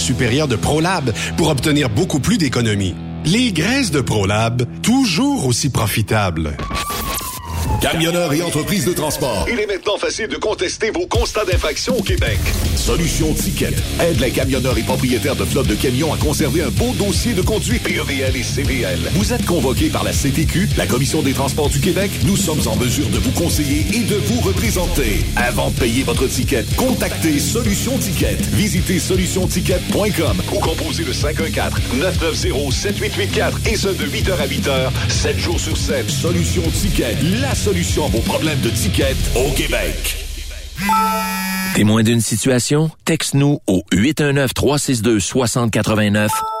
supérieure de ProLab pour obtenir beaucoup plus d'économies. Les graisses de ProLab, toujours aussi profitables. Camionneurs et entreprises de transport. Il est maintenant facile de contester vos constats d'infraction au Québec. Solution Ticket aide les camionneurs et propriétaires de flottes de camions à conserver un beau dossier de conduite PEVL et CVL. Vous êtes convoqué par la CTQ, la Commission des transports du Québec. Nous sommes en mesure de vous conseiller et de vous représenter. Avant de payer votre ticket, contactez Solution Ticket. Visitez solutionticket.com ou composez le 514-990-7884 et ce de 8h à 8h, 7 jours sur 7. Solution Ticket, la solution à vos problèmes de ticket au Québec. Témoin d'une situation? Texte-nous au 819-362-6089,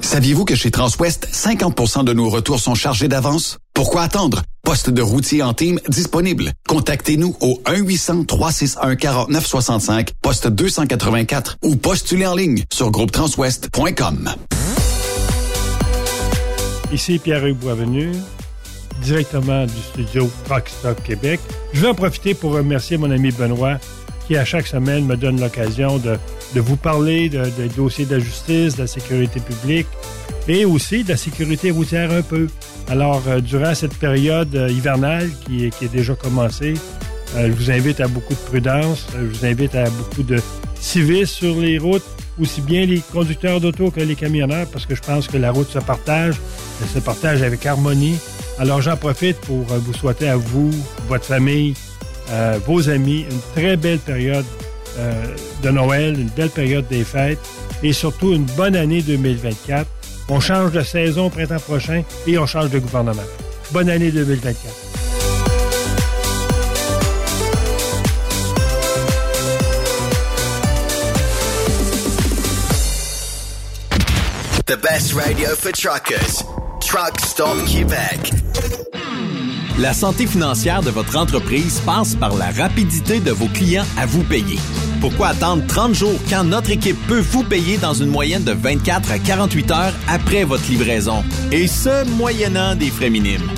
Saviez-vous que chez Transwest, 50% de nos retours sont chargés d'avance? Pourquoi attendre? Poste de routier en team disponible. Contactez-nous au 1-800-361-4965, poste 284 ou postulez en ligne sur groupetranswest.com. Ici Pierre-Hugues Boisvenu, directement du studio Truck Stop Québec. Je veux en profiter pour remercier mon ami Benoît qui, à chaque semaine, me donne l'occasion de, vous parler de, des dossiers de la justice, de la sécurité publique et aussi de la sécurité routière un peu. Alors, euh, durant cette période euh, hivernale qui, qui, est déjà commencée, euh, je vous invite à beaucoup de prudence, je vous invite à beaucoup de civisme sur les routes, aussi bien les conducteurs d'auto que les camionneurs, parce que je pense que la route se partage, elle se partage avec harmonie. Alors, j'en profite pour vous souhaiter à vous, votre famille, euh, vos amis, une très belle période euh, de Noël, une belle période des fêtes et surtout une bonne année 2024. On change de saison au printemps prochain et on change de gouvernement. Bonne année 2024. The best radio for truckers. Truck Stop Québec. La santé financière de votre entreprise passe par la rapidité de vos clients à vous payer. Pourquoi attendre 30 jours quand notre équipe peut vous payer dans une moyenne de 24 à 48 heures après votre livraison? Et ce, moyennant des frais minimes.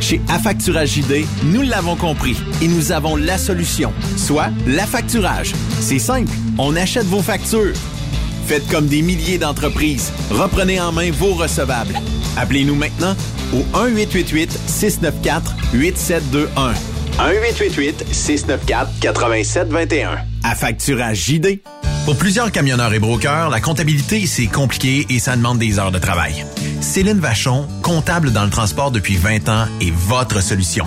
Chez Affacturage JD, nous l'avons compris et nous avons la solution, soit l'affacturage. C'est simple, on achète vos factures. Faites comme des milliers d'entreprises. Reprenez en main vos recevables. Appelez-nous maintenant au 1-888-694-8721. 1-888-694-8721. À facturage JD. Pour plusieurs camionneurs et brokers, la comptabilité, c'est compliqué et ça demande des heures de travail. Céline Vachon, comptable dans le transport depuis 20 ans, est votre solution.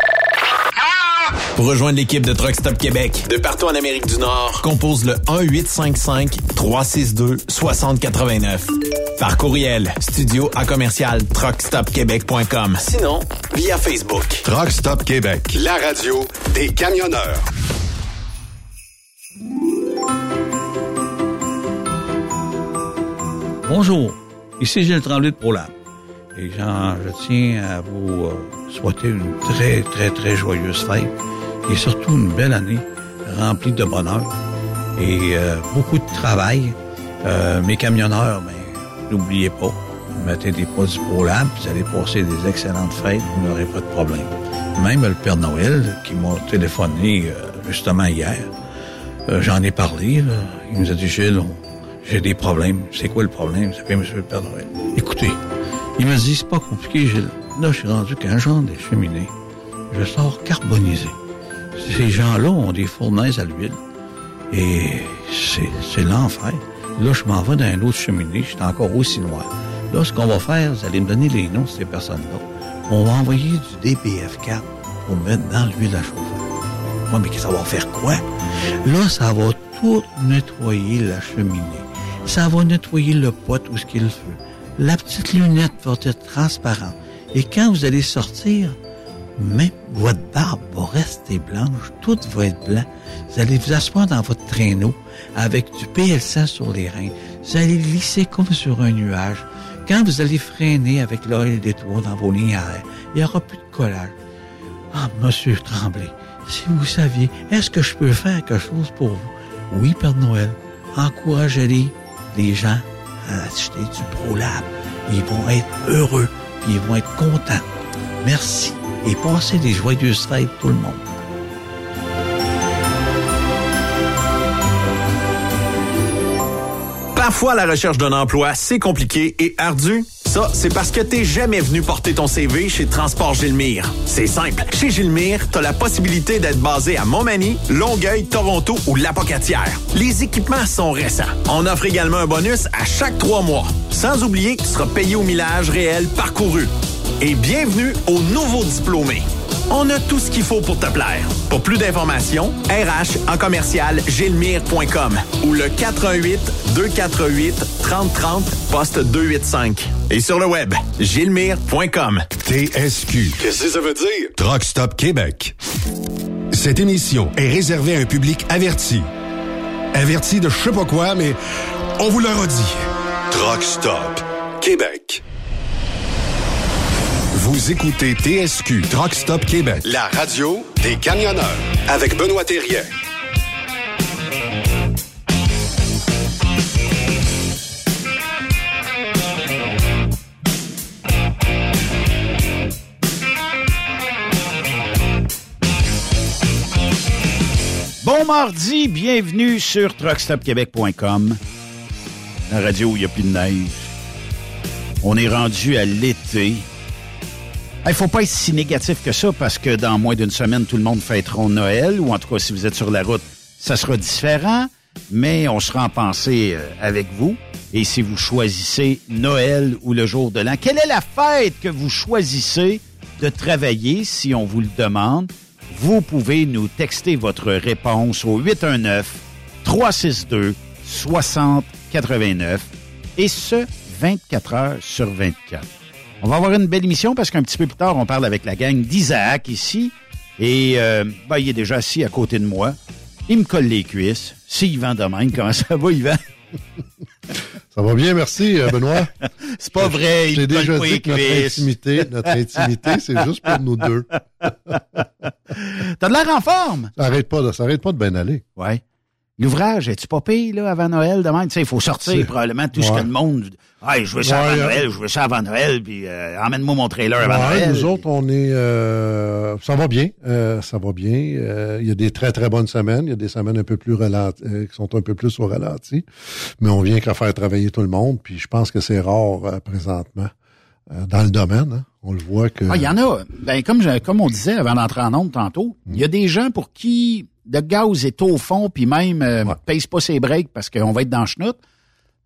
Pour rejoindre l'équipe de Truck Stop Québec, de partout en Amérique du Nord, compose le 1-855-362-6089. Par courriel, studio à commercial truckstopquebec.com. Sinon, via Facebook. Truck Stop Québec, la radio des camionneurs. Bonjour, ici Gilles Tremblay de ProLab. Et Jean, je tiens à vous euh, souhaiter une très, très, très joyeuse fête et surtout une belle année remplie de bonheur et euh, beaucoup de travail. Euh, mes camionneurs, ben, n'oubliez pas, mettez des produits ProLab, vous allez passer des excellentes fêtes, vous n'aurez pas de problème. Même le Père Noël, qui m'a téléphoné euh, justement hier, euh, j'en ai parlé, là. il nous a dit, Gilles, j'ai des problèmes. C'est quoi le problème? C'est bien, monsieur le Père Noël. Écoutez, il m'a dit, c'est pas compliqué, Gilles. Là, je suis rendu qu'un genre de cheminée. Je sors carbonisé. Ces gens-là ont des fournaises à l'huile. Et c'est, l'enfer. Là, je m'en vais dans un autre cheminée. Je suis encore aussi noir. Là, ce qu'on va faire, vous allez me donner les noms de ces personnes-là. On va envoyer du DPF4 pour mettre dans l'huile à chauffer. Ouais, mais ça va faire quoi? Là, ça va tout nettoyer la cheminée. Ça va nettoyer le pot où ce qu'il fait. La petite lunette va être transparente. Et quand vous allez sortir, même votre barbe va rester blanche, tout va être blanc. Vous allez vous asseoir dans votre traîneau avec du PL100 sur les reins. Vous allez glisser comme sur un nuage. Quand vous allez freiner avec l'oeil des toits dans vos lignes à air, il n'y aura plus de collage. Ah, monsieur Tremblay, si vous saviez, est-ce que je peux faire quelque chose pour vous? Oui, Père Noël. Encouragez-les, les gens, à acheter du ProLab. Ils vont être heureux, ils vont être contents. Merci et passez des joyeuses fêtes tout le monde. Parfois, la recherche d'un emploi, c'est compliqué et ardu. Ça, c'est parce que t'es jamais venu porter ton CV chez Transport Gilmire. C'est simple. Chez Gilmire, t'as la possibilité d'être basé à Montmagny, Longueuil, Toronto ou Lapocatière. Les équipements sont récents. On offre également un bonus à chaque trois mois. Sans oublier que tu seras payé au millage réel parcouru. Et bienvenue aux nouveaux diplômés. On a tout ce qu'il faut pour te plaire. Pour plus d'informations, RH en commercial gilmire.com ou le 418 248 3030 poste 285. Et sur le web, gilmire.com. TSQ. Qu'est-ce que ça veut dire? Truck Stop Québec. Cette émission est réservée à un public averti. Averti de je sais pas quoi, mais on vous le redit. Truck Stop Québec. Vous écoutez TSQ Truck Stop Québec, la radio des camionneurs avec Benoît Thérien. Bon mardi, bienvenue sur truckstopquebec.com, la radio où il n'y a plus de neige. On est rendu à l'été. Il faut pas être si négatif que ça parce que dans moins d'une semaine, tout le monde fêtera Noël, ou en tout cas, si vous êtes sur la route, ça sera différent, mais on sera en pensée euh, avec vous. Et si vous choisissez Noël ou le jour de l'an, quelle est la fête que vous choisissez de travailler si on vous le demande? Vous pouvez nous texter votre réponse au 819-362-6089 et ce, 24 heures sur 24. On va avoir une belle émission parce qu'un petit peu plus tard, on parle avec la gang d'Isaac ici. Et euh, ben, il est déjà assis à côté de moi. Il me colle les cuisses. C'est Yvan Domaine. Comment ça va, Yvan? Ça va bien, merci, euh, Benoît. C'est pas vrai. il J'ai déjà dit que notre cuisses. intimité, notre intimité, c'est juste pour nous deux. T'as de l'air en forme. Ça arrête pas, de- ça arrête pas de bien aller. Ouais. L'ouvrage, es-tu pas payé, là, avant Noël demain? Tu sais, il faut sortir probablement tout ce que le monde. Hey, je veux ça Ouais, avant euh, Noël, je veux ça avant Noël, puis euh, emmène-moi mon trailer avant Ouais, Noël. nous autres, on est, euh, ça va bien, euh, ça va bien. Euh, Il y a des très très bonnes semaines, il y a des semaines un peu plus ralenties, euh, qui sont un peu plus au ralenti, mais on vient qu'à faire travailler tout le monde. Puis je pense que c'est rare euh, présentement euh, dans le domaine. hein. On le voit que. Ah, il y en a. Ben, comme, je- comme on disait avant d'entrer en nombre tantôt, il y a des gens pour qui le gaz est au fond, puis même euh, pèse pas ses breaks parce qu'on va être dans chenoute.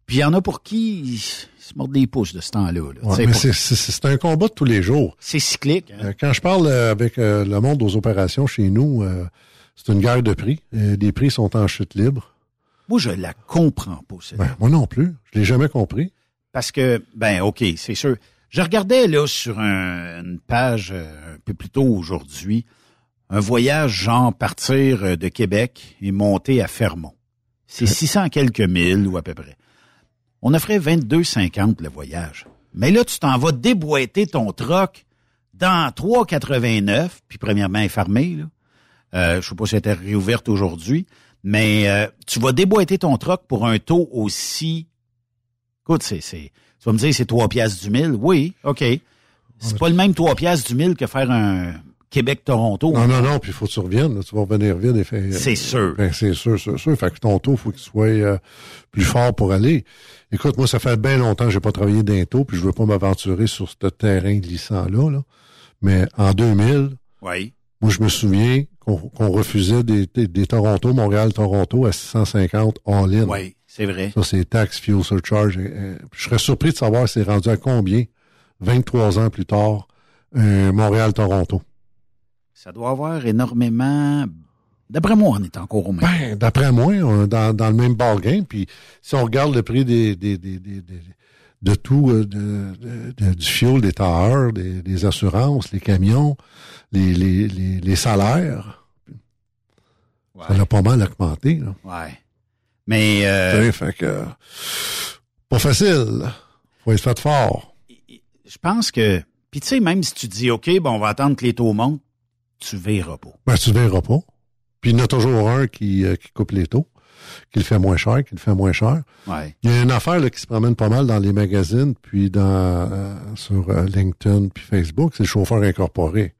Puis il y en a pour qui ils se mordent des pouces de ce temps-là. là. Ouais, pour- c'est- un combat de tous les jours. C'est cyclique. hein. Euh, Quand je parle euh, avec euh, le monde aux opérations chez nous, c'est une guerre de prix. Les prix sont en chute libre. Moi, je la comprends pas. cette- Ben, moi non plus. Je l'ai jamais compris. parce que, ben, OK, c'est sûr. Je regardais là sur un- une page un peu plus tôt aujourd'hui un voyage genre partir de Québec et monter à Fermont. C'est 600 quelques milles ou à peu près. On offrait 22,50 le voyage. Mais là, tu t'en vas déboîter ton troc dans 3,89, puis premièrement, elle est fermée, là. Euh, je sais pas si elle était réouverte aujourd'hui, mais euh, tu vas déboîter ton troc pour un taux aussi... Écoute, c'est... c'est tu vas me dire c'est 3 piastres du mille. Oui, OK. C'est pas le même 3 piastres du mille que faire un Québec-Toronto. Non, non, non, puis il faut que tu reviennes. là. Tu vas revenir vite et faire... C'est sûr. Ben, c'est sûr, c'est sûr. Fait que ton taux, faut qu'il soit euh, plus fort pour aller. Écoute, moi, ça fait bien longtemps que j'ai pas travaillé d'un taux, puis je veux pas m'aventurer sur ce terrain glissant-là. Là. Mais en 2000, Oui. moi, je me souviens qu'on refusait des, des, des Toronto, Montréal-Toronto à 650 en ligne. Oui, c'est vrai. Ça, c'est tax, fuel surcharge. Je serais surpris de savoir c'est rendu à combien, 23 ans plus tard, euh, Montréal-Toronto. Ça doit avoir énormément... D'après moi, on est encore au même. Ben, d'après moi, on est dans, dans le même ballgame. Puis si on regarde le prix des, des, des, des- de tout, euh, de, de- de- du fuel, des tailleurs, des, des assurances, les camions, les, les, les, les salaires, ça a pas mal augmenté. Là. Ouais. Mais... Euh, fait que, pas facile. Faut être fait fort. je pense que... Puis tu sais, même si tu dis, OK, bon, on va attendre que les taux montent, tu verras pas. Ben, tu verras pas. Puis il y en a toujours un qui, euh, qui coupe les taux, qui le fait moins cher, qui le fait moins cher. Ouais. Il y a une affaire là, qui se promène pas mal dans les magazines, puis dans euh, sur euh, LinkedIn, puis Facebook, c'est le chauffeur incorporé.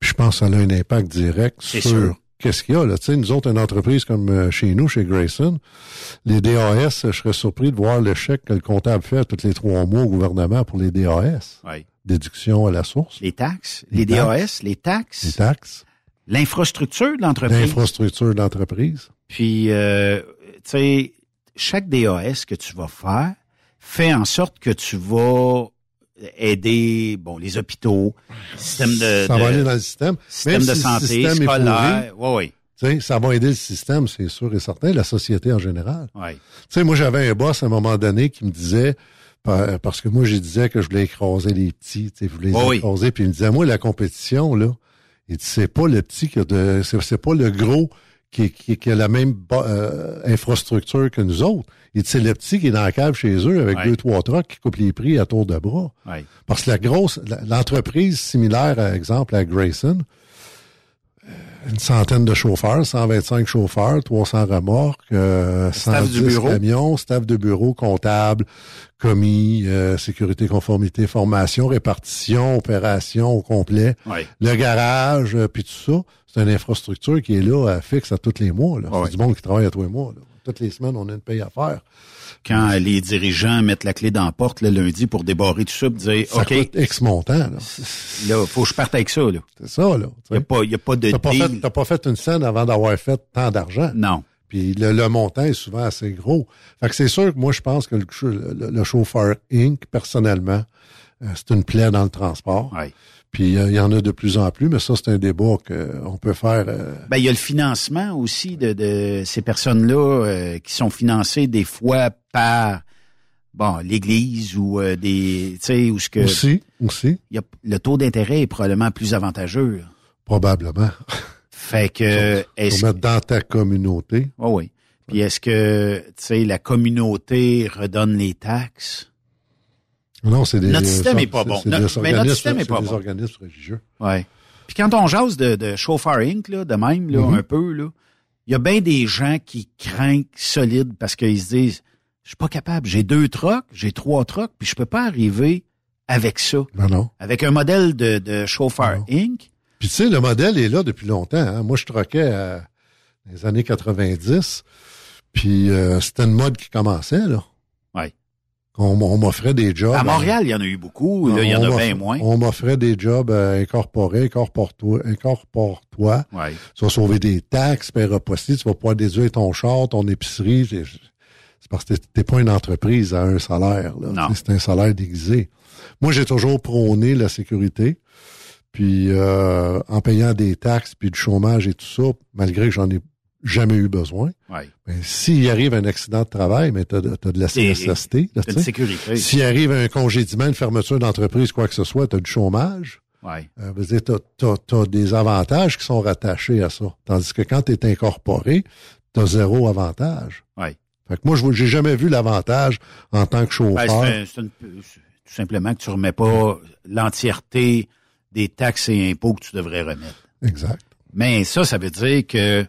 Puis je pense que ça a un impact direct sur qu'est-ce qu'il y a. Là. Tu sais, nous autres, une entreprise comme euh, chez nous, chez Grayson, les DAS, je serais surpris de voir le chèque que le comptable fait tous les trois mois au gouvernement pour les DAS. Ouais. Déduction à la source. Les taxes, Les les, taxes. DAS, les taxes, Les taxes, l'infrastructure de l'entreprise. l'infrastructure d'entreprise. Puis, euh, tu sais, chaque DAS que tu vas faire fait en sorte que tu vas aider, bon, les hôpitaux, système de, ça de- va aller dans le système. système Même de si le santé, système scolaire. Oui, oui. Tu sais, ça va aider le système, c'est sûr et certain, la société en général. Ouais. Tu sais, moi, j'avais un boss à un moment donné qui me disait, parce que moi, je disais que je voulais écraser les petits, tu sais, je voulais les Oui, oui. écraser, puis il me disait, moi, la compétition, là, il dit, c'est pas le petit qui a de, c'est, pas le gros qui, qui, qui a la même euh, infrastructure que nous autres. Il dit, c'est le petit qui est dans la cave chez eux avec Ouais. deux, trois trucks qui coupe les prix à tour de bras. Ouais. Parce que la grosse, l'entreprise similaire, par exemple, à Grayson, une centaine de chauffeurs, 125 chauffeurs, 300 remorques, euh, Staff 110 du bureau. camions, staff de bureau, comptable, commis, euh, sécurité, conformité, formation, répartition, opération au complet, le garage, euh, puis tout ça. C'est une infrastructure qui est là, à fixe à tous les mois. Là. C'est du monde qui travaille à tous les mois. Là. Toutes les semaines, on a une paye à faire. Quand les dirigeants mettent la clé dans la porte le lundi pour débarrer tout ça, puis dire, Ça OK, coûte X montant. Là. là, faut que je parte avec ça, là. C'est ça, là. Il n'y a pas, y a pas de T'as pas, deal. fait, t'as pas fait une scène avant d'avoir fait tant d'argent. Non. Puis le, le montant est souvent assez gros. Fait que c'est sûr que moi, je pense que le, le- le chauffeur Inc., personnellement, euh, c'est une plaie dans le transport. Puis il y en a de plus en plus, mais ça, c'est un débat qu'on peut faire. euh, Ben, il y a le financement aussi de, de ces personnes-là euh, qui sont financées des fois par bon l'Église ou euh, des tu sais où ce que Aussi, aussi, y a, le taux d'intérêt est probablement plus avantageux. probablement. Fait que est-ce Pour mettre dans ta communauté. Oh oui. Puis est-ce que tu sais la communauté redonne les taxes? Non, c'est des. Notre système euh, est pas c'est- bon. des mais notre système est c'est pas des bon. organismes religieux. Ouais. Puis quand on jase de, de Chauffeur Inc., là, de même, là, Mhm. un peu, là, il y a bien des gens qui craignent solide parce qu'ils se disent Je suis pas capable, j'ai deux trucks, j'ai trois trucks, puis je peux pas arriver avec ça. Non, non. Avec un modèle de, de Chauffeur Inc. Puis tu sais, le modèle est là depuis longtemps. hein. Moi, je troquais à les années 90, puis euh, c'était une mode qui commençait, là. On, m'offrait des jobs. À Montréal, il y en a eu beaucoup, là, il y en a bien moins. On m'offrait des jobs euh, incorporés, incorpore-toi, incorpore-toi. Ouais. Tu vas sauver des taxes, paieras reposter, tu vas pouvoir déduire ton char, ton épicerie. C'est parce que t'es- pas une entreprise à un salaire. C'est un salaire déguisé. Moi, j'ai toujours prôné la sécurité. Puis euh, en payant des taxes, puis du chômage et tout ça, malgré que j'en ai jamais eu besoin. Ouais. Ben, s'il arrive un accident de travail, mais tu as, de la une sécurité. S'il arrive un congédiement, une fermeture d'entreprise, quoi que ce soit, tu as du chômage. Ouais. Euh, tu as, des avantages qui sont rattachés à ça. Tandis que quand tu es incorporé, tu as zéro avantage. Ouais. Fait que moi, je j'ai jamais vu l'avantage en tant que chauffeur. Ben, tout simplement que tu remets pas l'entièreté des taxes et impôts que tu devrais remettre. Exact. Mais ça, ça veut dire que,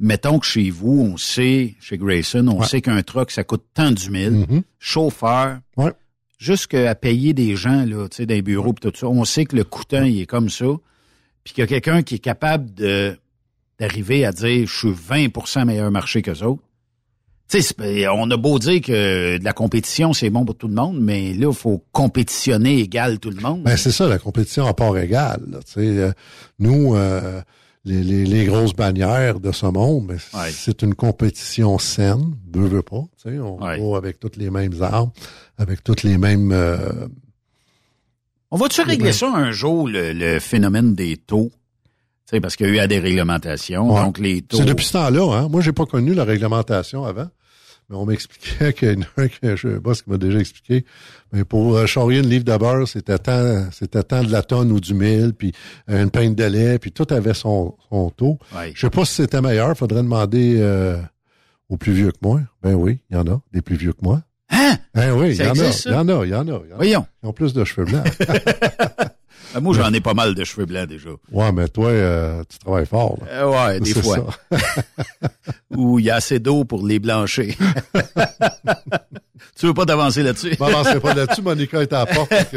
mettons que chez vous, on sait, chez Grayson, on sait qu'un truck, ça coûte tant du mille. Mm-hmm. Chauffeur, ouais. jusqu'à payer des gens, là, tu sais, dans les bureaux pis tout ça, on sait que le coûtant, il est comme ça. Puis qu'il y a quelqu'un qui est capable de d'arriver à dire, je suis 20% meilleur marché que autres. Tu sais, on a beau dire que de la compétition, c'est bon pour tout le monde, mais là, il faut compétitionner égal tout le monde. Ben, c'est ça, la compétition à part égale. Euh, nous, euh, les, les, les, grosses bannières de ce monde, ben, c'est une compétition saine, veut, veut pas. Tu sais, on va avec toutes les mêmes armes, avec toutes les mêmes... Euh, on va-tu régler ça un jour, le, le phénomène des taux? sais, parce qu'il y a eu à des réglementations, donc les taux... C'est depuis ce temps-là, hein. Moi, j'ai pas connu la réglementation avant. Mais on m'expliquait qu'il y a un boss qui m'a déjà expliqué. Mais pour euh, charrier une livre de beurre, c'était tant, c'était tant de la tonne ou du mille, puis euh, une pinte de lait, puis tout avait son, son taux. Ouais. Je sais pas si c'était meilleur. Faudrait demander euh, aux plus vieux que moi. Ben oui, il y en a, des plus vieux que moi. Hein? Ben oui, il y, en a, il y en a, il y en a. Voyons. Ils ont plus de cheveux blancs. Ben, moi, j'en ai pas mal de cheveux blancs déjà. Ouais, mais toi, euh, tu travailles fort. Là. Euh, ouais, des fois. Ou il y a assez d'eau pour les blanchir. tu veux pas t'avancer là-dessus? Je m'avancerai pas là-dessus. Monica est à la porte. je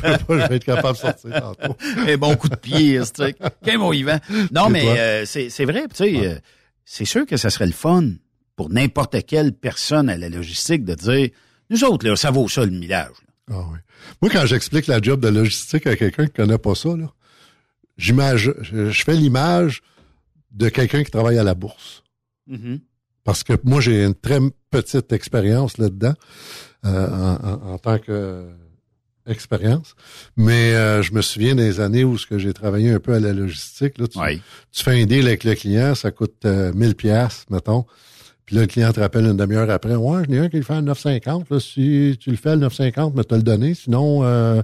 veux pas, je vais être capable de sortir tantôt. Un bon coup de pied, ce truc. Quel bon Yvan? Non, mais euh, c'est vrai, tu sais, ouais. euh, c'est sûr que ça serait le fun pour n'importe quelle personne à la logistique de dire, nous autres, là, ça vaut ça le millage. Ah oui. Moi, quand j'explique la job de logistique à quelqu'un qui connaît pas ça, là, j'image, je, fais l'image de quelqu'un qui travaille à la bourse. Mm -hmm. Parce que moi, j'ai une très petite expérience là-dedans euh, en, en, en, tant que expérience. Mais euh, je me souviens des années où ce que j'ai travaillé un peu à la logistique. Là, tu, oui. tu fais un deal avec le client, ça coûte euh, 1000 pièces mettons. Puis là, le client te rappelle une demi-heure après. Ouais, j'en ai un qui le fait à 9,50. Là, si tu le fais à 9,50, mais te le donner. Sinon, euh,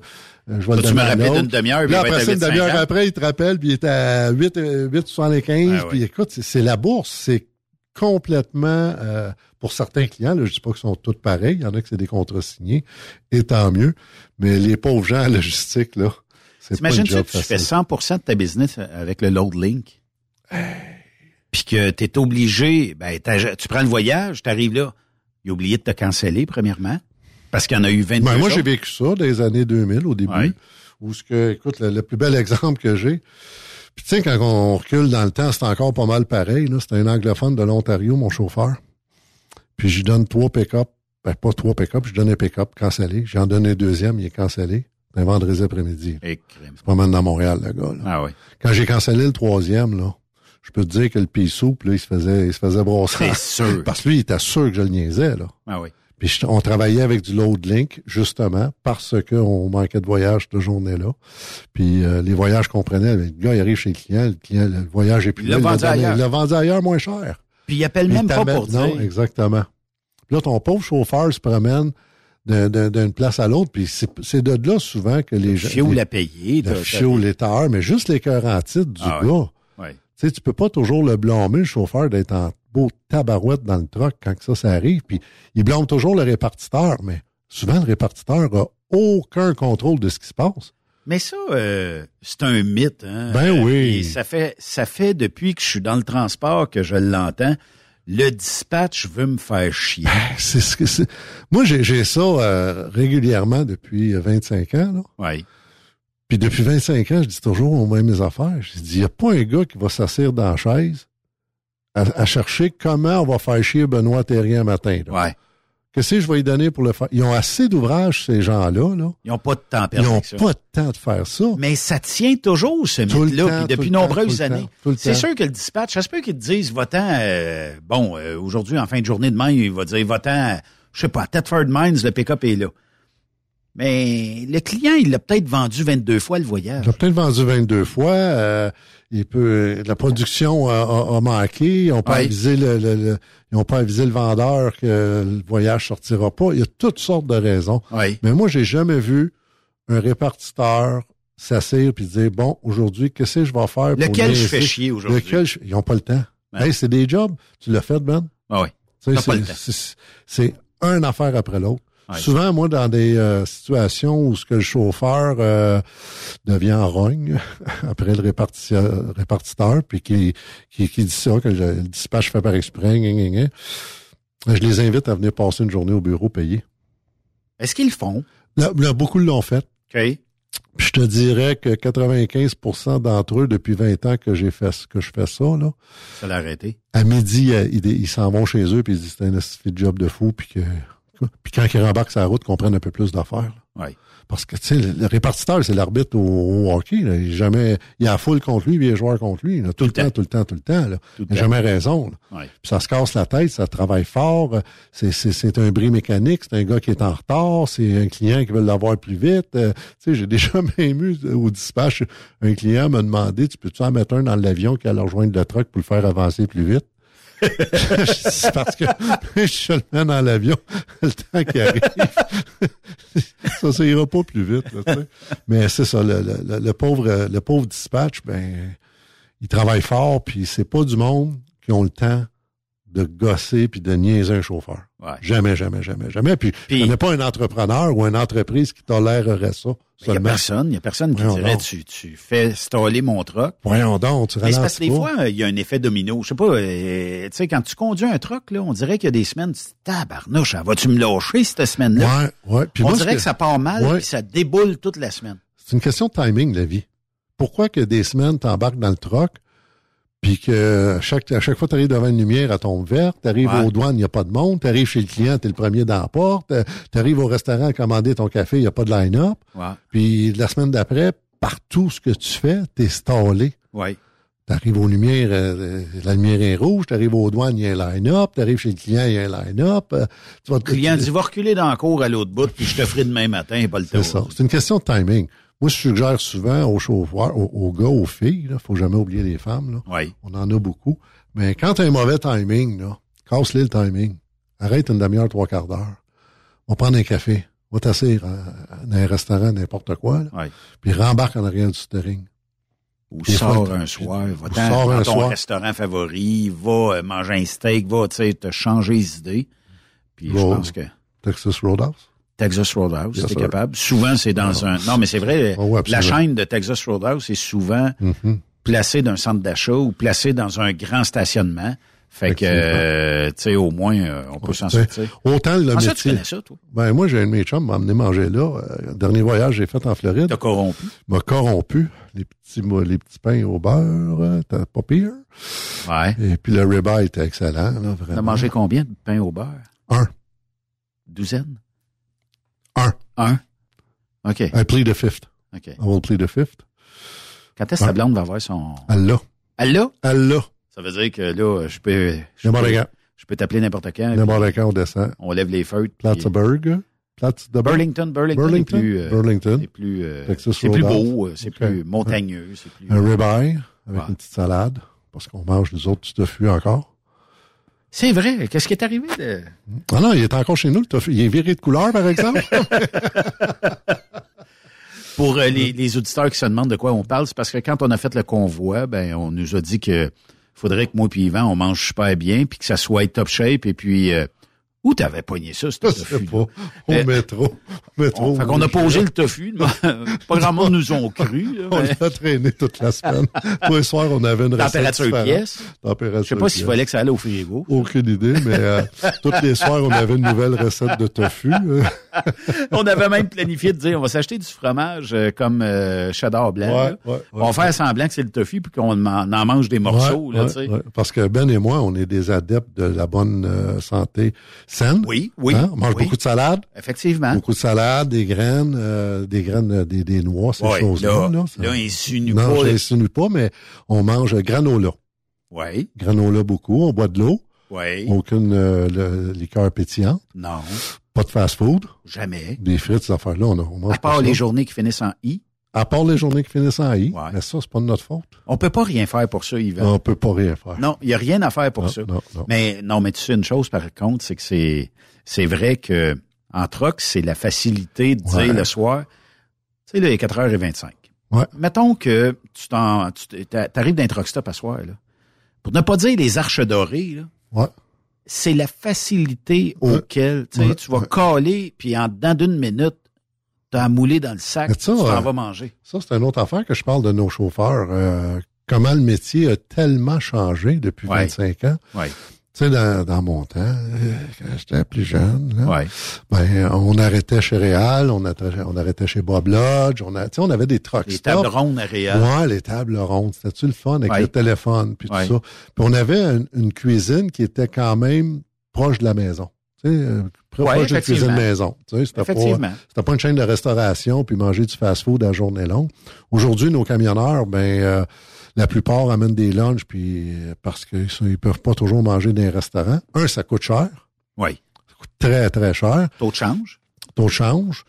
je vais Là, le tu donner. me rappelles d'une demi-heure. Puis après ça, une demi-heure après, il te rappelle, puis il est à 8, 8,75. Ah, puis écoute, c'est la bourse. C'est complètement, euh, pour certains clients, là, je dis pas qu'ils sont tous pareils. Il y en a que c'est des contrats signés. Et tant mieux. Mais les pauvres gens à logistique, là, c'est pas une job que tu fais 100% de ta business avec le load link? Puis que tu es obligé, ben, tu prends le voyage, tu arrives là, il a oublié de te canceller, premièrement, parce qu'il y en a eu 22 Ben, moi, j'ai vécu ça les années 2000, au début, Ouais. où ce que, écoute, le, le plus bel exemple que j'ai, puis tu sais, quand on recule dans le temps, c'est encore pas mal pareil, là. C'était un anglophone de l'Ontario, mon chauffeur. Puis je lui donne trois pick-up, ben pas trois pick-up, je donne un pick-up cancellé. J'en donne un deuxième, il est cancellé. Un vendredi après-midi. C'est pas mal dans Montréal, le gars, là. Ah oui. Quand j'ai cancellé le troisième, là, je peux te dire que le pea soupe, là, il se faisait, il se faisait brosser. C'est sûr. Parce que lui, il était sûr que je le niaisais, là. Ah oui. Puis on travaillait avec du load link, justement, parce qu'on manquait de voyage cette journée-là. Puis euh, les voyages qu'on prenait, le gars, il arrive chez le client, le client, le voyage est plus l'a là, vendu donné- ailleurs. il l'a vendu ailleurs moins cher. Puis il appelle Il même pas pour Non, dire. exactement. Puis là, ton pauvre chauffeur se promène d'un- d'un- d'une place à l'autre, puis c'est de là souvent que les gens... Fioul les- à payer. le les tailleurs, mais juste les cœurs en titre du Ah gars. ouais. Tu sais, tu peux pas toujours le blâmer, le chauffeur, d'être en beau tabarouette dans le truck quand que ça, ça arrive. Puis il blâme toujours le répartiteur, mais souvent, le répartiteur a aucun contrôle de ce qui se passe. Mais ça, euh, c'est un mythe. Hein? Ben Euh, oui. et ça fait, ça fait depuis que je suis dans le transport que je l'entends. Le dispatch veut me faire chier. C'est ce que c'est. Moi, j'ai ça euh, régulièrement depuis euh, 25 ans. Là. Oui. Puis depuis 25 ans, je dis toujours aux mêmes affaires. Je dis, il n'y a pas un gars qui va s'asseoir dans la chaise à, à chercher comment on va faire chier Benoît Terrien matin. Là. Ouais. Qu'est-ce que je vais lui donner pour le faire? Ils ont assez d'ouvrages, ces gens-là. Là. Ils n'ont pas de temps Ils n'ont pas de temps de faire ça. Mais ça tient toujours, ce mythe-là, depuis nombreuses temps, années. C'est sûr que le dispatch, ça se peut qu'ils te disent, votant, euh, bon, euh, aujourd'hui, en fin de journée demain, il va dire, votant, je sais pas, à Thetford Mines, le pick-up est là. Mais le client, il l'a peut-être vendu 22 fois le voyage. Il l'a peut-être vendu 22 fois. euh, il peut, la production a, a- a manqué. Ils n'ont pas avisé le, le- le- ils ont pas avisé le vendeur que le voyage sortira pas. Il y a toutes sortes de raisons. Oui. Mais moi, j'ai jamais vu un répartiteur s'asseoir puis dire bon aujourd'hui qu'est-ce que je vais faire pour Lequel je fais chier aujourd'hui? Lequel je- ils n'ont pas le temps. Ouais. Hey, c'est des jobs. Tu l'as fait Ben? Ah oui. C'est- temps. c'est- C'est une affaire après l'autre. Ouais. Souvent, moi, dans des euh, situations où ce que le chauffeur euh, devient en rogne après le répartiteur, répartiteur puis qui, qui, qui dit ça, que le, le dispatch fait par exprès, gna, gna, gna, je les invite à venir passer une journée au bureau payé. Est-ce qu'ils le font? Là, là, beaucoup l'ont fait. OK. Puis je te dirais que 95% d'entre eux, depuis 20 ans que j'ai fait que je fais ça, là, Ça l'a arrêté. à midi, euh, ils, s'en vont chez eux puis ils disent c'est un job de fou puis que puis quand ils rembarquent sur la route, qu'on prenne un peu plus d'affaires. Oui. Parce que tu sais, le, répartiteur, c'est l'arbitre au, au hockey. Là. Il, est jamais, il y a la foule contre lui, puis il y a les joueurs contre lui. là. Tout, le temps, tout le temps, tout le temps. Là. Tout il n'a jamais raison. là. Ouais. Puis ça se casse la tête, ça travaille fort. euh, C'est, c'est, c'est un bris mécanique, c'est un gars qui est en retard, c'est un client qui veut l'avoir plus vite. Euh, tu sais, j'ai déjà même eu euh, au dispatch, un client m'a demandé, tu peux-tu en mettre un dans l'avion qui allait rejoindre le truck pour le faire avancer plus vite? C'est parce que je le mets dans l'avion, le temps qui arrive, ça, ça ira pas plus vite. là. Mais c'est ça, le, le- le- pauvre, le pauvre dispatch, ben, il travaille fort, puis c'est pas du monde qui ont le temps de gosser puis de niaiser un chauffeur. Ouais. Jamais, jamais, jamais, jamais. Puis, Puis- il n'y a pas un entrepreneur ou une entreprise qui tolérerait ça. Il n'y a personne, il n'y a personne qui Voyons dirait donc. tu, tu fais staller mon truck. Voyons donc, tu Mais c'est parce que des pas. fois, il y a un effet domino. Je sais pas, euh, tu sais, quand tu conduis un truck, là, on dirait qu'il y a des semaines, tu te dis, tabarnouche, vas-tu me lâcher cette semaine-là? Ouais, ouais. Puis on moi, dirait que... ça part mal, Ouais. puis ça déboule toute la semaine. C'est une question de timing, la vie. Pourquoi que des semaines, t'embarques dans le truck, puis que à chaque, à chaque fois que tu arrives devant une lumière, elle tombe verte, tu arrives Ouais. aux douanes, il n'y a pas de monde, tu arrives chez le client, tu es le premier dans la porte, tu arrives au restaurant à commander ton café, il n'y a pas de line-up, Ouais. puis la semaine d'après, partout ce que tu fais, tu es stallé. Ouais. Tu arrives aux lumières, euh, la lumière est rouge, tu arrives aux douanes, il y a un line-up, tu arrives chez le client, il y a un line-up. euh, tu vas Le client dit, va reculer dans la cour à l'autre bout, puis je te ferai demain matin, pas le C'est temps. ça. C'est une question de timing. Moi, je suggère souvent aux chauffeurs, aux, aux gars, aux filles, il faut jamais oublier les femmes. Là. Oui. On en a beaucoup. Mais quand tu as un mauvais timing, là, casse-le le timing. Arrête une demi-heure, trois quarts d'heure. On va prendre un café. Va t'asseoir à- dans un restaurant, n'importe quoi. là. Puis rembarque en arrière du steering. Ou Des sors fois, un soir, va dans, ton soir. restaurant favori, va euh, manger un steak, va, te changer les idées. Puis je pense que Texas Roadhouse. Texas Roadhouse, Yes, t'es capable. Souvent, c'est dans un... Non, mais c'est vrai, Oh, ouais, la chaîne de Texas Roadhouse est souvent Mhm. placée d'un centre d'achat ou placée dans un grand stationnement. Fait que, euh, tu sais, au moins, euh, on peut s'en sortir. Autant le Ah, ça, tu connais ça, toi? Ben, moi, j'ai un de mes chums m'a amené manger là. Euh, le dernier voyage que j'ai fait en Floride. T'as corrompu? m'a corrompu. Les petits, les petits pains au beurre, euh, t'as pas pire. Ouais. Et puis le ribeye était excellent, là, T'as vraiment. mangé combien de pain au beurre? Un. Douzaine? Un. Un? OK. I plead the fifth. OK. I will plead the fifth. Quand est-ce que ta blonde va avoir son... Elle l'a. Elle l'a? Elle l'a. Ça veut dire que là, je peux... Je N'importe peux, quand. je peux t'appeler n'importe quand. N'importe quand, on descend. On lève les feutres. Plattsburgh. Plattsburgh. Burlington, Burlington, Burlington? plus, euh, Burlington. c'est plus, euh, c'est plus beau, euh, c'est plus montagneux, c'est plus. Un ribeye avec Ouais. une petite salade. Parce qu'on mange les autres du tofu encore. C'est vrai. Qu'est-ce qui est arrivé de... Ah non, il est encore chez nous. Il est viré de couleur, par exemple. Pour euh, les, les auditeurs qui se demandent de quoi on parle, c'est parce que quand on a fait le convoi, ben on nous a dit que faudrait que moi puis Yvan, on mange super bien, puis que ça soit top shape, et puis euh, où t'avais pogné ça, ce Je sais tofu? pas. Au Euh, métro. métro. On, fait qu'on a posé le tofu. pas grand monde nous ont cru. là, On mais- l'a traîné toute la semaine. Tous les soirs, on avait une recette Température différente. pièce? Température Je sais pas s'il fallait que ça allait au frigo. Aucune idée, mais euh, tous les soirs, on avait une nouvelle recette de tofu. euh. on avait même planifié de dire on va s'acheter du fromage euh, comme euh, cheddar blanc. Ouais, là. ouais, on va faire semblant que c'est le tofu puis qu'on en, en mange des morceaux. Là. Parce que Ben et moi, on est des adeptes de la bonne euh, santé Oui, oui. Hein? On mange oui. beaucoup de salade. Effectivement. Beaucoup de salade, des graines, euh, des graines, euh, des, des noix, ces choses-là. là, là, ça- là, insinue non, pas. j'insinue pas, mais on mange granola. Oui, Granola beaucoup, on boit de l'eau. oui. Aucune euh, le- liqueur pétillante. Non. Pas de fast-food. Jamais. Des frites, ces affaires-là, on, a- on mange À part pas les journées qui finissent en I, À part les journées qui finissent en I. Mais ça, c'est pas de notre faute. on peut pas rien faire pour ça, Yvan. On peut pas rien faire. Non, il y a rien à faire pour Non, ça. non, non. Mais non, mais tu sais une chose par contre, c'est que c'est c'est vrai que en truck, c'est la facilité de dire Ouais. le soir, tu sais là, il est 4h25. Ouais. Mettons que tu t'en tu arrives d'un truck stop à soir là. Pour ne pas dire les arches dorées là. Ouais. C'est la facilité auquel tu Ouais. vas caler puis en dedans d'une minute t'as moulé dans le sac, Mais tu ça, t'en euh, vas manger. Ça, c'est une autre affaire que je parle de nos chauffeurs. Euh, comment le métier a tellement changé depuis Ouais. 25 ans. Ouais. Tu sais, dans, dans mon temps, euh, quand j'étais plus jeune, là, Ouais. ben, on arrêtait chez Réal, on, arrêtait- on arrêtait chez Bob Lodge, on, a, avait des trucks Les tables rondes à Réal. Ouais, les tables rondes. C'était-tu le fun avec Ouais. le téléphone, puis tout ça? Puis on avait une, une cuisine qui était quand même proche de la maison. Euh, proche d'une cuisine maison. C'était pas, pas une chaîne de restauration puis manger du fast-food à journée longue. Aujourd'hui, nos camionneurs, ben, euh, la plupart amènent des lunchs puis euh, parce qu'ils ils peuvent pas toujours manger dans les restaurants. Un, ça coûte cher. Oui. Ça coûte très, très cher. Taux de change? Ton change,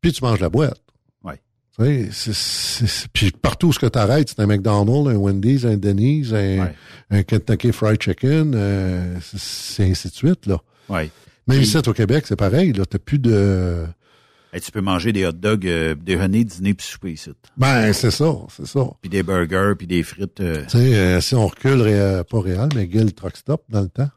puis tu manges la boîte. Oui. Tu sais, puis partout où ce que tu arrêtes, c'est un McDonald's, un Wendy's, un Denny's, un, un Kentucky Fried Chicken, euh, c'est- c'est ainsi de suite, là. Oui. Même ici, au Québec, c'est pareil, là. T'as plus de... Hey, tu peux manger des hot dogs, euh, déjeuner, dîner puis souper ici. Ben, c'est ça, c'est ça. Puis des burgers, puis des frites. euh. Tu sais, euh, si on recule, ré- pas réel, mais Guild Truck Stop dans le temps.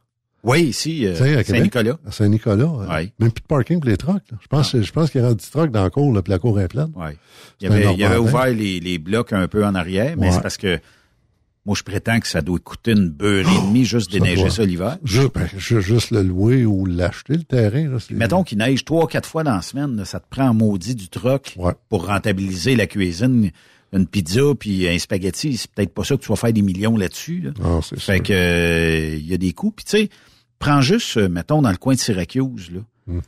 Oui, ici, euh, à Saint-Nicolas. À Saint-Nicolas. euh, Ouais. Même plus de parking pour les trucks. là. Je pense, je pense qu'il y aura 10 trucks dans la cour, là, puis la cour est pleine. Ouais. Il avait, il avait Normandin. ouvert les, les blocs un peu en arrière, mais Ouais. c'est parce que moi, je prétends que ça doit coûter une beurre et demie juste Ça déneiger doit. ça l'hiver. Ju- ben, ju- juste le louer ou l'acheter, le terrain. Là, Mettons qu'il neige trois, quatre fois dans la semaine, là, ça te prend en maudit du troc pour rentabiliser la cuisine. Une pizza puis un spaghetti, c'est peut-être pas ça que tu vas faire des millions là-dessus. Là. Non, c'est fait sûr. que euh, il y a des coûts. Puis tu sais, prends juste, euh, mettons, dans le coin de Syracuse, là, Mhm.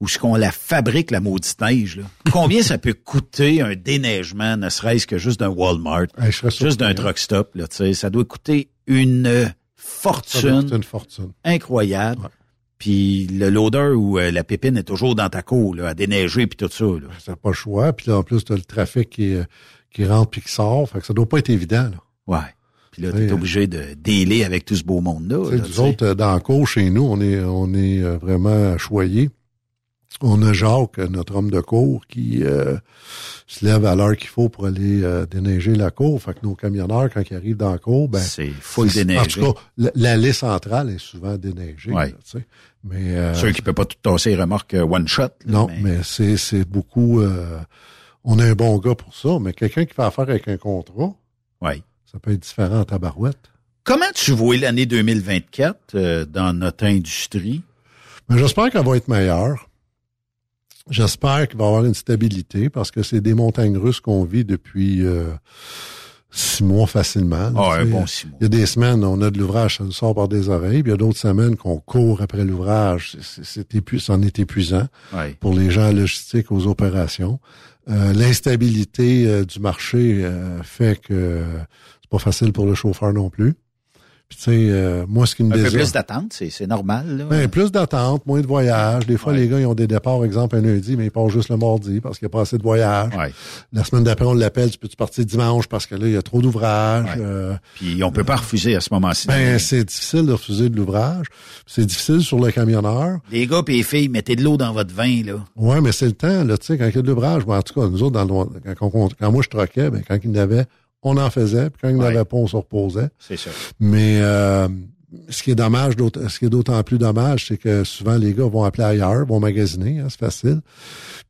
Où ce qu'on la fabrique, la maudite neige, là. Combien ça peut coûter un déneigement, ne serait-ce que juste d'un Walmart, juste d'un hein. truck stop, là, tu sais, ça doit coûter une Ça doit fortune coûter une fortune. incroyable. Puis le loader où euh, la pépine est toujours dans ta cour, là, à déneiger puis tout ça. Là. T'as pas le choix. Puis là, en plus, t'as le trafic qui, euh, qui rentre puis qui sort. Fait que ça doit pas être évident, là. Ouais. Puis là, t'es euh, obligé de délai avec tout ce beau monde-là. Tu nous tu autres, euh, dans le cours, chez nous, on est, on est euh, vraiment choyés. On a Jacques, notre homme de cour, qui euh, se lève à l'heure qu'il faut pour aller euh, déneiger la cour. Fait que nos camionneurs, quand ils arrivent dans la cour, ben C'est full déneigé. En tout cas, l'allée centrale est souvent déneigée. Ouais. là, mais euh, Ceux qui ne peuvent pas tout tasser les remorques euh, one shot. là, non, mais, c'est c'est beaucoup. euh, on a un bon gars pour ça, mais quelqu'un qui fait affaire avec un contrat, Ouais. ça peut être différent en tabarouette. Comment tu vois l'année 2024 euh, dans notre industrie? Mais j'espère qu'elle va être meilleure. J'espère qu'il va y avoir une stabilité parce que c'est des montagnes russes qu'on vit depuis euh, six mois facilement. Ah, un bon six mois. Il y a des semaines, on a de l'ouvrage, ça nous sort par des oreilles. Puis il y a d'autres semaines qu'on court après l'ouvrage. C'est- c'est- C'est épu- c'en est épuisant pour les gens logistiques aux opérations. Euh, L'instabilité euh, du marché euh, fait que c'est pas facile pour le chauffeur non plus. Puis tu sais, euh, moi, ce qui me Un peu plus d'attente, c'est normal. Là. ben, plus d'attente, moins de voyages. Des fois, les gars, ils ont des départs, exemple, un lundi, mais ils partent juste le mardi parce qu'il n'y a pas assez de voyages. Ouais. La semaine d'après, on l'appelle, tu peux-tu partir dimanche parce que là, il y a trop d'ouvrages. Ouais. Euh, Puis on peut pas refuser à ce moment-ci. ben, c'est difficile de refuser de l'ouvrage. C'est difficile sur le camionneur. les gars et les filles, mettez de l'eau dans votre vin. là. Ouais, mais c'est le temps, là, tu sais, quand il y a de l'ouvrage, ben, en tout cas, nous autres, dans le, quand, on- quand moi je troquais, ben, quand il y en avait, on en faisait, puis quand il n'y en avait pas, on se reposait. C'est ça. Mais euh, ce qui est dommage, d'autant- ce qui est d'autant plus dommage, c'est que souvent les gars vont appeler ailleurs, vont magasiner, hein, c'est facile.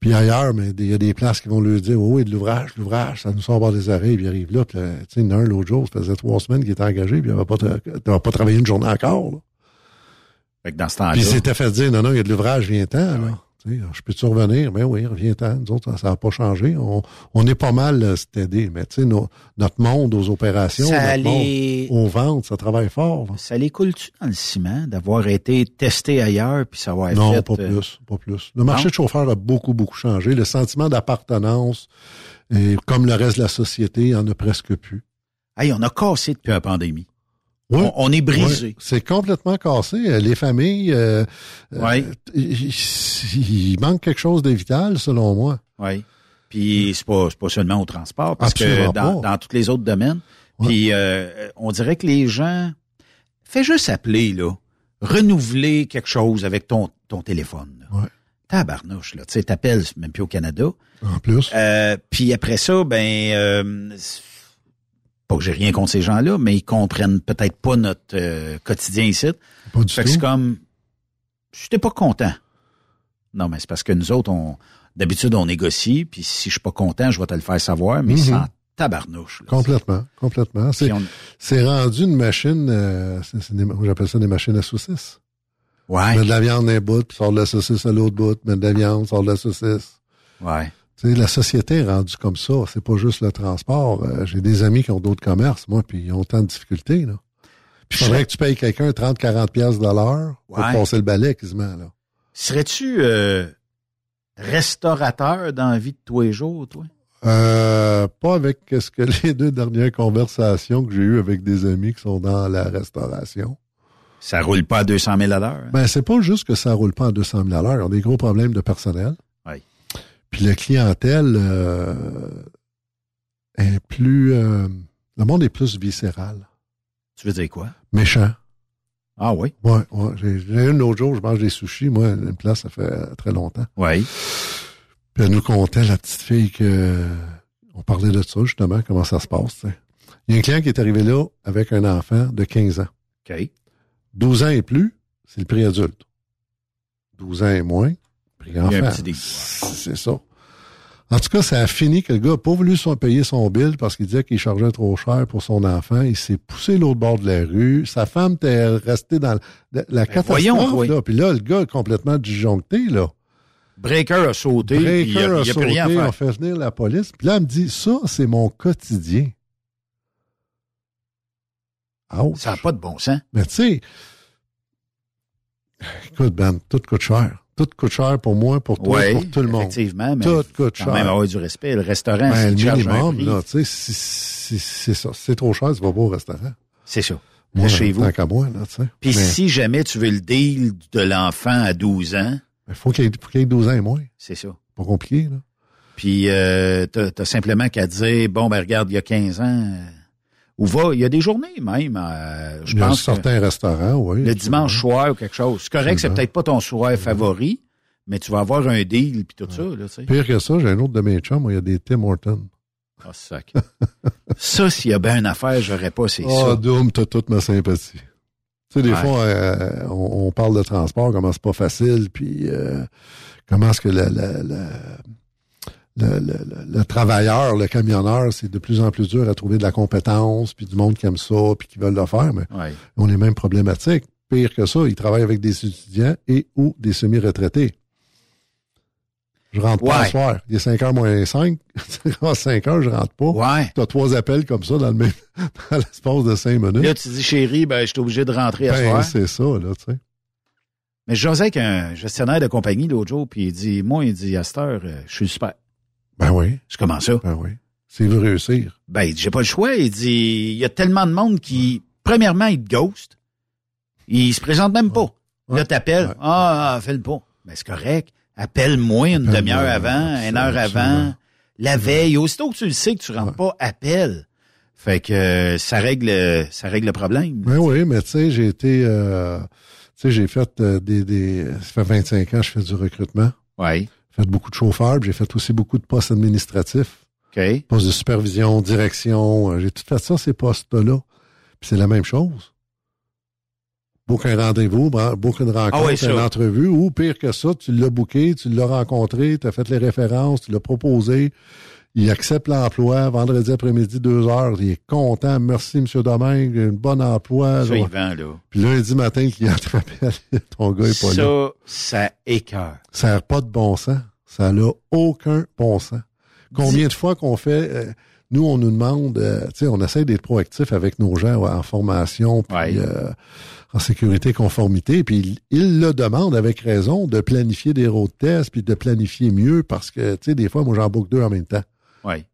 Puis ailleurs, mais il y a des places qui vont leur dire Oh oui, de l'ouvrage, de l'ouvrage, ça nous sort par des oreilles, puis ils arrivent là, puis là, tu sais, un l'autre jour, ça faisait trois semaines qu'il était engagé, puis il n'avait pas, tra- pas travaillé une journée encore. Là. Fait que dans ce temps-là. Puis il s'était fait dire Non, non, il y a de l'ouvrage, viens-ten. là. Je peux-tu revenir? Ben oui, reviens-ten. Nous autres, ça n'a pas changé. On, on est pas mal euh, stédé, mais tu sais, notre monde aux opérations, Ça notre les- monde aux ventes, ça travaille fort. là. Ça les coule-tu dans le ciment d'avoir été testé ailleurs puis savoir Non, fait, pas euh, plus, pas plus. Le marché Non? de chauffeur a beaucoup, beaucoup changé. Le sentiment d'appartenance, comme le reste de la société, il en a presque plus. Hey, on a cassé depuis la pandémie. Oui. On, on est brisé. Oui. C'est complètement cassé. Euh, Les familles, euh, euh, il, manque quelque chose de vital, selon moi. Oui. Puis c'est pas, pas seulement au transport, parce que dans, dans tous les autres domaines. Puis euh, on dirait que les gens. Fais juste appeler, là. Renouveler quelque chose avec ton, ton téléphone. là. Tabarnouche, là. Tu sais, t'appelles même plus au Canada. En plus. Euh, puis après ça, ben euh, pas que j'ai rien contre ces gens-là, mais ils comprennent peut-être pas notre euh, quotidien ici. Pas du fait que c'est comme t'es pas content. Non, mais c'est parce que nous autres, on d'habitude on négocie, puis si je suis pas content, je vais te le faire savoir, mais Mhm. sans tabarnouche. là. Complètement, complètement. C'est, on- rendu une machine, euh, j'appelle ça des machines à saucisses. Ouais. Mets de la viande d'un bout, puis sort de la saucisse à l'autre bout, mets de la viande, sort de la saucisse. Ouais. La société est rendue comme ça. C'est pas juste le transport. Euh, j'ai des amis qui ont d'autres commerces, moi, puis ils ont tant de difficultés, là. Puis il faudrait que tu payes quelqu'un 30, 40 pièces de l'heure pour Ouais. passer le balai, quasiment, là. Serais-tu euh, restaurateur dans la vie de tous les jours, toi? Euh, pas avec ce que les deux dernières conversations que j'ai eues avec des amis qui sont dans la restauration. Ça roule pas à 200 000 à l'heure. hein? Ben, c'est pas juste que ça roule pas à 200 000 à l'heure. Ils ont des gros problèmes de personnel. Oui. Puis la clientèle euh, est plus... euh, le monde est plus viscéral. Tu veux dire quoi? Méchant. Ah oui? Ouais, ouais. J'ai une autre jour, je mange des sushis. Moi, une place, ça fait très longtemps. Oui. Puis elle nous contait, la petite fille, que on parlait de ça, justement, comment ça se passe. Il y a un client qui est arrivé là avec un enfant de 15 ans. OK. 12 ans et plus, c'est le prix adulte. 12 ans et moins, prix y a un enfant. petit dégoût, C'est ça. En tout cas, ça a fini que le gars n'a pas voulu son- payer son bill parce qu'il disait qu'il chargeait trop cher pour son enfant. Il s'est poussé l'autre bord de la rue. Sa femme était restée dans la, la catastrophe. voyons, toi. là. Puis là, le gars est complètement disjoncté. Là. Breaker a sauté, puis il n'y a, Breaker il a a plus rien à sauté, faire. on fait venir la police. Puis là, elle me dit, ça, c'est mon quotidien. Ouch. Ça n'a pas de bon sens. Mais tu sais, écoute, Ben, tout coûte cher. Tout coûte cher pour moi, pour toi, Oui, pour tout le monde. effectivement, mais tout coûte cher. même avoir du respect. Le restaurant, Ben, c'est le minimum, tu sais, si- si- c'est ça. Si c'est trop cher, tu vas pas au restaurant. C'est ça. Moi, Reste chez vous. Tant qu'à moi, là, tu sais. Puis Mais si jamais tu veux le deal de l'enfant à 12 ans, Il faut qu'il y, ait- faut qu'il ait 12 ans et moins. c'est ça. Pas compliqué, là. Puis euh, t'as as simplement qu'à dire, bon, ben regarde, il y a 15 ans, ou va, il y a des journées même, euh, je Il y a certains restaurants, oui. le dimanche soir ou quelque chose. C'est correct, c'est peut-être pas ton soir favori, mais tu vas avoir un deal puis tout ça, là, tu sais. Pire que ça, j'ai un autre de mes chums, il y a des Tim Hortons. Ah, sac. ça, s'il y a bien une affaire, j'aurais pas, c'est Oh, ça. Doom, t'as toute ma sympathie. Tu sais, des Ouais. fois, euh, on, on parle de transport, comment c'est pas facile, puis euh, comment est-ce que le, le, le, le- le- le travailleur, le camionneur, c'est de plus en plus dur à trouver de la compétence, puis du monde qui aime ça, puis qui veulent le faire, mais Ouais. ils ont les mêmes problématiques. Pire que ça, ils travaillent avec des étudiants et ou des semi-retraités. Je rentre pas ce soir. Il est 5 heures moins 5. à 5 heures, je rentre pas. Ouais. Tu as trois appels comme ça dans le même dans l'espace de 5 minutes. Là, tu dis, chérie, ben, je suis obligé de rentrer à Ben, soir. c'est ça, là, tu sais. Mais je jasais avec un gestionnaire de compagnie l'autre jour, puis il dit, moi, il dit, à cette heure, euh, je suis super. Ben oui. Je commence ça? Ben oui. S'il veut réussir. Ben, j'ai pas le choix. Il dit, il y a tellement de monde qui, premièrement, il te ghost. Il se présente même pas. Là, t'appelles. Ah, fais-le pas. Ben, c'est correct. Appelle-moi une demi-heure avant, une heure avant, la veille. Aussitôt que tu le sais que tu rentres pas, appelle. Fait que euh, ça règle, ça règle le problème. Ben oui, mais tu sais, j'ai été... euh, tu sais, j'ai fait euh, des, des... Ça fait 25 ans que je fais du recrutement. Oui. J'ai fait beaucoup de chauffeurs, puis j'ai fait aussi beaucoup de postes administratifs. OK. Postes de supervision, direction. euh, J'ai tout fait ça, ces postes-là. Puis c'est la même chose. Un rendez-vous, boucle une rencontre, Ah oui, une entrevue, ou pire que ça, tu l'as booké, tu l'as rencontré, tu as fait les références, tu l'as proposé, il accepte l'emploi, vendredi après-midi, deux heures, il est content, merci M. Domingue, un bon emploi. Ça, il vend, là. Puis lundi matin, te rappelle, ton gars est pas là. Ça, ça écœure. Ça n'a pas de bon sens. Ça n'a aucun bon sens. Combien de fois qu'on fait, euh, nous, on nous demande, euh, tu sais, on essaie d'être proactif avec nos gens ouais, en formation, puis Ouais. euh, en sécurité, conformité, puis ils il le demandent avec raison de planifier des road tests, puis de planifier mieux, parce que, tu sais, des fois, moi, j'en boucle deux en même temps.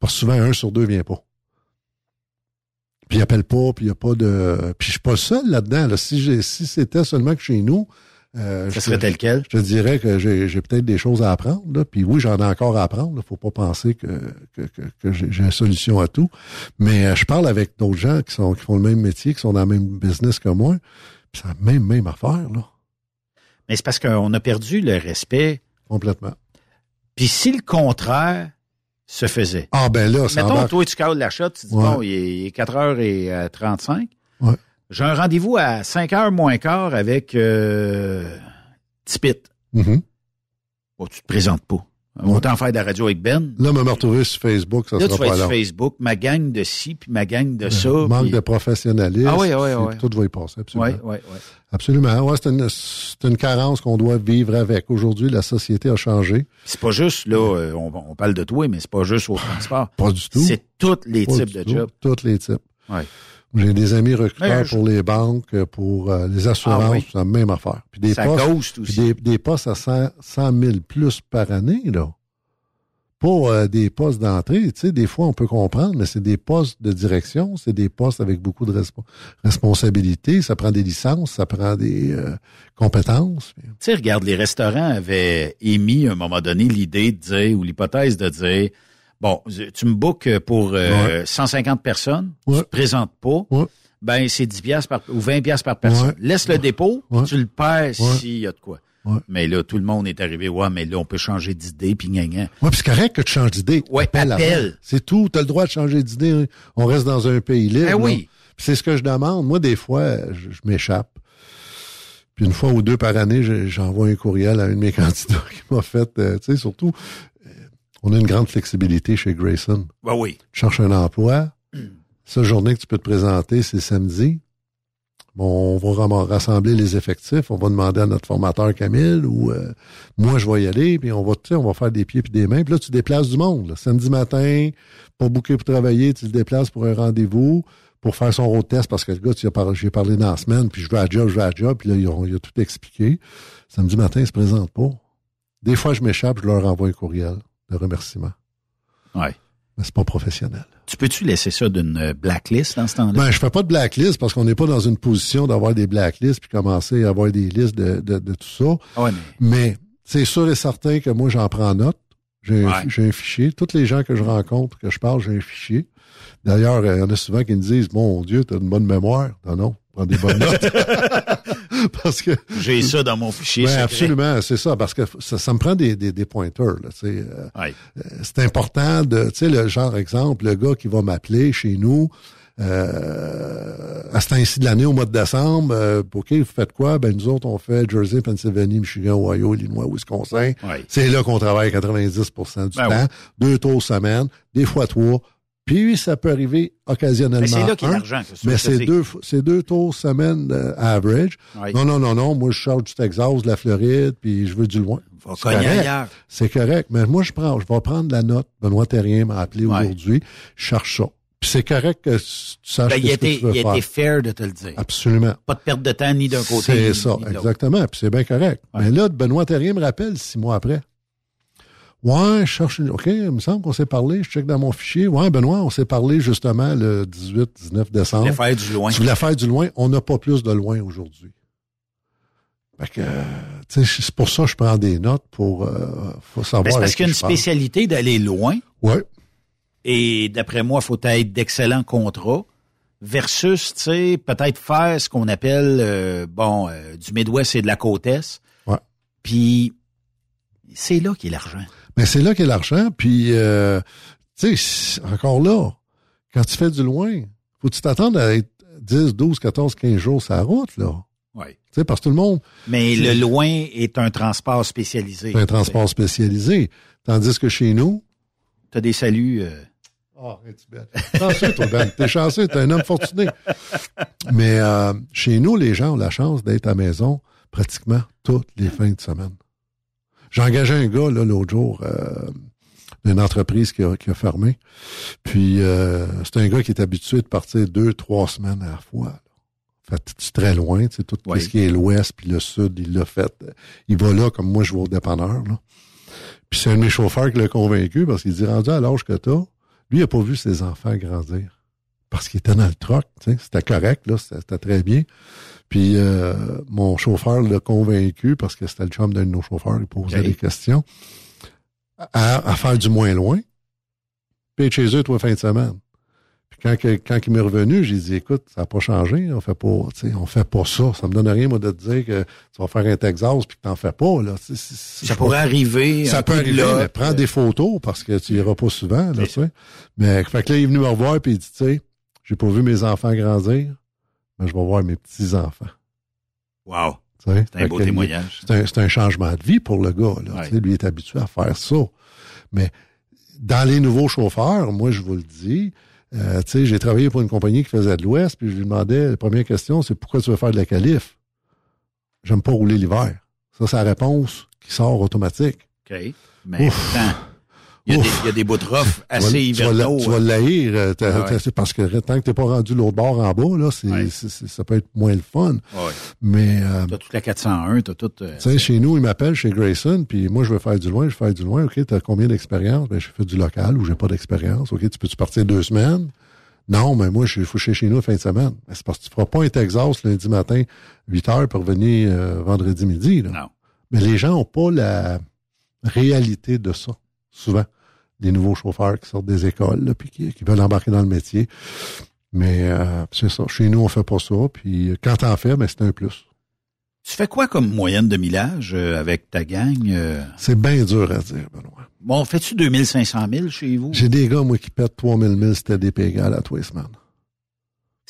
Parce que souvent, un sur deux vient pas. Puis il appelle pas, puis il n'y a pas de... Puis je suis pas seul là-dedans. Là. Si, j'ai- si c'était seulement que chez nous... euh, Ça je serait te- tel quel? Je dirais que j'ai j'ai peut-être des choses à apprendre. Là. Puis oui, j'en ai encore à apprendre. Il faut pas penser que, que, que, que j'ai j'ai une solution à tout. Mais euh, je parle avec d'autres gens qui, sont, qui font le même métier, qui sont dans le même business que moi. Puis c'est la même, même affaire, là. Mais c'est parce qu'on a perdu le respect. Complètement. Puis si le contraire se faisait. Ah ben là, ça Mettons, embarque. toi, tu cales l'achat, tu dis, Ouais. bon, il est, il est 4h35. Ouais. J'ai un rendez-vous à 5h moins quart avec euh, Tipit. Mhm. Bon, tu te présentes pas. On va t'en faire de la radio avec Ben. Là, me retrouver sur Facebook, ça Là, tu sera vas pas être sur. Facebook, ma gang de ci, puis ma gang de ça. Manque puis- de professionnalisme. Ah oui, oui, oui. Tout va y passer, absolument. Oui, oui, oui. Absolument. Ouais, c'est une, une carence qu'on doit vivre avec. Aujourd'hui, la société a changé. C'est pas juste, là, euh, on, on parle de toi, mais c'est pas juste au transport. Pas du tout. C'est tous les Pas types de tout. jobs. Tous les types. Ouais. J'ai des amis recruteurs je- pour les banques, euh, pour euh, les assurances, Ah oui. c'est la même affaire. Puis des Ça postes, aussi. des, des postes à 100, 100 000 plus par année, là. Pas euh, des postes d'entrée, tu sais, des fois on peut comprendre, mais c'est des postes de direction, c'est des postes avec beaucoup de respo- responsabilités, ça prend des licences, ça prend des euh, compétences. Tu sais, regarde, les restaurants avaient émis à un moment donné l'idée de dire, ou l'hypothèse de dire, bon, tu me bookes pour euh, Ouais. 150 personnes, Ouais. tu te présentes pas, Ouais. ben c'est 10 piastres par, ou 20 piastres par personne. Laisse le dépôt, tu le perds s'il y a de quoi. Ouais. Mais là, tout le monde est arrivé, ouais, mais là, on peut changer d'idée, puis gna Ouais, puis c'est correct que tu changes d'idée. Ouais, Appelle appelle. C'est tout. Tu as le droit de changer d'idée. hein. On reste dans un pays libre. Ben oui. c'est ce que je demande. Moi, des fois, je, je m'échappe. Puis une fois ou deux par année, je- j'envoie un courriel à un de mes candidats qui m'a fait, euh, tu sais, surtout, euh, on a une grande flexibilité chez Grayson. Ben oui. Tu cherches un emploi. Cette journée que tu peux te présenter, c'est samedi. Bon, on va rassembler les effectifs. On va demander à notre formateur Camille ou euh, moi, je vais y aller. Puis on va, on va faire des pieds puis des mains. Puis là, tu déplaces du monde. là. Samedi matin, pour booker pour travailler, tu le déplaces pour un rendez-vous, pour faire son road test parce que le gars, tu as parlé, j'ai parlé dans la semaine. Puis je vais à job, je vais à job. Puis là, ils ont- il a tout expliqué. Samedi matin, il se présente pas. Des fois, je m'échappe, je leur envoie un courriel de remerciement. Ouais. Mais c'est pas professionnel. Tu peux-tu laisser ça d'une euh, blacklist dans ce temps-là? Ben, je fais pas de blacklist parce qu'on n'est pas dans une position d'avoir des blacklists puis commencer à avoir des listes de, de, de tout ça. Ah ouais, mais Mais c'est sûr et certain que moi, j'en prends note. J'ai un, Ouais. j'ai un fichier. Toutes les gens que je rencontre, que je parle, j'ai un fichier. D'ailleurs, euh, il y en a souvent qui me disent, mon Dieu, t'as une bonne mémoire. Non, non, prends des bonnes notes. parce que j'ai ça dans mon fichier. Absolument, c'est ça, parce que ça, ça me prend des, des, des pointeurs. Euh, euh, c'est important de, tu sais, le genre exemple, le gars qui va m'appeler chez nous euh, à ce temps-ci de l'année, au mois de décembre, euh, OK, vous faites quoi? Ben nous autres, on fait Jersey, Pennsylvanie, Michigan, Ohio, Illinois, Wisconsin. C'est là qu'on travaille 90% du Ben temps. oui. Deux tours semaine, des fois trois. Puis ça peut arriver occasionnellement. Mais c'est là qu'il y a l'argent, Mais dis. deux, c'est deux tours semaine euh, average. Non, non, non, non. Moi, je charge du Texas, de la Floride, puis je veux du loin. C'est correct. C'est correct. Mais moi, je prends, je vais prendre la note. Benoît Terrien m'a appelé aujourd'hui. Je cherche ça. Puis c'est correct que tu saches Ben, il ce que tu veux il faire. été fair de te le dire. Absolument. Pas de perte de temps ni d'un côté. C'est ça, ni exactement. Puis c'est bien correct. Mais là, Benoît Terrien me rappelle six mois après. Ouais, je cherche une... OK, il me semble qu'on s'est parlé. Je check dans mon fichier. Ouais, Benoît, on s'est parlé justement le 18-19 décembre. Tu voulais faire du loin. Tu voulais faire du loin. On n'a pas plus de loin aujourd'hui. Fait que, tu sais, c'est pour ça que je prends des notes pour euh, faut savoir. Ben, c'est parce qu'il y a une spécialité d'aller loin. Ouais. Et d'après moi, il faut être d'excellents contrats versus, tu sais, peut-être faire ce qu'on appelle, euh, bon, euh, du Midwest et de la côte Est. Ouais. Puis, c'est là qu'est l'argent. Mais c'est là qu'est l'argent. Puis, euh, tu sais, encore là, quand tu fais du loin, faut que tu t'attendes à être 10, 12, 14, 15 jours sur la route, là. Oui. Tu sais, parce que tout le monde, Mais le loin est un transport spécialisé. un transport spécialisé. Tandis que chez nous, Tu as des saluts. euh, Ah, es-tu belle? Chanceux, toi, Ben. T'es chanceux, t'es un homme fortuné. Mais euh, chez nous, les gens ont la chance d'être à la maison pratiquement toutes les fins de semaine. J'ai engagé un gars, là, l'autre jour, euh, d'une entreprise qui a, qui a fermé. Puis, euh, c'est un gars qui est habitué de partir deux, trois semaines à la fois. là. Fait c'est très loin, tu sais, tout Oui. ce qui est l'ouest puis le sud, il l'a fait. Il va là comme moi, je vais au dépanneur, là. Puis c'est un de mes chauffeurs qui l'a convaincu parce qu'il dit, rendu à l'âge que t'as, lui, il a pas vu ses enfants grandir. parce qu'il était dans le sais. C'était correct, là, c'était très bien. Puis euh, mon chauffeur l'a convaincu, parce que c'était le chum d'un de nos chauffeurs, il posait des questions, à, à faire du moins loin, puis chez eux trois fins de semaine. Puis quand, quand il m'est revenu, j'ai dit, écoute, ça n'a pas changé, on fait pas, tu sais, on fait pas ça. Ça me donne rien, moi, de te dire que tu vas faire un Texas puis que t'en fais pas, là. Ça pourrait arriver. Ça peut arriver, mais prends euh, des photos parce que tu iras pas souvent, là, tu sais. Mais, fait que là, il est venu me revoir puis il dit, tu sais, j'ai pas vu mes enfants grandir, je vais voir mes petits-enfants. Wow. C'est un beau que témoignage. C'est un, changement de vie pour le gars. Là. Ouais. Lui est habitué à faire ça. Mais dans les nouveaux chauffeurs, moi, je vous le dis, euh, j'ai travaillé pour une compagnie qui faisait de l'Ouest, puis je lui demandais, la première question, c'est pourquoi tu veux faire de la qualif? J'aime pas rouler l'hiver. Ça, c'est la réponse qui sort automatique. OK. Mais Ouf. Il y, a des, Ouf. il y a des bouts de rough assez hivernaux. Tu vas l'haïr, euh, ouais. parce que tant que t'es pas rendu l'autre bord en bas, là, c'est, ça peut être moins le fun. Ouais. Mais euh, T'as toute la 401, t'as tout... euh, Tu sais, chez nous, il m'appelle chez Grayson, puis moi, je veux faire du loin, je veux faire du loin. OK, t'as combien d'expérience? Ben, j'ai fait du local ou j'ai pas d'expérience. OK, tu peux-tu partir deux semaines? Non, mais moi, je suis chez chez nous la fin de semaine. C'est parce que tu feras pas un Texas lundi matin, 8 heures pour venir euh, vendredi midi. Là. Non. Mais les gens ont pas la réalité de ça, souvent. Des nouveaux chauffeurs qui sortent des écoles, là, puis qui, qui veulent embarquer dans le métier. Mais euh, c'est ça. Chez nous, on fait pas ça. Puis quand t'en fais, ben, c'est un plus. Tu fais quoi comme moyenne de millage euh, avec ta gang? euh? C'est bien dur à dire, Benoît. Bon, fais-tu 2500 000 chez vous? J'ai des gars, moi, qui pètent 3000 000 c'était des égal à tous les semaines.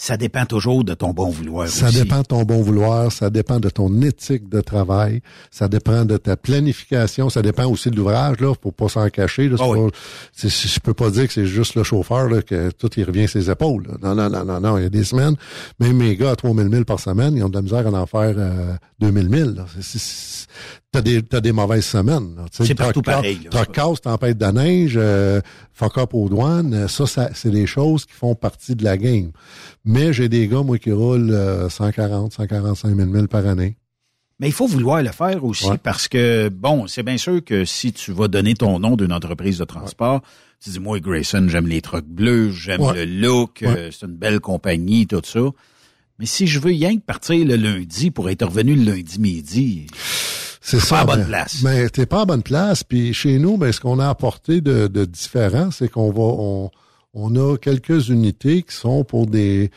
Ça dépend toujours de ton bon vouloir Ça aussi. dépend de ton bon vouloir, ça dépend de ton éthique de travail, ça dépend de ta planification, ça dépend aussi de l'ouvrage, là, faut pas s'en cacher. Là, oui. pas- c'est- je peux pas dire que c'est juste le chauffeur là, que tout il revient à ses épaules. là. Non, non, non, non, non. Il y a des semaines, même mes gars à 3000 000 par semaine, ils ont de la misère à en faire euh, 2000 000. là. C'est- c'est- c'est- T'as des, t'as des mauvaises semaines. C'est partout pareil, casse, tempête de neige, euh, fuck up aux douanes, euh, ça, ça c'est des choses qui font partie de la game. Mais j'ai des gars, moi, qui roulent euh, 140, 145 000 000 par année. Mais il faut vouloir le faire aussi Ouais. parce que, bon, c'est bien sûr que si tu vas donner ton nom d'une entreprise de transport, tu dis, moi, Grayson, j'aime les trucks bleus, j'aime Ouais. le look, euh, c'est une belle compagnie, tout ça. Mais si je veux rien que partir le lundi pour être revenu le lundi midi, C'est Pas ça. à bonne ben- place. Mais t'es pas à bonne place. Puis chez nous, ben, ce qu'on a apporté de, de différent, c'est qu'on va, on, on a quelques unités qui sont pour des,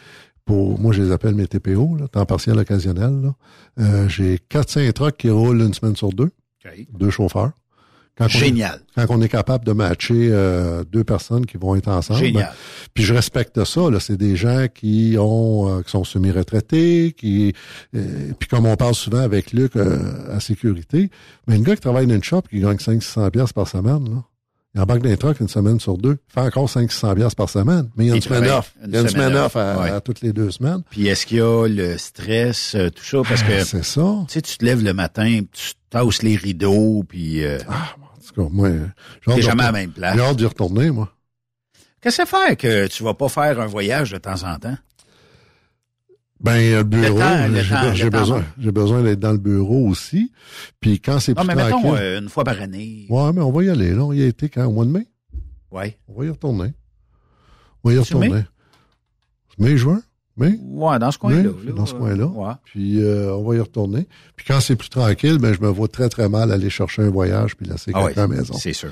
pour, moi je les appelle mes TPO, là, temps partiel occasionnel. là. Euh, j'ai 4-5 trucks qui roulent une semaine sur deux, OK. deux chauffeurs. Quand on est- génial. quand on est capable de matcher euh, deux personnes qui vont être ensemble. Génial. ben, puis je respecte ça. Là, c'est des gens qui ont euh, qui sont semi-retraités, qui euh, puis comme on parle souvent avec Luc euh, à sécurité, mais un gars qui travaille dans une shop qui gagne 500 pièces par semaine, là, il embarque d'un truck une semaine sur deux, il fait encore 500 pièces par semaine, mais il y a une semaine off. une Il y a une semaine semaine off, à, ouais. à toutes les deux semaines. Puis est-ce qu'il y a le stress, euh, tout ça? Parce que, Ah, tu c'est ça. sais, tu te lèves le matin, tu tasses les rideaux, puis euh, En tout cas, moi, j'ai jamais à la même place. J'ai hâte d'y retourner, moi. Qu'est-ce que ça fait que tu vas pas faire un voyage de temps en temps? Ben, a le bureau, j'ai besoin, manque. j'ai besoin d'être dans le bureau aussi. Puis quand c'est Non, plus mais tranquille, mettons euh, une fois par année. ouais, mais on va y aller. Là, on y a été quand? Au mois de mai? Ouais. On va y retourner. On va y retourner. mai? Mai, juin, mai. Ouais, dans ce coin-là. Oui, là, dans ce coin-là. Ouais. Puis euh, on va y retourner. Puis quand c'est plus tranquille, ben je me vois très très mal aller chercher un voyage puis laisser Ah quelqu'un à la maison. c'est sûr.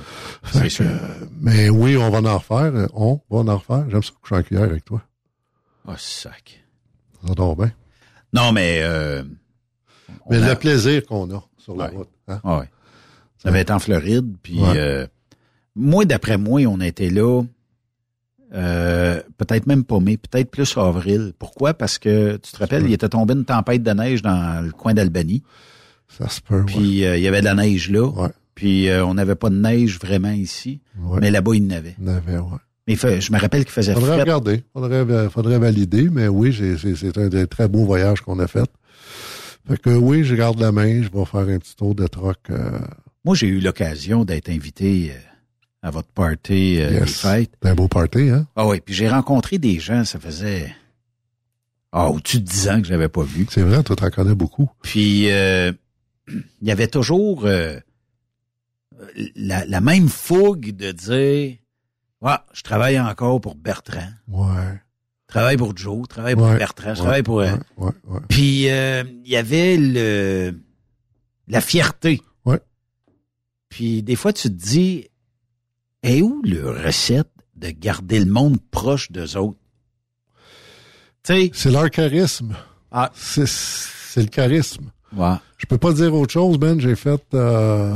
C'est sûr. euh, mais oui, on va en refaire. On va en refaire. J'aime ça coucher en cuillère avec toi. Oh, sac. Ça dort bien. Non, mais... Euh, Mais a- le plaisir qu'on a sur la Ouais. route. hein. Ah ouais. Ça avait été en Floride, puis Ouais. euh, moi, d'après moi, on était là euh, peut-être même pas mai, peut-être plus avril. Pourquoi? Parce que, tu te rappelles, il était tombé une tempête de neige dans le coin d'Albanie, Ça se peut, ouais. puis euh, il y avait de la neige là, Ouais. puis euh, on n'avait pas de neige vraiment ici, Ouais. mais là-bas, il y en avait. On avait, ouais. Mais il fait- je me rappelle qu'il faisait Faudrait fret. regarder. Faudrait, faudrait valider, mais oui, c'est un des très beaux voyages qu'on a fait. Fait que oui, je garde la main, je vais faire un petit tour de troc. Moi, j'ai eu l'occasion d'être invité à votre party euh, yes. fêtes. C'est un beau party, hein? Ah oui, puis j'ai rencontré des gens, ça faisait ah, au-dessus de 10 ans que je n'avais pas vu. C'est vrai, toi, t'en connais beaucoup. Puis euh, il y avait toujours euh, la, la même fougue de dire Ouais, je travaille encore pour Bertrand. Ouais. travaille pour Joe, travaille pour Ouais, Bertrand, ouais, travaille pour... euh, ouais, ouais, ouais. Puis euh, il y avait le la fierté. Ouais. Puis des fois, tu te dis, est où le recette de garder le monde proche d'eux autres? C'est leur charisme. Ah. C'est, c'est le charisme. ouais. Je peux pas dire autre chose, Ben. J'ai fait, euh,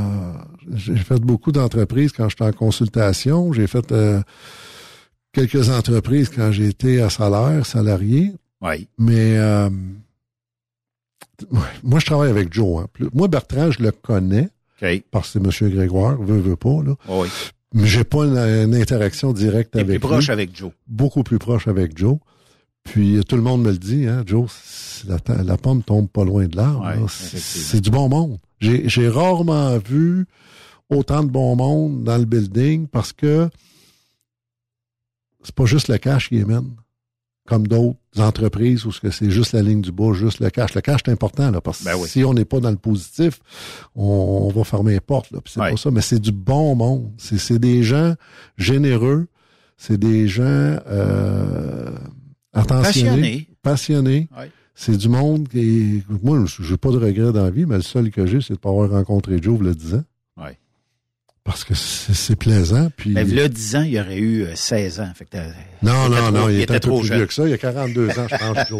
j'ai fait beaucoup d'entreprises quand j'étais en consultation. J'ai fait euh, quelques entreprises quand été à salaire, salarié. Ouais. Mais euh, moi, je travaille avec Joe. Hein. Moi, Bertrand, je le connais OK. parce que c'est M. Grégoire, veut, veut pas. Là. Oui. Mais j'ai pas une, une interaction directe avec plus proche lui. avec Joe. Beaucoup plus proche avec Joe. Puis tout le monde me le dit, hein, Joe, la, pomme tombe pas loin de l'arbre. Ouais, c'est du bon monde. J'ai j'ai rarement vu autant de bon monde dans le building parce que c'est pas juste le cash qui émène, comme d'autres entreprises où c'est juste la ligne du bas, juste le cash. Le cash est important là, parce que Ben oui. si on n'est pas dans le positif, on, on va fermer les portes. Là, c'est pas ça, mais c'est du bon monde. C'est des gens généreux, c'est des gens euh, attentionnés, Passionné. passionnés. Ouais. C'est du monde qui. Moi, j'ai pas de regrets dans la vie, mais le seul que j'ai, c'est de pas avoir rencontré Joe le 10 ans. Parce que c'est plaisant. Puis... Mais là, 10 ans, il y aurait eu euh, 16 ans. Fait que t'as- Non, non, trop- non, il, il était, trop plus vieux que ça. Il y a 42 ans, je pense.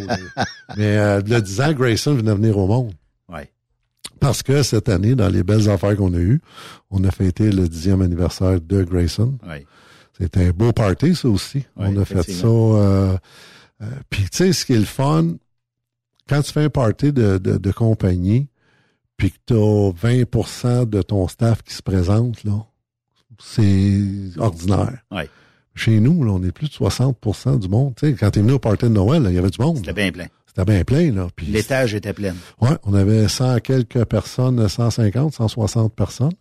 Mais euh, le 10 ans, Grayson venait venir au monde. Ouais. Parce que cette année, dans les belles affaires qu'on a eues, on a fêté le 10e anniversaire de Grayson. Ouais. C'était un beau party, ça aussi. Ouais, on a fait ça. Euh, euh, puis, tu sais, ce qui est le fun, quand tu fais un party de, de, de compagnie, puis que tu as 20% de ton staff qui se présente, là, c'est ordinaire. Ouais. Chez nous, là, on est plus de 60% du monde. Tu sais, quand tu es venu au party de Noël, il y avait du monde. C'était bien plein. C'était bien plein. Là, L'étage était plein. Ouais, on avait 100 quelques personnes, 150, 160 personnes.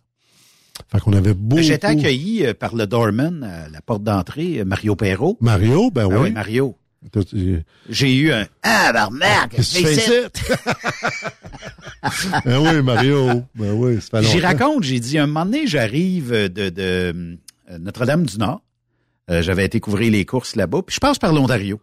Fait qu'on avait beaucoup. J'étais accueilli euh, par le doorman à la porte d'entrée, euh, Mario Perrault. Mario, ben Ah oui. oui, Mario. J'ai eu un Ah, barnac! Ben oui, Mario. Ben oui, ça fait J'y raconte, j'ai dit, un moment donné, j'arrive de, de euh, Notre-Dame-du-Nord. Euh, J'avais été couvrir les courses là-bas. Puis je passe par l'Ontario.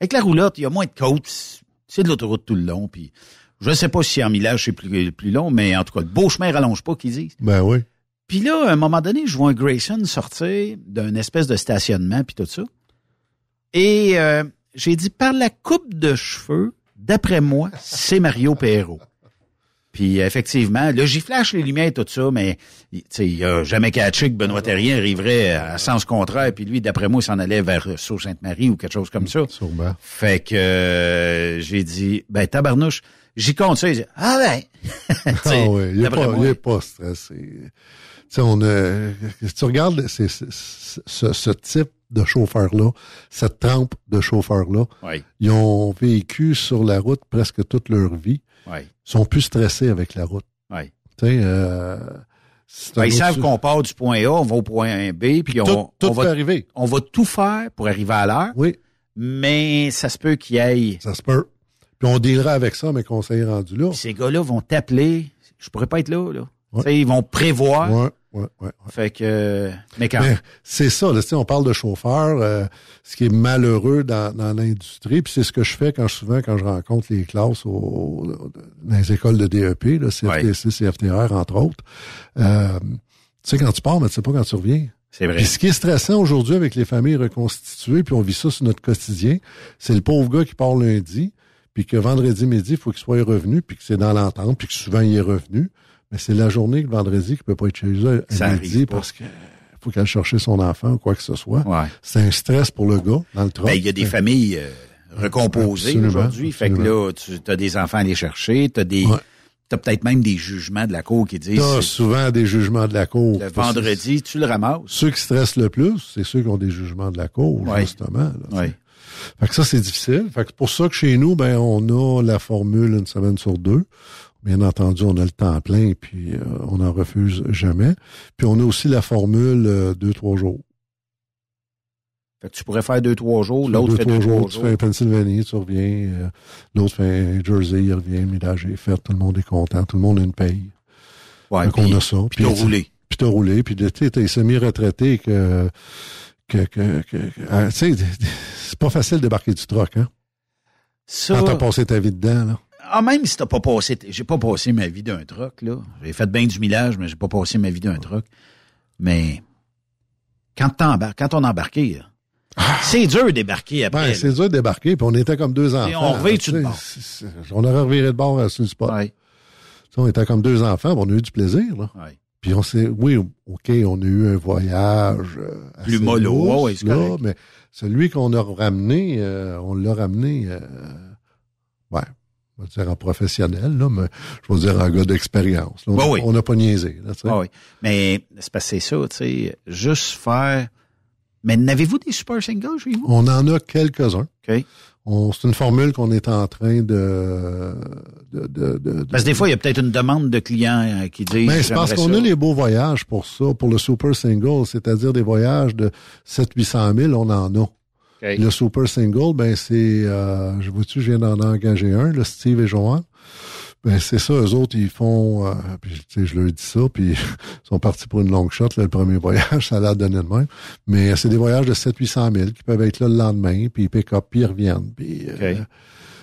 Avec la roulotte, il y a moins de côtes. C'est de l'autoroute tout le long. Puis je sais pas si en millage c'est plus, plus long, mais en tout cas, le beau chemin rallonge pas, qu'ils disent. Ben oui. Puis là, à un moment donné, je vois un Grayson sortir d'un espèce de stationnement puis tout ça. Et euh, j'ai dit, par la coupe de cheveux, d'après moi, c'est Mario Perrault. Puis effectivement, là, j'y flash les lumières et tout ça, mais il- tu sais, il a jamais catché que Benoît Terrien arriverait à sens contraire, puis lui, d'après moi, il s'en allait vers euh, Sault-Sainte-Marie ou quelque chose comme ça. Sûrement. Fait que euh, j'ai dit, ben tabarnouche, j'y compte ça. Il dit, ah ben. Ah oui, il est d'après pas, moi, il est pas stressé. Tu sais, on a, si tu regardes c'est- c'est- ce, ce type de chauffeur-là, cette trempe de chauffeurs-là, Oui, ils ont vécu sur la route presque toute leur vie. oui, Ils sont plus stressés avec la route. oui. Tu sais, euh, Ben, ils savent qu'on part du point A, on va au point B, puis on, Tout, tout on peut va, arriver. on va tout faire pour arriver à l'heure, Oui, mais ça se peut qu'il y ait... ça se peut. Puis on dealera avec ça, mais qu'on s'est rendu là. Ces gars-là vont t'appeler, je pourrais pas être là, là. Ouais. Ils vont prévoir, Ouais, ouais, ouais. ouais. fait que... Mais quand? Mais c'est ça, là, on parle de chauffeur, euh, ce qui est malheureux dans, dans l'industrie, puis c'est ce que je fais quand souvent quand je rencontre les classes au, dans les écoles de DEP, là, CFTC, CFTR, entre autres. Euh, tu sais, quand tu pars, mais tu sais pas quand tu reviens. c'est vrai. Puis ce qui est stressant aujourd'hui avec les familles reconstituées, puis on vit ça sur notre quotidien, c'est le pauvre gars qui part lundi, puis que vendredi midi, il faut qu'il soit revenu, puis que c'est dans l'entente, puis que souvent il est revenu. Mais c'est la journée que le vendredi qu'il peut pas être chez eux à midi parce que faut qu'elle chercher son enfant ou quoi que ce soit. Ouais. C'est un stress pour le gars dans le truck. Ben, il y a des familles euh, recomposées aujourd'hui. Fait que là, tu as des enfants à aller chercher, tu as des. Ouais. T'as peut-être même des jugements de la cour qui disent T'as souvent des jugements de la cour. le vendredi, tu le ramasses. Ceux qui stressent le plus, c'est ceux qui ont des jugements de la cour, Ouais. justement. là. Oui. Fait que ça, c'est difficile. Fait que c'est pour ça que chez nous, ben, on a la formule une semaine sur deux. Bien entendu, on a le temps plein, puis euh, on n'en refuse jamais. Puis on a aussi la formule euh, deux, trois jours. Fait que tu pourrais faire deux, trois jours, l'autre deux, fait trois deux, jours, trois tu jours. fais un Pennsylvanie, tu reviens. euh, L'autre fait Jersey, il revient, ménage est fait, tout le monde est content, tout le monde a une paye. Ouais, qu'on puis- a ça. Puis t'as roulé. Puis t'as roulé, puis tu sais, t'es semi-retraité que que, que, que- euh, tu sais, c'est pas facile de débarquer du truck, hein? Ça, Quand t'as passé ta vie dedans, là. Ah, même si t'as pas passé, j'ai pas passé ma vie d'un truck, là. J'ai fait bien du millage, mais j'ai pas passé ma vie d'un truck. Mais, quand quand on embarqué, là, c'est dur de débarquer après. Ben, c'est dur de débarquer, puis on était comme deux enfants. Et on revire tu de bord. On aurait reviré de bord euh, sur le spot. Ouais. Tu sais, On était comme deux enfants, on a eu du plaisir, là. Ouais. Puis on s'est, oui, OK, on a eu un voyage euh, Plus mollo, ouais, c'est là, mais celui qu'on a ramené, euh, on l'a ramené, euh, ouais, on va dire en professionnel, là, mais je vais dire en gars d'expérience. On a- oui. n'a pas niaisé. Là, tu sais. Ah oui. Mais c'est parce que c'est ça, tu sais, juste faire. Mais n'avez-vous des super singles chez vous? On en a quelques-uns. OK. C'est une formule qu'on est en train de... de, de, de- Parce que des fois, il y a peut-être une demande de clients euh, qui disent. Ben, c'est parce qu'on a les beaux voyages pour ça, pour le super single, c'est-à-dire des voyages de 700-800 000, on en a. Le super single, ben c'est, euh, je vois-tu, je viens d'en engager un, le Steve et Johan. Ben c'est ça, eux autres, ils font, euh, puis tu sais, je leur dis ça, puis ils sont partis pour une longue shot, là, le premier voyage, ça a l'air donné de même. Mais euh, c'est des voyages de 700-800 000 qui peuvent être là le lendemain, puis ils pick up, puis ils reviennent. Puis, euh,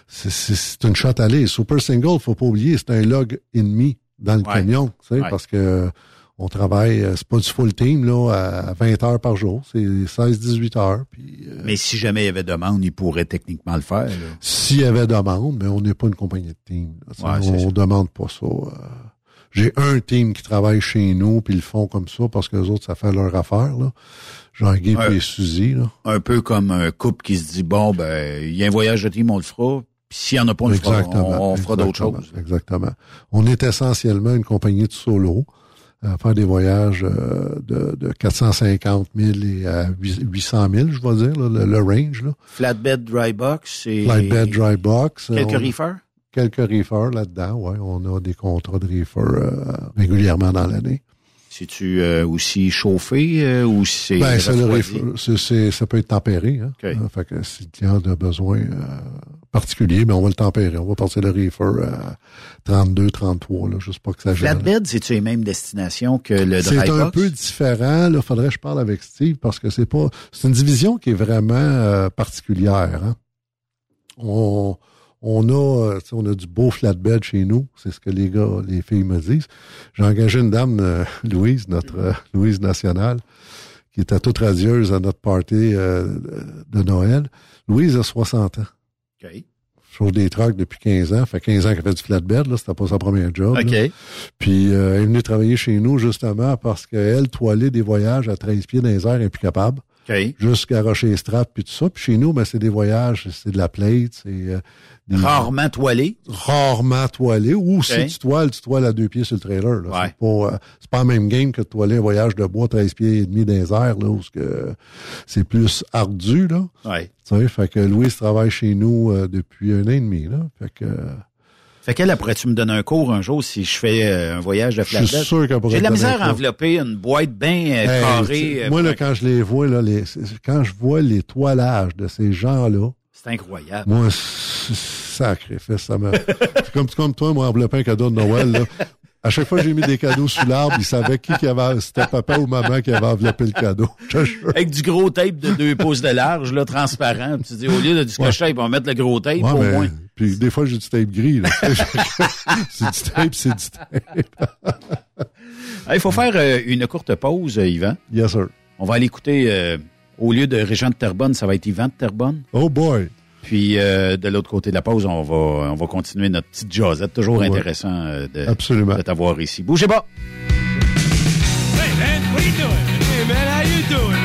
c'est- c'est c'est une shot aller. Super single, faut pas oublier, c'est un log ennemi dans le Ouais. camion, tu sais, Ouais. parce que on travaille, euh, c'est pas du full team là à 20 heures par jour, c'est 16-18 heures. Puis euh, Mais si jamais il y avait demande, il pourrait techniquement le faire. s'il y avait demande, mais on n'est pas une compagnie de team. là, Ouais, on demande pas ça. euh. J'ai un team qui travaille chez nous, puis ils le font comme ça parce que les autres, ça fait leur affaire. Là. Jean-Guy et Suzy. Là. Un peu comme un couple qui se dit bon, ben, il y a un voyage de team, on le fera. Puis s'il n'y en a pas, on, le fera, on, on fera d'autres choses. Exactement. On est essentiellement une compagnie de solo à faire des voyages euh, de, de 450 000 et à 800 000, je vais dire, là, le, le range. Là. Flatbed dry box et. Flightbed, dry box. Quelques On- reefers? Quelques reefers là-dedans, ouais. On a des contrats de reefers euh, régulièrement dans l'année. C'est-tu euh, aussi chauffé euh, ou c'est. Ben, c'est- c'est- ça peut être tempéré. Hein. OK. Euh, fait que si le client a besoin euh, particulier, ben on va le tempérer. On va passer le reefer à 32, 33, là, juste pas que ça gêne. Flatbed, c'est-tu les mêmes destinations que le dry C'est un peu différent. Là, faudrait que je parle avec Steve parce que c'est pas. C'est une division qui est vraiment particulière. Hein. On, on a, euh, tu sais, on a du beau flatbed chez nous. C'est ce que les gars, les filles me disent. J'ai engagé une dame, euh, Louise, notre euh, Louise nationale, qui était toute radieuse à notre party euh, de Noël. Louise a 60 ans. OK. Chauffe des trucks depuis 15 ans. Fait 15 ans qu'elle fait du flatbed, là. C'était pas sa première job. là. OK. Puis euh, elle est venue travailler chez nous justement parce qu'elle toilait des voyages à 13 pieds dans les airs impeccables. OK. Jusqu'à Rocher Strap puis tout ça. Puis chez nous, ben, c'est des voyages, c'est de la plate, c'est euh, des- Rarement toilé. rarement toilé. Ou si tu toiles, tu toiles à deux pieds sur le trailer. Là. Ouais. C'est pas, euh, c'est pas le même game que de toiler un voyage de bois 13 pieds et demi dans les airs, là, où c'est plus ardu, là. Ouais. Tu sais, fait que Louise travaille chez nous euh, depuis un an et demi, là. Fait que euh, Fait qu'elle, elle, pourrais-tu me donner un cours un jour si je fais euh, un voyage de Je suis flatbed? sûr qu'elle pourrait J'ai de la misère à envelopper une boîte bien euh, carrée. moi, là, quand je les vois, là, les, quand je vois les toilages de ces gens-là, C'est incroyable. moi, c'est- sacrifice, ça me... c'est comme, comme toi, moi, envelopper un cadeau de Noël, là. À chaque fois que j'ai mis des cadeaux sous l'arbre, ils savaient qui, qui avait, c'était papa ou maman qui avait enveloppé le cadeau. Avec du gros tape de deux pouces de large, là, transparent. Tu dis, au lieu de du scotch tape, on va mettre le gros tape Ouais, au moins. Puis des fois, j'ai du tape gris, là. c'est du tape, c'est du tape. Il faut faire euh, une courte pause, euh, Yvan. Yes, sir. On va aller écouter, euh, au lieu de Régent de Terrebonne, ça va être Yvan de Terrebonne. Oh boy! Puis euh, de l'autre côté de la pause, on va on va continuer notre petite jazzette. Toujours Ouais. intéressant euh, de, Absolument. de t'avoir ici. Bougez pas! Hey man, what are you doing? Hey man, how you doing,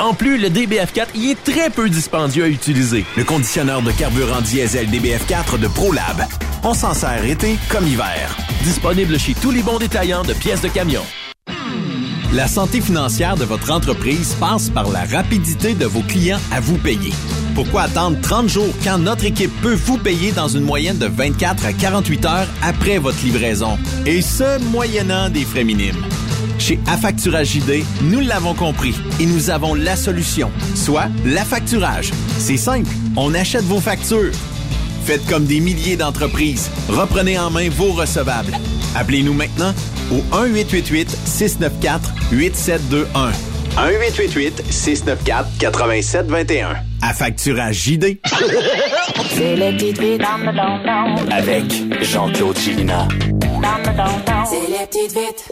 En plus, le DBF4 y est très peu dispendieux à utiliser. Le conditionneur de carburant diesel DBF4 de ProLab. On s'en sert été comme hiver. Disponible chez tous les bons détaillants de pièces de camion. La santé financière de votre entreprise passe par la rapidité de vos clients à vous payer. Pourquoi attendre 30 jours quand notre équipe peut vous payer dans une moyenne de 24 à 48 heures après votre livraison? Et ce, moyennant des frais minimes. Chez Affacturage JD, nous l'avons compris et nous avons la solution, soit l'affacturage. C'est simple, on achète vos factures. Faites comme des milliers d'entreprises. Reprenez en main vos recevables. Appelez-nous maintenant au 1-888-694-8721. 1-888-694-8721. Affacturage JD. C'est le don Avec Jean-Claude Chilina. C'est les petites vites.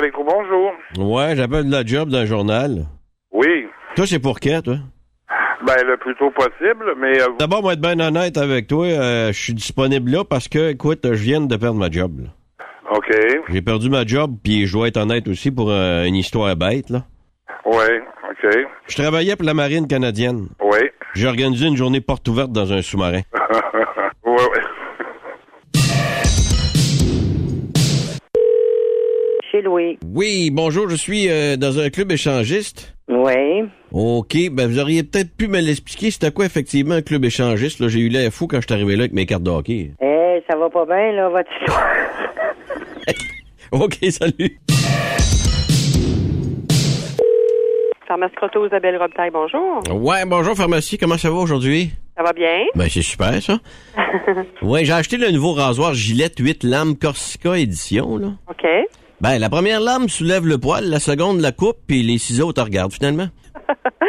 Bonjour. Ouais, j'appelle de la job d'un journal. Oui. Toi, c'est pour quand, toi? Ben, le plus tôt possible, mais... euh, D'abord, moi, être bien honnête avec toi, euh, je suis disponible là parce que, écoute, je viens de perdre ma job. là. OK. J'ai perdu ma job, puis je dois être honnête aussi pour euh, une histoire bête, là. Ouais, OK. Je travaillais pour la marine canadienne. Oui. J'ai organisé une journée porte ouverte dans un sous-marin. ouais, ouais. Chez Louis. Oui, bonjour, je suis euh, dans un club échangiste. Oui. OK, ben vous auriez peut-être pu me l'expliquer, c'était quoi effectivement un club échangiste? Là, j'ai eu l'air fou quand je suis arrivé là avec mes cartes de hockey. Eh, ça va pas bien, là, votre histoire. OK, salut. Pharmacie Croteau, Isabelle Robitaille, bonjour. Ouais, bonjour pharmacie, comment ça va aujourd'hui? Ça va bien? Ben c'est super ça. ouais, j'ai acheté le nouveau rasoir Gillette 8 lames Corsica édition là. OK. Ben la première lame soulève le poil, la seconde la coupe puis les ciseaux te regardent finalement.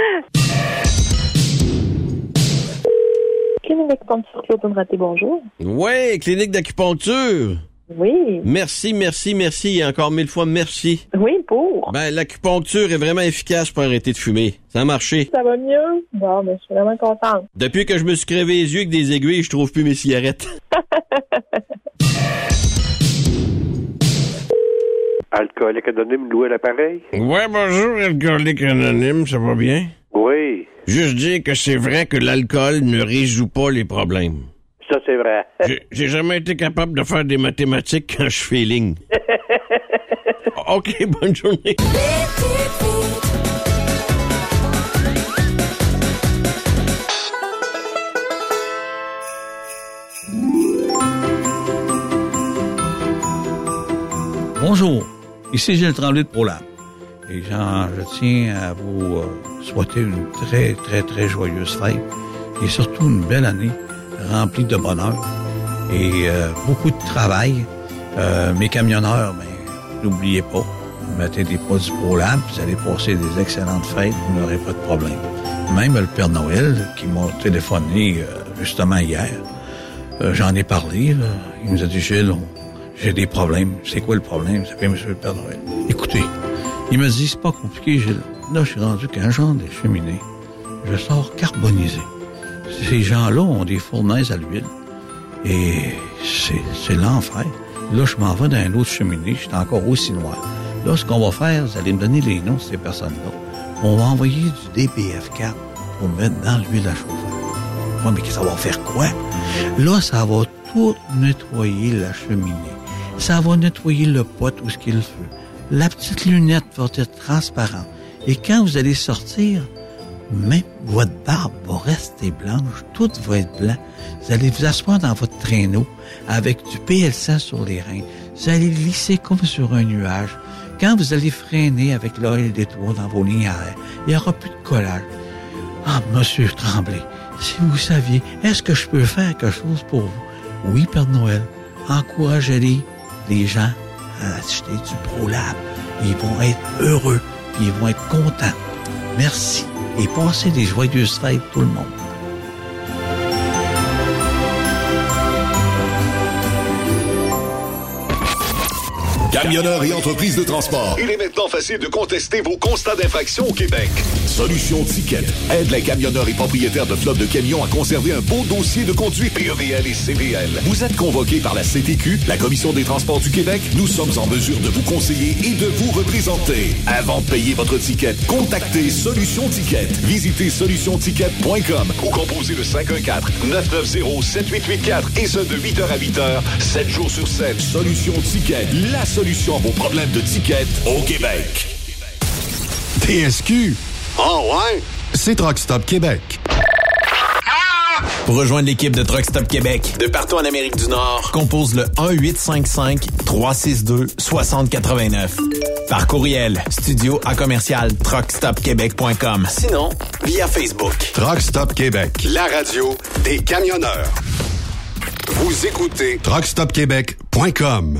Clinique d'acupuncture Claude Raté, bonjour. Ouais, clinique d'acupuncture. Oui. Merci, merci, merci et encore mille fois merci. Oui, pour. Ben l'acupuncture est vraiment efficace pour arrêter de fumer. Ça a marché. Ça va mieux? Bon, ben, je suis vraiment contente. Depuis que je me suis crevé les yeux avec des aiguilles, je trouve plus mes cigarettes. Alcoolique anonyme, louer l'appareil? Ouais, bonjour, alcoolique anonyme, ça va bien? Oui. Juste dire que c'est vrai que l'alcool ne résout pas les problèmes. Ça, c'est vrai. J'ai- J'ai jamais été capable de faire des mathématiques quand je fais ligne. OK, bonne journée. Bonjour, ici Gilles Tremblay de ProLab. Et Jean, je tiens à vous euh, souhaiter une très, très, très joyeuse fête et surtout une belle année remplie de bonheur et euh, beaucoup de travail. Euh, mes camionneurs, ben, n'oubliez pas, mettez des produits ProLab, vous allez passer des excellentes fêtes, vous n'aurez pas de problème. Même le Père Noël, qui m'a téléphoné justement hier, j'en ai parlé, il nous a dit, Gilles, on- j'ai des problèmes. C'est quoi le problème? C'est bien, monsieur le Père Noël. Écoutez, il me dit, c'est pas compliqué. Là, je suis rendu qu'un genre des cheminées, je sors carbonisé. Ces gens-là ont des fournaises à l'huile. Et c'est, c'est l'enfer. Là, je m'en vais dans un autre cheminée, je suis encore aussi noir. Là, ce qu'on va faire, vous allez me donner les noms de ces personnes-là. On va envoyer du DPF4 pour mettre dans l'huile à chauffer. Ouais, mais ça va faire quoi? Là, ça va tout nettoyer la cheminée. Ça va nettoyer le pot où ce qu'il feu. La petite lunette va être transparente. Et quand vous allez sortir, même votre barbe va rester blanche, tout va être blanc. Vous allez vous asseoir dans votre traîneau avec du PL100 sur les reins. Vous allez glisser comme sur un nuage. Quand vous allez freiner avec l'oeil des toits dans vos lignes à air, il n'y aura plus de collage. Ah, monsieur Tremblay, si vous saviez, est-ce que je peux faire quelque chose pour vous? Oui, Père Noël. Encouragez-les, les gens, à acheter du ProLab. Ils vont être heureux, ils vont être contents. Merci. Et passez des joyeuses fêtes, tout le monde. Camionneurs et entreprises de transport. Il est maintenant facile de contester vos constats d'infraction au Québec. Solution Ticket aide les camionneurs et propriétaires de flottes de camions à conserver un beau dossier de conduite PEVL et CVL. Vous êtes convoqué par la CTQ, la Commission des transports du Québec. Nous sommes en mesure de vous conseiller et de vous représenter. Avant de payer votre ticket, contactez Solution Ticket. Visitez solutionticket.com ou composez le 514-990-7884 et ce de 8h à 8h, 7 jours sur 7. Solution Ticket, la solution à vos problèmes de ticket au Québec. TSQ. Oh ouais? C'est Truck Stop Québec. Pour rejoindre l'équipe de Truck Stop Québec, de partout en Amérique du Nord, compose le 1-855-362-6089. Par courriel, studio à commercial truckstopquebec.com. Sinon, via Facebook. Truck Stop Québec. La radio des camionneurs. Vous écoutez TruckStopQuébec.com.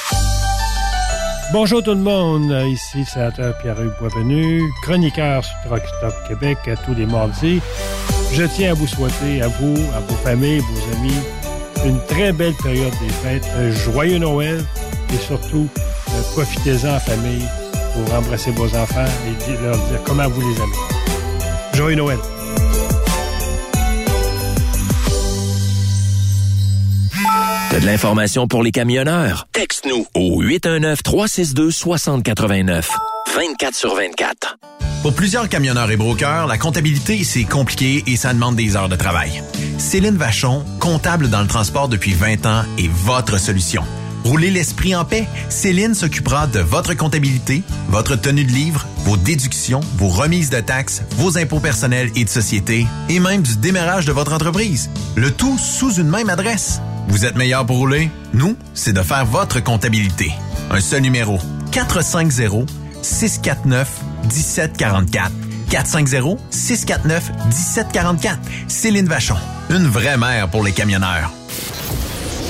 Bonjour tout le monde, ici sénateur Pierre-Hugues Boisvenu, chroniqueur sur Truck Stop Québec à tous les mardis. Je tiens à vous souhaiter, à vous, à vos familles, vos amis, une très belle période des fêtes, un joyeux Noël et surtout, euh, profitez-en en famille pour embrasser vos enfants et leur dire comment vous les aimez. Joyeux Noël! T'as de l'information pour les camionneurs? Texte-nous au 819-362-6089. 24 sur 24. Pour plusieurs camionneurs et brokers, la comptabilité, c'est compliqué et ça demande des heures de travail. Céline Vachon, comptable dans le transport depuis 20 ans, est votre solution. Roulez l'esprit en paix. Céline s'occupera de votre comptabilité, votre tenue de livre, vos déductions, vos remises de taxes, vos impôts personnels et de société, et même du démarrage de votre entreprise. Le tout sous une même adresse. Vous êtes meilleur pour rouler? Nous, c'est de faire votre comptabilité. Un seul numéro. 450 649 1744. 450 649 1744. Céline Vachon. Une vraie mère pour les camionneurs.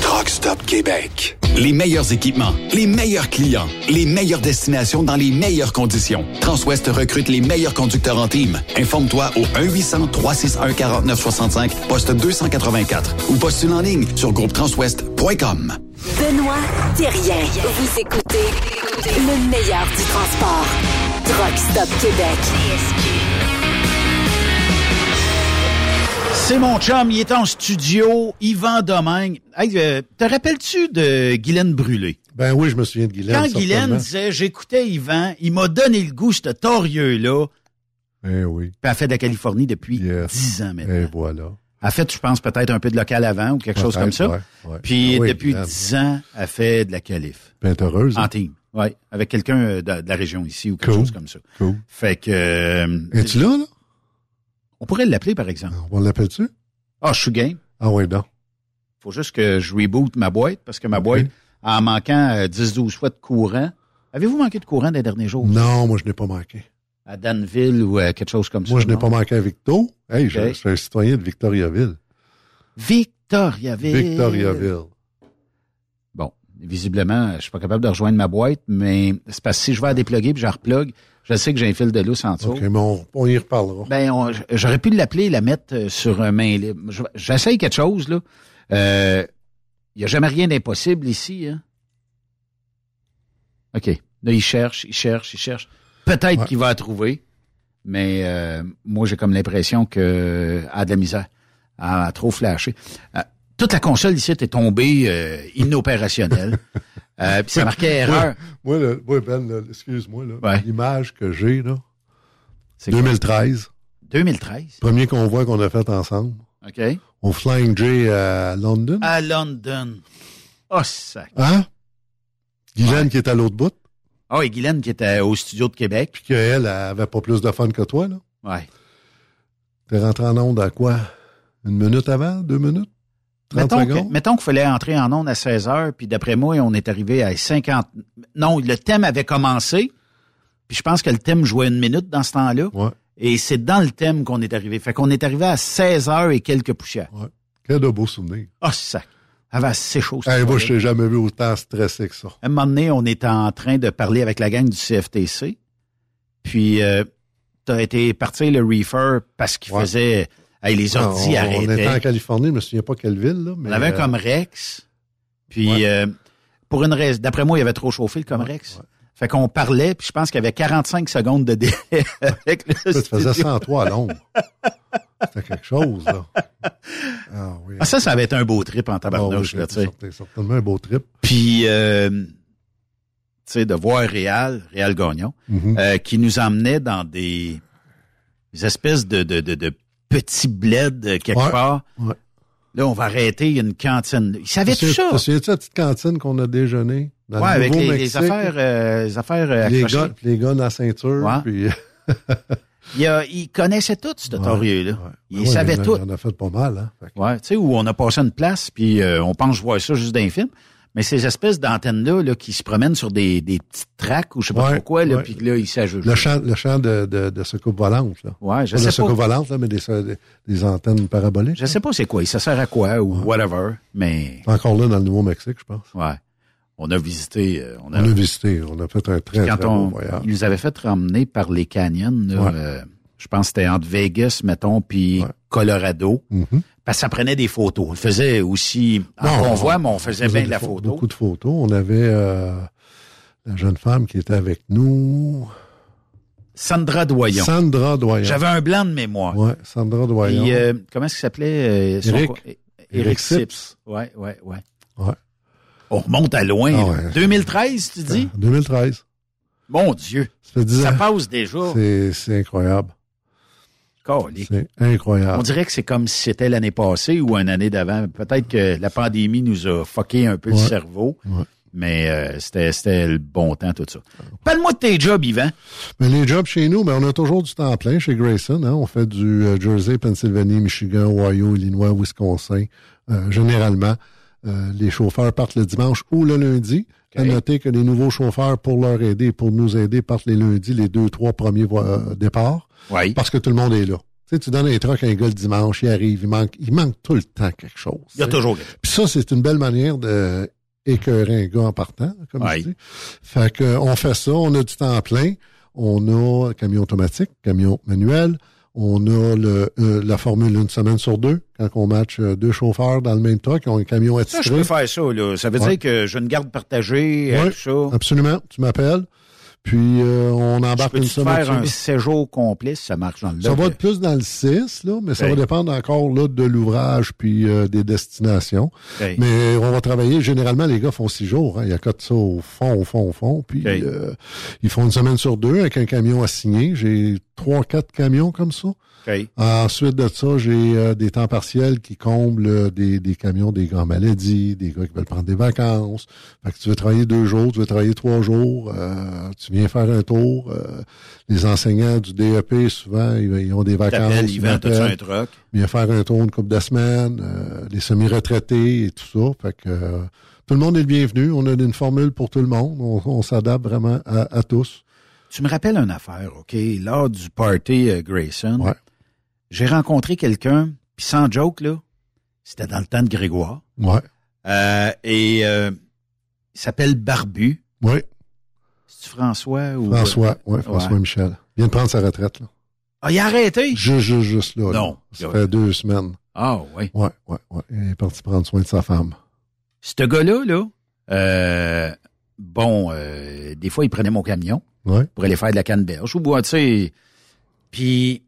Truck Stop Québec. Les meilleurs équipements, les meilleurs clients, les meilleures destinations dans les meilleures conditions. Transwest recrute les meilleurs conducteurs en team. Informe-toi au 1-800-361-4965, poste 284 ou postule en ligne sur groupetranswest.com. Benoît Thérien. Vous écoutez le meilleur du transport. Truck Stop Québec. C'est mon chum, il est en studio, Yvan Domingue. Hey, euh, te rappelles-tu de Guylaine Brûlé? Ben oui, je me souviens de Guylaine. Quand. Guylaine disait, j'écoutais Yvan, il m'a donné le goût, ce torieux-là. Eh oui. Puis elle fait de la Californie depuis 10 ans maintenant. Et voilà. Elle a fait, je pense, peut-être un peu de local avant ou quelque chose comme ça. ouais, ouais. Puis Ah oui, depuis Guylaine. 10 ans, elle fait de la calif. Ben, heureuse. hein? En team. Oui, avec quelqu'un euh, de, de la région ici ou quelque Cool. chose comme ça. Cool. Fait que... euh, Es-tu là, là? On pourrait l'appeler, par exemple. On l'appelle-tu? Ah, je suis game. Ah oui, non. faut juste que je reboot ma boîte parce que ma boîte, en manquant euh, 10-12 fois de courant. Avez-vous manqué de courant des derniers jours? Non, moi, je n'ai pas manqué. À Danville ou euh, quelque chose comme ça? Moi, je n'ai pas manqué à Victo. Hey, je, suis un citoyen de Victoriaville. Victoriaville. Victoriaville. Bon, visiblement, je suis pas capable de rejoindre ma boîte, mais c'est parce que si je vais à déploguer puis je la je sais que j'ai un fil de lousse en dessous. OK, mais on, on y reparlera. Ben, j'aurais pu l'appeler et la mettre euh, sur un main libre. Je- J'essaye quelque chose, là. Il n'y a jamais rien d'impossible ici, hein? OK. Là, il cherche, il cherche, il cherche. Peut-être qu'il va la trouver, mais euh, moi, j'ai comme l'impression que a de la misère. Elle a trop flashé. Euh, toute la console ici est tombée euh, inopérationnelle. Euh, puis ça marquait erreur. Moi, le- moi, Ben, excuse-moi, Ouais. l'image que j'ai, là, C'est quoi? 2013, 2013. premier convoi qu'on a fait ensemble, OK. au Flying J à London. À London. Oh, ça. Hein? Guylaine qui est à l'autre bout, Ah oui, Guylaine qui était au studio de Québec. puis qu'elle elle avait pas plus de fun que toi, là. Ouais. T'es rentré en onde à quoi? Une minute avant? Deux minutes? 30 Mettons que- secondes? mettons qu'il fallait entrer en onde à 16 heures, puis d'après moi, on est arrivé à 50... Non, le thème avait commencé, puis je pense que le thème jouait une minute dans ce temps-là. Et c'est dans le thème qu'on est arrivé. Fait qu'on est arrivé à 16 heures et quelques poussières. Quel de beaux souvenirs. Ah, c'est ça. avait assez chaud. Hey, moi, je t'ai jamais vu autant stressé que ça. Un moment donné, on était en train de parler avec la gang du CFTC. Puis, euh, t'as été partir le reefer parce qu'il Ouais. faisait... Hey, les on, ordi on arrêtaient. était en Californie, je me souviens pas quelle ville. Là, mais, On avait un euh, Comrex. Puis, euh, pour une raison, d'après moi, il avait trop chauffé le Comrex. Fait qu'on parlait, puis je pense qu'il y avait 45 secondes de délai avec le Tu faisais studio. 103 à l'ombre. C'était quelque chose, là. Ah, oui. Ah, ça, ça avait été un beau trip en tabarnouche, Ah oui, là, tu sais. Certainement un beau trip. Puis, euh, tu sais, de voir Réal, Réal Gagnon, Mhm. euh, qui nous emmenait dans des, des espèces de, de, de, de petits bleds euh, quelque Ouais, part. ouais. Là, on va arrêter, il y a une cantine. Il savait tout ça? Tu la petite cantine qu'on a déjeuné? Dans Ouais, le avec les, affaires, euh, les affaires euh, accrochées. gars, les gars dans la ceinture. Ouais. Puis, Il, a- il connaissait tout, ce torieux-là. Il savait il en a- tout. En a fait pas mal, hein. Que- Ouais, tu sais, où on a passé une place, puis euh, on pense voir ça juste dans les films. Mais ces espèces d'antennes-là là, qui se promènent sur des, des petites tracks ou je sais pas pourquoi, là, ouais. puis là, ils s'ajoutent. Le champ, le champ de, de, de secoupe volante, là. Ouais, je Pas de sais secoupe pas. volante, là, mais des, des, des antennes paraboliques. Je sais pas c'est quoi, ça sert à quoi ou whatever, mais C'est encore là dans le Nouveau-Mexique, je pense. ouais. On a visité, euh, on On a, a visité, on a fait un très, quand très on, beau voyage. ils nous avaient fait ramener par les canyons, là, euh, je pense que c'était entre Vegas, mettons, puis Colorado. Mhm. Parce que ça prenait des photos. On faisait aussi en convoi, mais on faisait bien de la pho- photo. Beaucoup de photos. On avait euh, la jeune femme qui était avec nous. Sandra Doyon. Sandra Doyon. J'avais un blanc de mémoire. Ouais, Sandra Doyon. Euh, comment est-ce qu'il s'appelait? euh, Eric. Eric Sips. Sips. Ouais, ouais, ouais. On remonte à loin. Ah là. ouais. 2013, tu dis? 2013. Mon Dieu. Ça fait 10 Ça passe déjà. C'est incroyable. C'est incroyable. On dirait que c'est comme si c'était l'année passée ou une année d'avant. Peut-être que la pandémie nous a fucké un peu le cerveau. Ouais. Mais euh, c'était, c'était le bon temps, tout ça. Parle-moi de tes jobs, Yvan. Les jobs chez nous, ben, on a toujours du temps plein chez Grayson. Hein. On fait du euh, Jersey, Pennsylvanie, Michigan, Ohio, Illinois, Wisconsin. Euh, généralement, euh, les chauffeurs partent le dimanche ou le lundi. À noter que les nouveaux chauffeurs, pour leur aider, pour nous aider, partent les lundis, les deux, trois premiers départs. Oui. Parce que tout le monde est là. Tu sais, tu donnes un truck à un gars le dimanche, il arrive, il manque, il manque tout le temps quelque chose. Il y a sais. toujours quelque chose. Puis ça, c'est une belle manière de écœurer un gars en partant, comme je dis. Fait que, on fait ça, on a du temps plein. On a camion automatique, camion manuel. On a le, euh, la formule une semaine sur deux, quand on match euh, deux chauffeurs dans le même truck, qui ont un camion Ça, je attitré. peux faire ça, là. Ça veut Ouais. dire que j'ai une garde partagée, euh, Ouais, tout ça. absolument. Tu m'appelles. Puis euh, on embarque une semaine faire sur un séjour complet si ça marche dans le Ça va être plus dans le 6, là, mais ça va dépendre encore là, de l'ouvrage puis euh, des destinations. Ok. Mais on va travailler, généralement, les gars font six jours. Hein, ils accotent ça au fond, au fond, au fond. Puis Ok. euh, ils font une semaine sur deux avec un camion à signer. J'ai trois, quatre camions comme ça. Ensuite de ça, j'ai euh, des temps partiels qui comblent euh, des, des camions, des grands maladies, des gars qui veulent prendre des vacances. Fait que tu veux travailler deux jours, tu veux travailler trois jours, euh, tu viens faire un tour. euh, les enseignants du DEP, souvent, ils, ils ont des vacances. Ils m'appellent. un truck? Viens faire un tour une couple de semaines, euh, les semi-retraités et tout ça. Fait que euh, tout le monde est le bienvenu. On a une formule pour tout le monde. On, on s'adapte vraiment à, à tous. Tu me rappelles une affaire, OK? Lors du party euh, Grayson, Ouais. j'ai rencontré quelqu'un, puis sans joke, là, c'était dans le temps de Grégoire. Ouais. Euh, et euh, il s'appelle Barbu. Oui. François ou... François, ouais, François Ouais. Michel. Il vient de prendre sa retraite, là. Ah, il a arrêté? Juste, juste, juste là. là. Non. Ça fait deux semaines. Ah, oui. Ouais, ouais, ouais. Il est parti prendre soin de sa femme. Ce gars-là, là, euh, bon, euh, des fois, il prenait mon camion Ouais. pour aller faire de la canneberge ou boire, tu sais. Puis,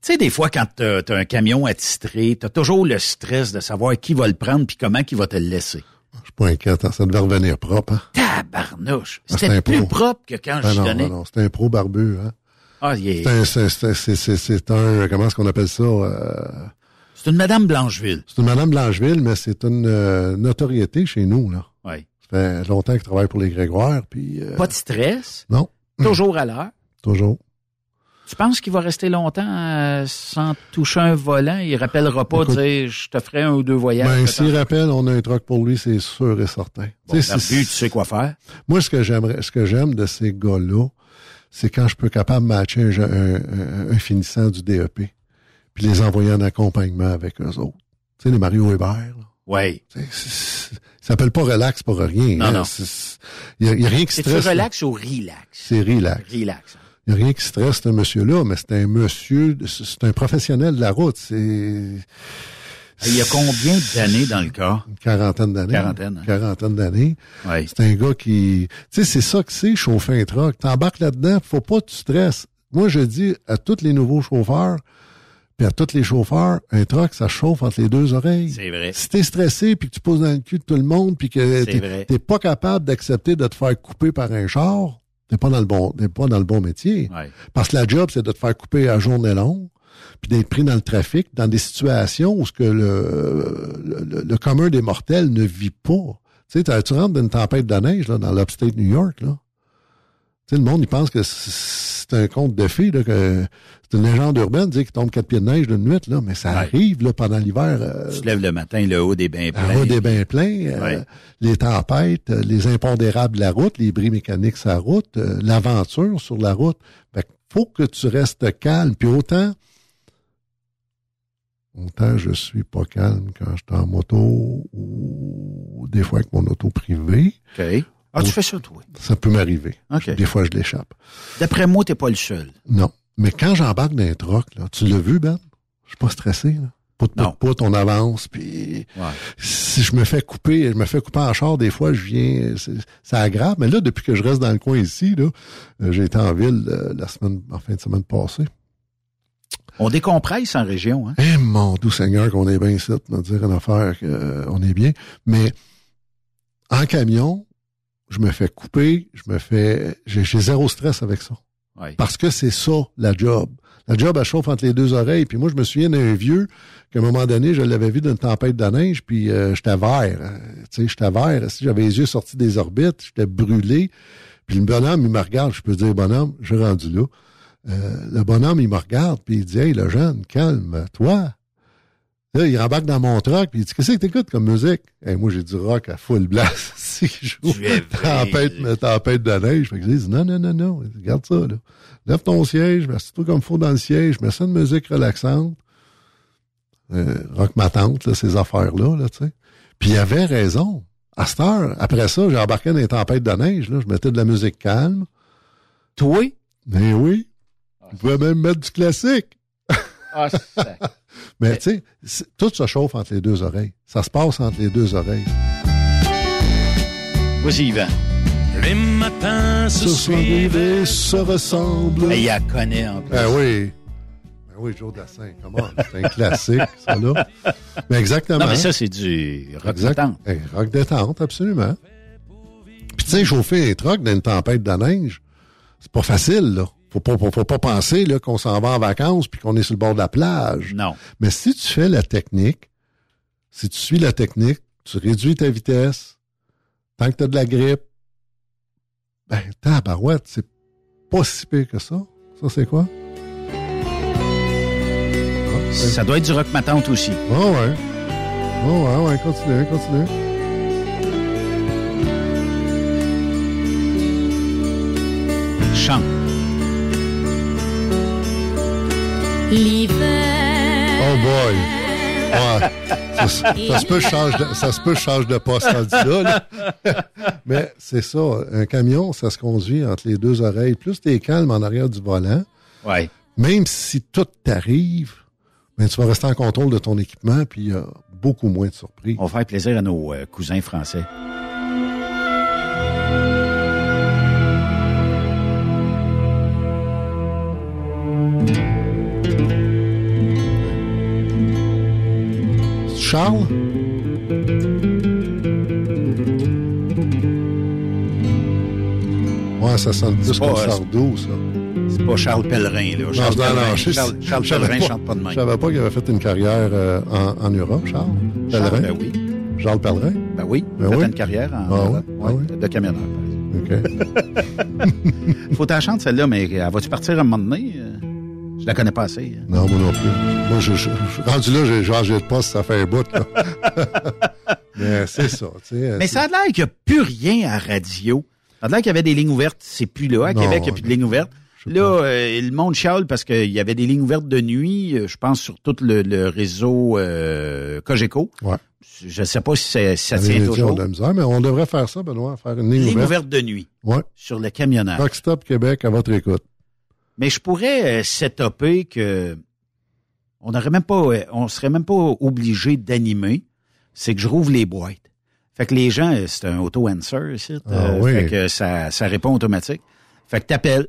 tu sais, des fois, quand t'as as un camion attitré, t'as toujours le stress de savoir qui va le prendre puis comment qui va te le laisser. Je suis pas inquiète. hein. Ça devait revenir propre, hein. Tabarnouche! Ah, C'était plus pro. propre que quand Ah j'y non, donnais. non, non. C'était un pro barbu, hein. Ah, C'est un, c'est- c'est un, comment est-ce qu'on appelle ça? euh, C'est une Madame Blancheville. c'est une Madame Blancheville, mais c'est une euh, notoriété chez nous, là. Oui. Ça fait longtemps qu'il travaille pour les Grégoire, puis... euh, Pas de stress. Non. Toujours à l'heure. Toujours. Tu penses qu'il va rester longtemps euh, sans toucher un volant? Il rappellera pas, Écoute, dire, je te ferai un ou deux voyages. Ben, s'il rappelle, on a un truc pour lui, c'est sûr et certain. Bon, Tu sais, la c'est- vue, tu sais quoi faire. Moi, ce que j'aimerais, ce que j'aime de ces gars-là, c'est quand je peux capable de matcher un, un- un- finissant du DEP, puis les envoyer en accompagnement avec eux autres. Tu sais, les Mario Hébert, là. Oui. Tu sais, c'est- c'est- Ça s'appelle pas relax pour rien. Non, hein. non. C'est- Il y, y a rien qui stresse. relax ou relax? C'est relax. Relax. Il n'y a rien qui stresse ce monsieur-là, mais c'est un monsieur, c'est un professionnel de la route. C'est Il y a combien d'années dans le cas? une quarantaine d'années. Quarantaine, hein? Quarantaine d'années. Oui. C'est un gars qui... Tu sais, c'est ça que c'est, chauffer un truck. T'embarques là-dedans, faut pas que tu stresses. Moi, je dis à tous les nouveaux chauffeurs, puis à tous les chauffeurs, un truck, ça chauffe entre les deux oreilles. C'est vrai. Si t'es stressé, puis que tu poses dans le cul de tout le monde, puis que t'es pas capable d'accepter de te faire couper par un char, t'es pas dans le bon, t'es pas dans le bon métier. Ouais. Parce que la job, c'est de te faire couper à journée longue, puis d'être pris dans le trafic, dans des situations où ce que le, le, le- le commun des mortels ne vit pas. Tu sais, tu rentres dans une tempête de neige là, dans l'upstate New York, là. Tu sais, le monde, il pense que c'est un conte de fées, là, que c'est une légende urbaine, dire qu'il tombe quatre pieds de neige d'une nuit, là, mais ça Ouais. arrive, là, pendant l'hiver. euh, Tu te lèves le matin, le haut des bains pleins. la route est bien plein, euh, les tempêtes, euh, les impondérables de la route, les bris mécaniques sur la route, l'aventure sur la route. Fait faut que tu restes calme. Puis autant, autant je suis pas calme quand je suis en moto ou des fois avec mon auto privée. Ah, tu fais ça, toi? Ça peut m'arriver. OK. Des fois, je l'échappe. D'après moi, t'es pas le seul. Non. Mais quand j'embarque dans un troc, là, tu l'as vu, Ben? Je suis pas stressé, là. Pout, pout, pout, on avance, puis Ouais. si je me fais couper, je me fais couper en char, des fois, je viens, ça aggrave. Mais là, depuis que je reste dans le coin ici, là, euh, j'ai été en ville euh, la semaine, en fin de semaine passée. On décompresse en région, hein? Eh, mon doux Seigneur, qu'on est bien ici, me dire une affaire qu'on est bien. Mais en camion, je me fais couper, je me fais, j'ai j'ai zéro stress avec ça. Parce que c'est ça, la job. La job, elle chauffe entre les deux oreilles. Puis moi, je me souviens d'un vieux qu'à un moment donné, je l'avais vu d'une tempête de neige, puis euh, j'étais vert. euh, tu sais, j'étais vert. Si j'avais les yeux sortis des orbites, j'étais brûlé. Puis le bonhomme, il me regarde. Je peux dire, bonhomme, je suis rendu là. Euh, le bonhomme, il me regarde, puis il dit, hey, le jeune, calme-toi. Là, il rembarque dans mon truck, puis il dit, qu'est-ce que t'écoutes comme musique? Et moi, j'ai du rock à full blast. si je joue Tu es tempête, tempête de neige. Fait que je dis, non, non, non, non, regarde ça, là. Lève ton siège, mets-toi comme faut dans le siège, mets ça de musique relaxante. Euh, rock ma tante, là, ces affaires-là, là, tu sais. Puis il avait raison. À cette heure, après ça, j'ai embarqué dans les tempêtes de neige, là. Je mettais de la musique calme. Toi? Mais oui. Je pouvais même mettre du classique. Ah, Mais tu sais, tout se chauffe entre les deux oreilles. Ça se passe entre les deux oreilles. Vas-y, Yvan. Les matins se Se suivent et se ressemblent. Mais il la connaît en plus. Ben oui. Ben oui, Joe Dassin, comment? C'est un classique, ça, là. Mais exactement. Non, mais ça, c'est du rock Exact. détente. Eh, rock détente, absolument. Puis tu sais, chauffer un truck dans une tempête de neige, c'est pas facile, là. Faut pas, faut, faut pas penser là, qu'on s'en va en vacances puis qu'on est sur le bord de la plage. Non. Mais si tu fais la technique, si tu suis la technique, tu réduis ta vitesse, tant que tu as de la grippe, ben, tabarouette, c'est pas si pire que ça. Ça, c'est quoi? Ça doit être du rock matante aussi. Oh ouais. Oh ouais, ouais, continue, continue. Chante. L'hiver. Oh boy. Ouais. Ça, se- ça se peut, je change de, ça se peut, change de poste rendu là, là. Mais c'est ça. Un camion, ça se conduit entre les deux oreilles. Plus t'es calme en arrière du volant, Ouais. même si tout t'arrive, ben, tu vas rester en contrôle de ton équipement, puis il y a beaucoup moins de surprises. On va faire plaisir à nos euh, cousins français. Charles? Ouais, ça sonne plus C'est pas, comme euh, Sardou, ça. C'est pas Charles Pellerin, là. Charles non, non, Pellerin, je- Charles, je Pellerin pas- chante pas de Je même. savais pas qu'il avait fait une carrière euh, en, en Europe, Charles. Charles, Pellerin. ben oui. Charles Pellerin? Ben oui, Ben fait oui. une carrière en Ah Europe, ouais, ouais, ah de camionneur. par exemple. OK. Faut t'en chanter celle-là, mais elle va-tu partir à un moment donné? euh? Je la connais pas assez. hein. Non, moi non plus. Moi, je, je, je- rendu là, j'ai changé de poste, ça fait un bout. Là. Mais c'est ça. Mais ça a l'air qu'il n'y a plus rien à radio. Ça a l'air qu'il y avait des lignes ouvertes. C'est plus là. À Non, Québec, il n'y a plus de lignes ouvertes. Là, euh, le monde chiale parce qu'il y avait des lignes ouvertes de nuit, euh, je pense, sur tout le, le réseau euh, Cogeco. Ouais. Je ne sais pas si, ça tient toujours. de la misère, mais on devrait faire ça, Benoît, faire une ligne, Ligne ouverte. ouverte de nuit Ouais. sur le camionneur. Rockstop Québec à votre écoute. Mais je pourrais euh, setuper que on n'aurait même pas, euh, on serait même pas obligé d'animer. C'est que je rouvre les boîtes. Fait que les gens, euh, c'est un auto-answer ici. Ah euh, oui. Fait que ça, ça répond automatique. Fait que t'appelles,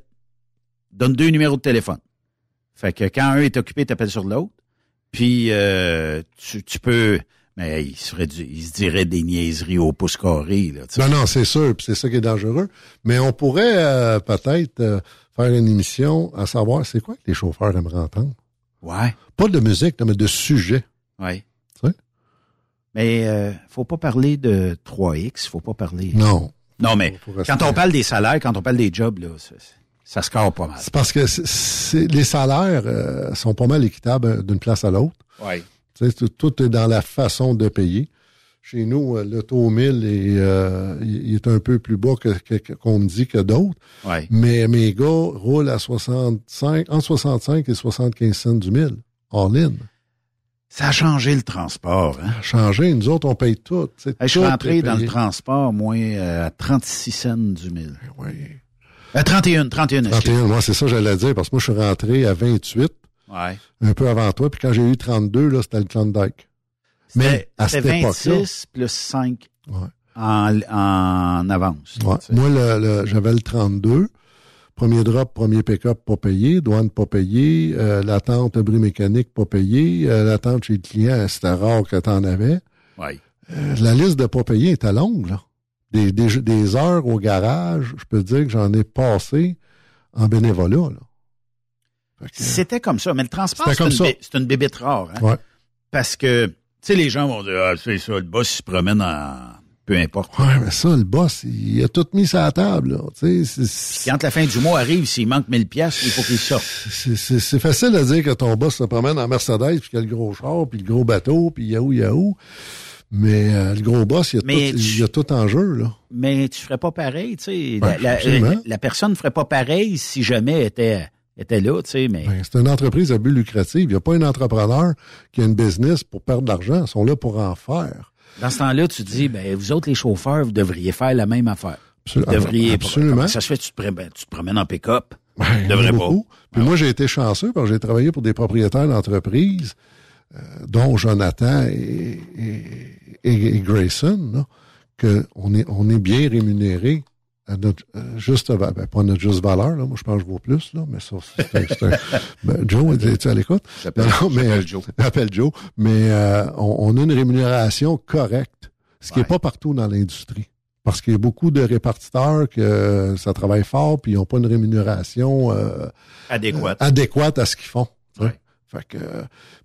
donne deux numéros de téléphone. Fait que quand un est occupé, t'appelles sur l'autre. Puis euh, tu, tu peux. Mais il serait du- il se dirait des niaiseries au pouce carré. Là. Non, non, c'est sûr, c'est ça qui est dangereux. Mais on pourrait euh, peut-être euh, faire une émission à savoir c'est quoi que les chauffeurs aimeraient entendre. Ouais. Pas de musique, mais de sujet. Ouais. Tu sais? Mais euh, faut pas parler de 3X, faut pas parler. Non. Non, mais quand on parle des salaires, quand on parle des jobs, là, ça, ça score pas mal. C'est parce que les salaires euh, sont pas mal équitables euh, d'une place à l'autre. Ouais. Tu sais, tout, tout est dans la façon de payer. Chez nous, le taux 1000 est, euh, il est un peu plus bas que, que- qu'on me dit que d'autres. Ouais. Mais mes gars roulent à 65, entre 65 et 75 cents du mille, all in. Ça a changé le transport. Hein? Changé, nous autres, on paye tout. je suis rentré dans le transport, moi, euh, à 36 cents du mille. Oui. Euh, 31, 31, excuse. 31, moi, c'est ça, j'allais dire, parce que moi, je suis rentré à 28, Ouais. un peu avant toi, puis quand j'ai eu 32, là, c'était le Klondike. Mais à cette époque-là, 26 plus 5 Ouais. en, en avance. Ouais. tu. Moi, le, le- j'avais le 32. Premier drop, premier pick-up, pas payé. Douane, pas payé. Euh, l'attente, bris mécanique, pas payé. Euh, l'attente chez le client, c'était rare que t'en avais. Ouais. Euh, la liste de pas payés était longue, là. Des, des, des heures au garage, je peux te dire que j'en ai passé en bénévolat, là. C'était comme ça. Mais le transport, c'est une, une bébête rare. Hein? Ouais. Parce que, tu sais, les gens vont dire, ah, c'est ça, le boss il se promène en... Peu importe. Ouais, mais ça, le boss, il a tout mis sur la table, là. Tu sais, quand la fin du mois arrive, s'il manque 1000 pièces, il faut qu'il sorte. c'est- c'est c'est facile de dire que ton boss se promène en Mercedes, puis qu'il a le gros char, puis le gros bateau, puis yahoo, yahoo. Mais euh, le gros boss, il a, Mais tout, tu- il a tout en jeu, là. Mais tu ferais pas pareil, tu sais. Ben, la, la- absolument. la- la personne ne ferait pas pareil si jamais elle était, était là, tu sais, mais... Ben, c'est une entreprise à but lucratif. Il n'y a pas un entrepreneur qui a une business pour perdre de l'argent. Ils sont là pour en faire. Dans ce temps-là, tu dis, ben, vous autres, les chauffeurs, vous devriez faire la même affaire. Absol- Vous devriez... absolument. Ça se fait, tu te, promènes- tu te promènes en pick-up? Ben, devrais pas. Puis moi, j'ai été chanceux parce que j'ai travaillé pour des propriétaires d'entreprises, euh, dont Jonathan et, et, et- et Grayson, là, que on est, on est bien rémunéré à notre euh, juste ben, pas notre juste valeur, là. Moi, je pense que je vaux plus, là, mais ça, c'est un- ben, Joe, es-tu à l'écoute? J'appelle- mais, j'appelle Joe. Joe. Mais euh, on, on a une rémunération correcte, ce qui n'est pas partout dans l'industrie. Parce qu'il y a beaucoup de répartiteurs que euh, ça travaille fort, puis ils n'ont pas une rémunération euh, Adéquate. adéquate à ce qu'ils font. Fait que,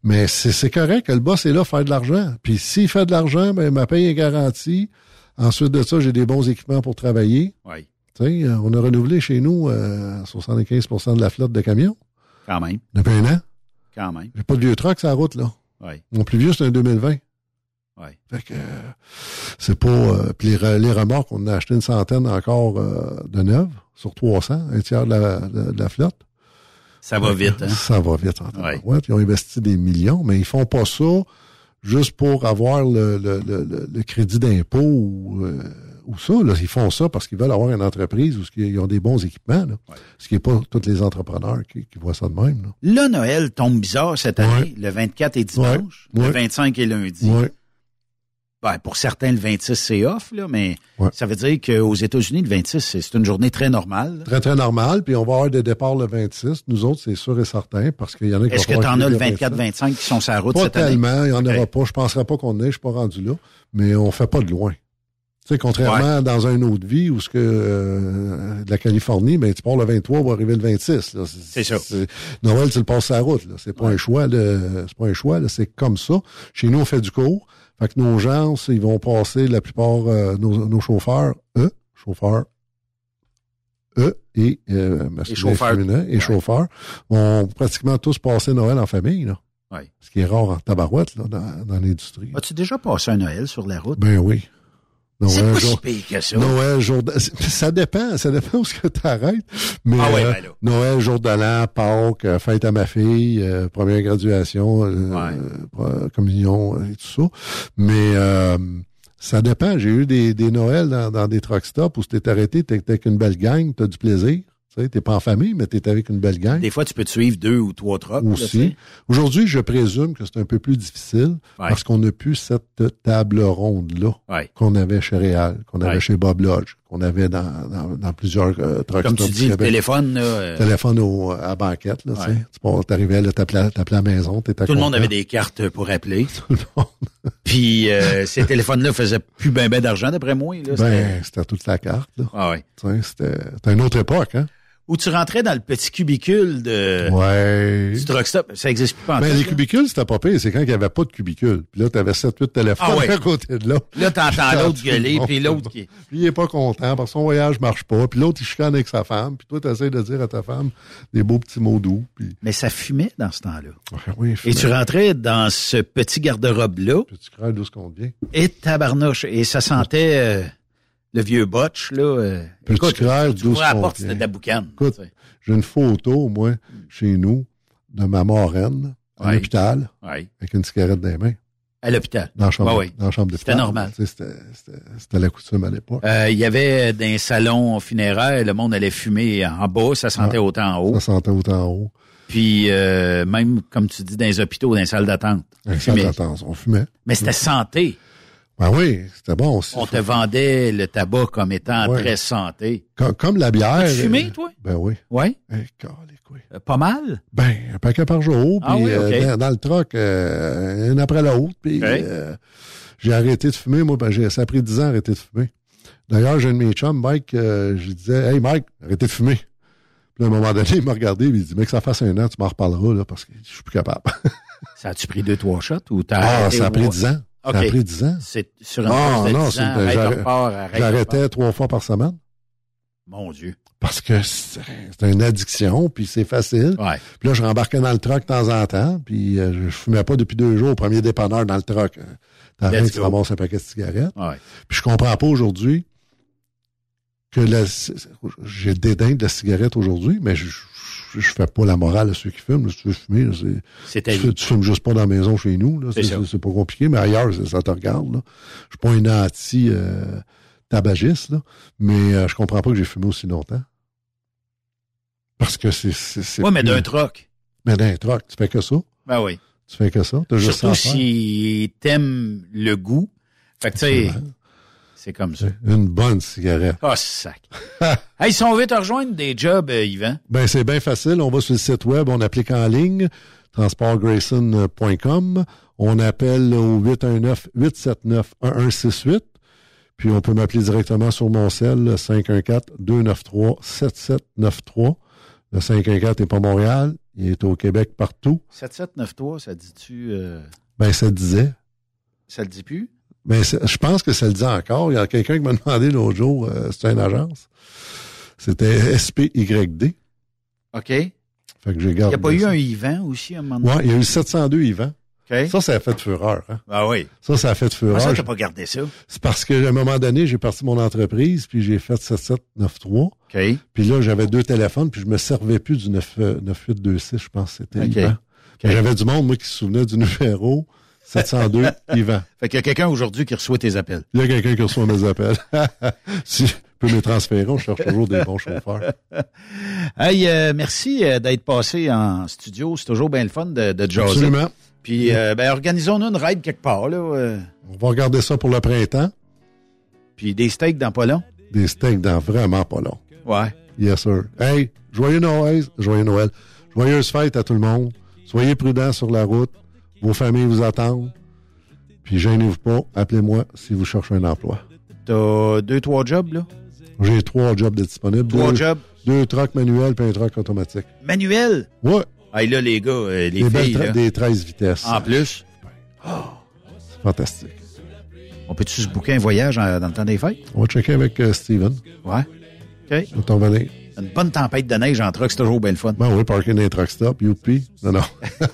mais c'est correct que le boss est là faire de l'argent. Puis s'il fait de l'argent, ben ma paye est garantie. Ensuite de ça, j'ai des bons équipements pour travailler. Oui. Euh, on a renouvelé chez nous euh, 75% de la flotte de camions Quand même. depuis un an. Quand même. J'ai pas de vieux truck sur la route, là. Oui. Mon plus vieux, c'est un 2020. Oui. Fait que euh, c'est pas. euh, puis les, re- les remorques, on a acheté une centaine encore de neuves sur 300, un tiers de la, de- de la flotte. Ça va vite, hein? Ça va vite. En Ouais. Ils ont investi des millions, mais ils font pas ça juste pour avoir le, le, le, le- le crédit d'impôt ou, euh, ou ça. Là. Ils font ça parce qu'ils veulent avoir une entreprise où ils ont des bons équipements. Là. Ce qui n'est pas tous les entrepreneurs qui, qui voient ça de même. Là. Là, Noël tombe bizarre cette année. Le 24 est dimanche. Ouais. Le Ouais. 25 est lundi. Ouais. Ben, pour certains, le 26, c'est off, là, mais ça veut dire qu'aux États-Unis, le 26, c'est une journée très normale. Très, très normal. Puis on va avoir des départs le 26. Nous autres, c'est sûr et certain, parce qu'il y en a qui Est-ce que tu en as le qu'ils 24-25 qui sont sur la route Pas cette année? tellement, il n'y en aura pas. Je ne penserais pas qu'on ait, je suis pas rendu là. Mais on fait pas de loin. Tu sais, contrairement dans une autre vie où ce que euh, de la Californie, ben tu pars le 23, va arriver le 26. là. C'est ça. Noël, tu le passes sur la route. C'est pas un choix. là. C'est pas un choix. C'est comme ça. Chez nous, on fait du cours. Fait que nos gens, ils vont passer la plupart, euh, nos, nos chauffeurs, eux, chauffeurs, eux et euh, masculin chauffeurs. féminin et chauffeurs ont pratiquement tous passé Noël en famille, là. Ouais. Ce qui est rare en tabarouette, là, dans, dans l'industrie. As-tu déjà passé un Noël sur la route? Ben oui. C'est Noël, pas si jour- pire que ça. Noël, jour de... Ça dépend, ça dépend où ce que t'arrêtes. Mais Ah ouais, euh, ben. Noël, jour de l'an, Pâques, euh, fête à ma fille, euh, première graduation, euh, communion et tout ça. Mais euh, ça dépend. J'ai eu des, des Noëls dans, dans des truck stops où t'es arrêté, t'es t'es avec une belle gang, t'as du plaisir. Tu sais, t'es pas en famille, mais t'es avec une belle gang. Des fois, tu peux te suivre deux ou trois trucks. Aussi. Aujourd'hui, je présume que c'est un peu plus difficile parce qu'on n'a plus cette table ronde-là Ouais. qu'on avait chez Réal, qu'on avait Ouais. chez Bob Lodge, qu'on avait dans, dans, dans plusieurs euh, truck Comme tu dis, le téléphone, là, euh, Téléphone au, à la banquette, là, tu sais. Ouais. Tu pars- t'arrivais, là, t'appelais à la maison, t'étais Tout le monde avait des cartes pour appeler. Puis euh, ces téléphones-là faisaient plus ben ben d'argent, d'après moi. Là, C'était- Ben, c'était toute la carte, là. Ah ouais. Tu sais, C'était c'était une autre époque, hein? Où tu rentrais dans le petit cubicule de Ouais. du truck stop. Ça existe plus en tout, les là. cubicules, c'était pas pire. C'est quand il n'y avait pas de cubicule. Puis là, t'avais 7-8 téléphones Ah ouais. à côté de l'autre. Là, t'entends l'autre gueuler, puis l'autre qui... Puis il est pas content parce que son voyage marche pas. Puis l'autre, il chicane avec sa femme. Puis toi, t'essayes de dire à ta femme des beaux petits mots doux. Puis... Mais ça fumait dans ce temps-là. Ouais, oui, Et tu rentrais dans ce petit garde-robe-là. Tu crées d'où ce qu'on devient? Et tabarnouche. Et ça sentait euh, le vieux botch, là. euh. Petit Écoute, tu d'où ouvrais la porte, c'était de la boucane. Écoute, j'ai une photo, moi, chez nous, de ma marraine à l'hôpital Ouais. avec une cigarette dans les mains. À l'hôpital. Dans la chambre, ouais. dans la chambre d'hôpital. C'était normal. Tu sais, C'était c'était- c'était la coutume à l'époque. Euh, Il y avait dans les salons funéraires, le monde allait fumer en bas, ça sentait autant en haut. Ça sentait autant en haut. Puis euh, même, comme tu dis, dans les hôpitaux, dans les salles d'attente. Un on salle fumait. d'attente, on fumait. Mais c'était santé. Ben oui, c'était bon aussi. On te vendait le tabac comme étant Ouais. très santé. Comme, comme la bière. As-tu fumé, euh, toi? Ben oui. Oui? Eh, oui. Euh, Pas mal? Ben, un paquet par jour, puis Ah oui, euh, dans, dans le euh, une après l'autre, puis euh, j'ai arrêté de fumer, moi, ben, j'ai, ça a pris 10 ans d'arrêter de fumer. D'ailleurs, j'ai un de mes chums, Mike, euh, je lui disais, « Hey, Mike, arrêtez de fumer. » Puis à un moment donné, il m'a regardé, puis il dit, « Mec, ça fasse un an, tu m'en reparleras, là, parce que je suis plus capable. Ça a-tu pris deux, trois shots ou t'as Ah, arrêté ça a pris 10 ans. Ça a OK. pris 10 ans. C'est sur une de non, 10 c'est- ans, arrête, j'arrête- repars, arrête, J'arrêtais trois fois par semaine. Mon Dieu. Parce que c'est une addiction, puis c'est facile. Ouais. Puis là, je rembarquais dans le truck de temps en temps, puis euh, je fumais pas depuis deux jours au premier dépanneur dans le truck. Euh, T'arrêtes, Let's tu go. ramasses un paquet de cigarettes. Ouais. Puis je comprends pas aujourd'hui que la, j'ai dédain de la cigarette aujourd'hui, mais je, je, je fais pas la morale à ceux qui fument. là. Si tu veux fumer, c'est, tu, fais- tu fumes juste pas dans la maison chez nous. Là. C'est C'est, pas compliqué, mais ailleurs, ça, te regarde. Là. Je suis pas un anti euh, tabagiste, là, mais euh, je comprends pas que j'ai fumé aussi longtemps. Parce que c'est. c'est, Oui, mais plus- d'un troc. Mais d'un truck, tu fais que ça. Ben oui. Tu fais que ça. T'as juste ça Surtout si t'aimes le goût. Fait que tu sais, c'est comme ça. Une bonne cigarette. Oh, sac. hey, si on veut te rejoindre des jobs, euh, Yvan, Ben, c'est bien facile. On va sur le site web, on applique en ligne, transportgrayson.com. On appelle au 819-879-1168. Puis on peut m'appeler directement sur mon cell, 514-293-7793. Le 514 n'est pas Montréal, il est au Québec partout. 7793, ça dit-tu... euh, Ben, ça disait. ça le dit plus? Ben, c'est- je pense que ça le dit encore. Il y a quelqu'un qui m'a demandé l'autre jour, euh, c'était une agence. C'était SPYD. OK. Fait que j'ai Il gardé. n'y a pas eu ça. un Yvan aussi à un moment donné? Ouais, il y a eu 702 Yvan. OK. Ça, ça a fait fureur. Hein? Ah oui. Ça, ça a fait fureur. Comment ça, t'as pas gardé ça? C'est parce qu'à un moment donné, j'ai parti mon entreprise, puis j'ai fait 7793. OK. Puis là, j'avais deux téléphones, puis je me servais plus du 9, euh, 9826, je pense que c'était OK. Yvan. J'avais du monde, moi, qui se souvenait du numéro 702 Yvan. Fait qu'il y a quelqu'un aujourd'hui qui reçoit tes appels. Il y a quelqu'un qui reçoit mes appels. si je peux me transférer, on cherche toujours des bons chauffeurs. Hey, euh, merci euh, d'être passé en studio. C'est toujours bien le fun de, de jaser. Absolument. Puis, euh, ben, organisons-nous une ride quelque part, là. On va regarder ça pour le printemps. puis des steaks dans pas long. Des steaks dans vraiment pas long. Ouais. Yes, sir. Hey, joyeux Noël, joyeux Noël. Joyeuse fête à tout le monde. Soyez prudents sur la route. Vos familles vous attendent. Puis gênez-vous pas, appelez-moi si vous cherchez un emploi. T'as deux, trois jobs, là? J'ai trois jobs de disponibles. Trois deux, jobs? Deux trucks manuels puis un truck automatique. Manuel? Ouais. Hey, là, les gars, euh, les Des, belles filles, tra- là. des 13 vitesses. En plus, C'est fantastique. on peut-tu se booker un voyage en- dans le temps des fêtes? On va checker avec euh, Steven. Ouais. OK. On va t'en. Une bonne tempête de neige en truck, c'est toujours bien le fun. Ben oui, parking dans les truck stop, youpi. Non, non.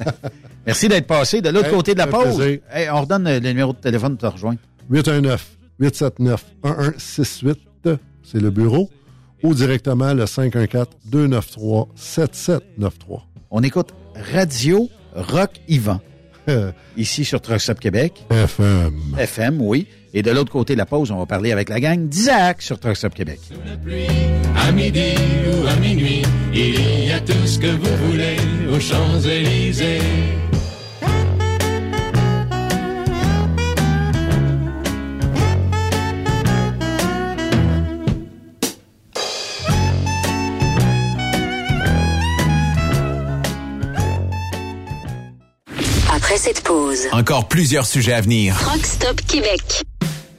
Merci d'être passé de l'autre Hey, côté de la pause. Hey, on redonne euh, le numéro de téléphone pour te rejoindre. 819-879-1168, c'est le bureau, ou directement le 514-293-7793. On écoute Radio Rock Yvan. Ici sur Truck Stop Québec. FM. FM, oui. Et de l'autre côté de la pause, on va parler avec la gang d'Isaac sur Truck Stop Québec. À midi ou à minuit, il y a tout ce que vous voulez aux Champs-Élysées. Après cette pause, Encore plusieurs sujets à venir. Rock Stop Québec.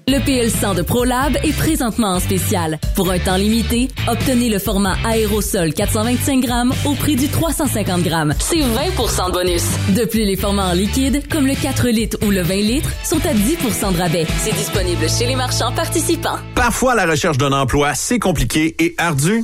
Le PL100 de ProLab est présentement en spécial. Pour un temps limité, obtenez le format aérosol 425 grammes au prix du 350 grammes. C'est 20% de bonus. De plus, les formats en liquide, comme le 4 litres ou le 20 litres, sont à 10% de rabais. C'est disponible chez les marchands participants. Parfois, la recherche d'un emploi, c'est compliqué et ardu.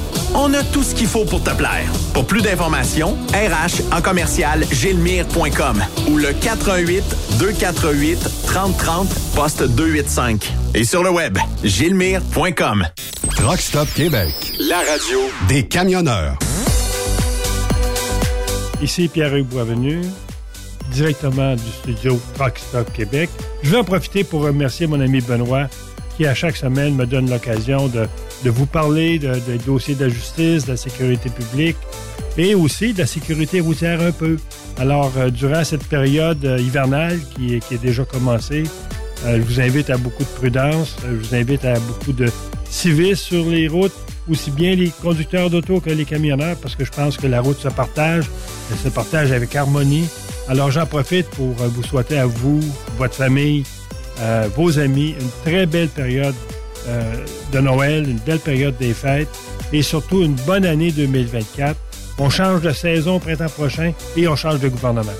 On a tout ce qu'il faut pour te plaire. Pour plus d'informations, RH en commercial gilmire.com ou le 418 248 3030 poste 285. Et sur le web, gilmire.com. Truck Stop Québec. La radio Des camionneurs. Ici Pierre-Hugues Boisvenu, directement du studio Truck Stop Québec. Je veux en profiter pour remercier mon ami Benoît qui, à chaque semaine, me donne l'occasion de, vous parler de- des dossiers de justice, de la sécurité publique et aussi de la sécurité routière un peu. Alors, euh, durant cette période euh, hivernale qui, est- déjà commencée, euh, je vous invite à beaucoup de prudence, je vous invite à beaucoup de civisme sur les routes, aussi bien les conducteurs d'auto que les camionneurs, parce que je pense que la route se partage, elle se partage avec harmonie. Alors j'en profite pour vous souhaiter à vous, votre famille, euh, vos amis, une très belle période euh, de Noël, une belle période des fêtes et surtout une bonne année 2024. On change de saison au printemps prochain et on change de gouvernement.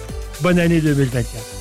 Bonne année 2024.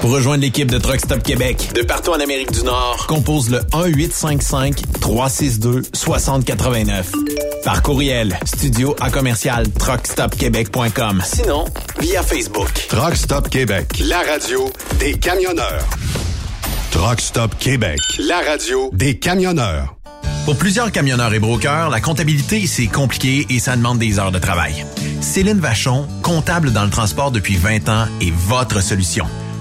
Pour rejoindre l'équipe de Truck Stop Québec, de partout en Amérique du Nord, compose le 1-855-362-6089. Par courriel, studio à commercial truckstopquebec.com. Sinon, via Facebook. Truck Stop Québec. La radio Des camionneurs. Truck Stop Québec. La radio Des camionneurs. Pour plusieurs camionneurs et brokers, la comptabilité, c'est compliqué et ça demande des heures de travail. Céline Vachon, comptable dans le transport depuis 20 ans, est votre solution.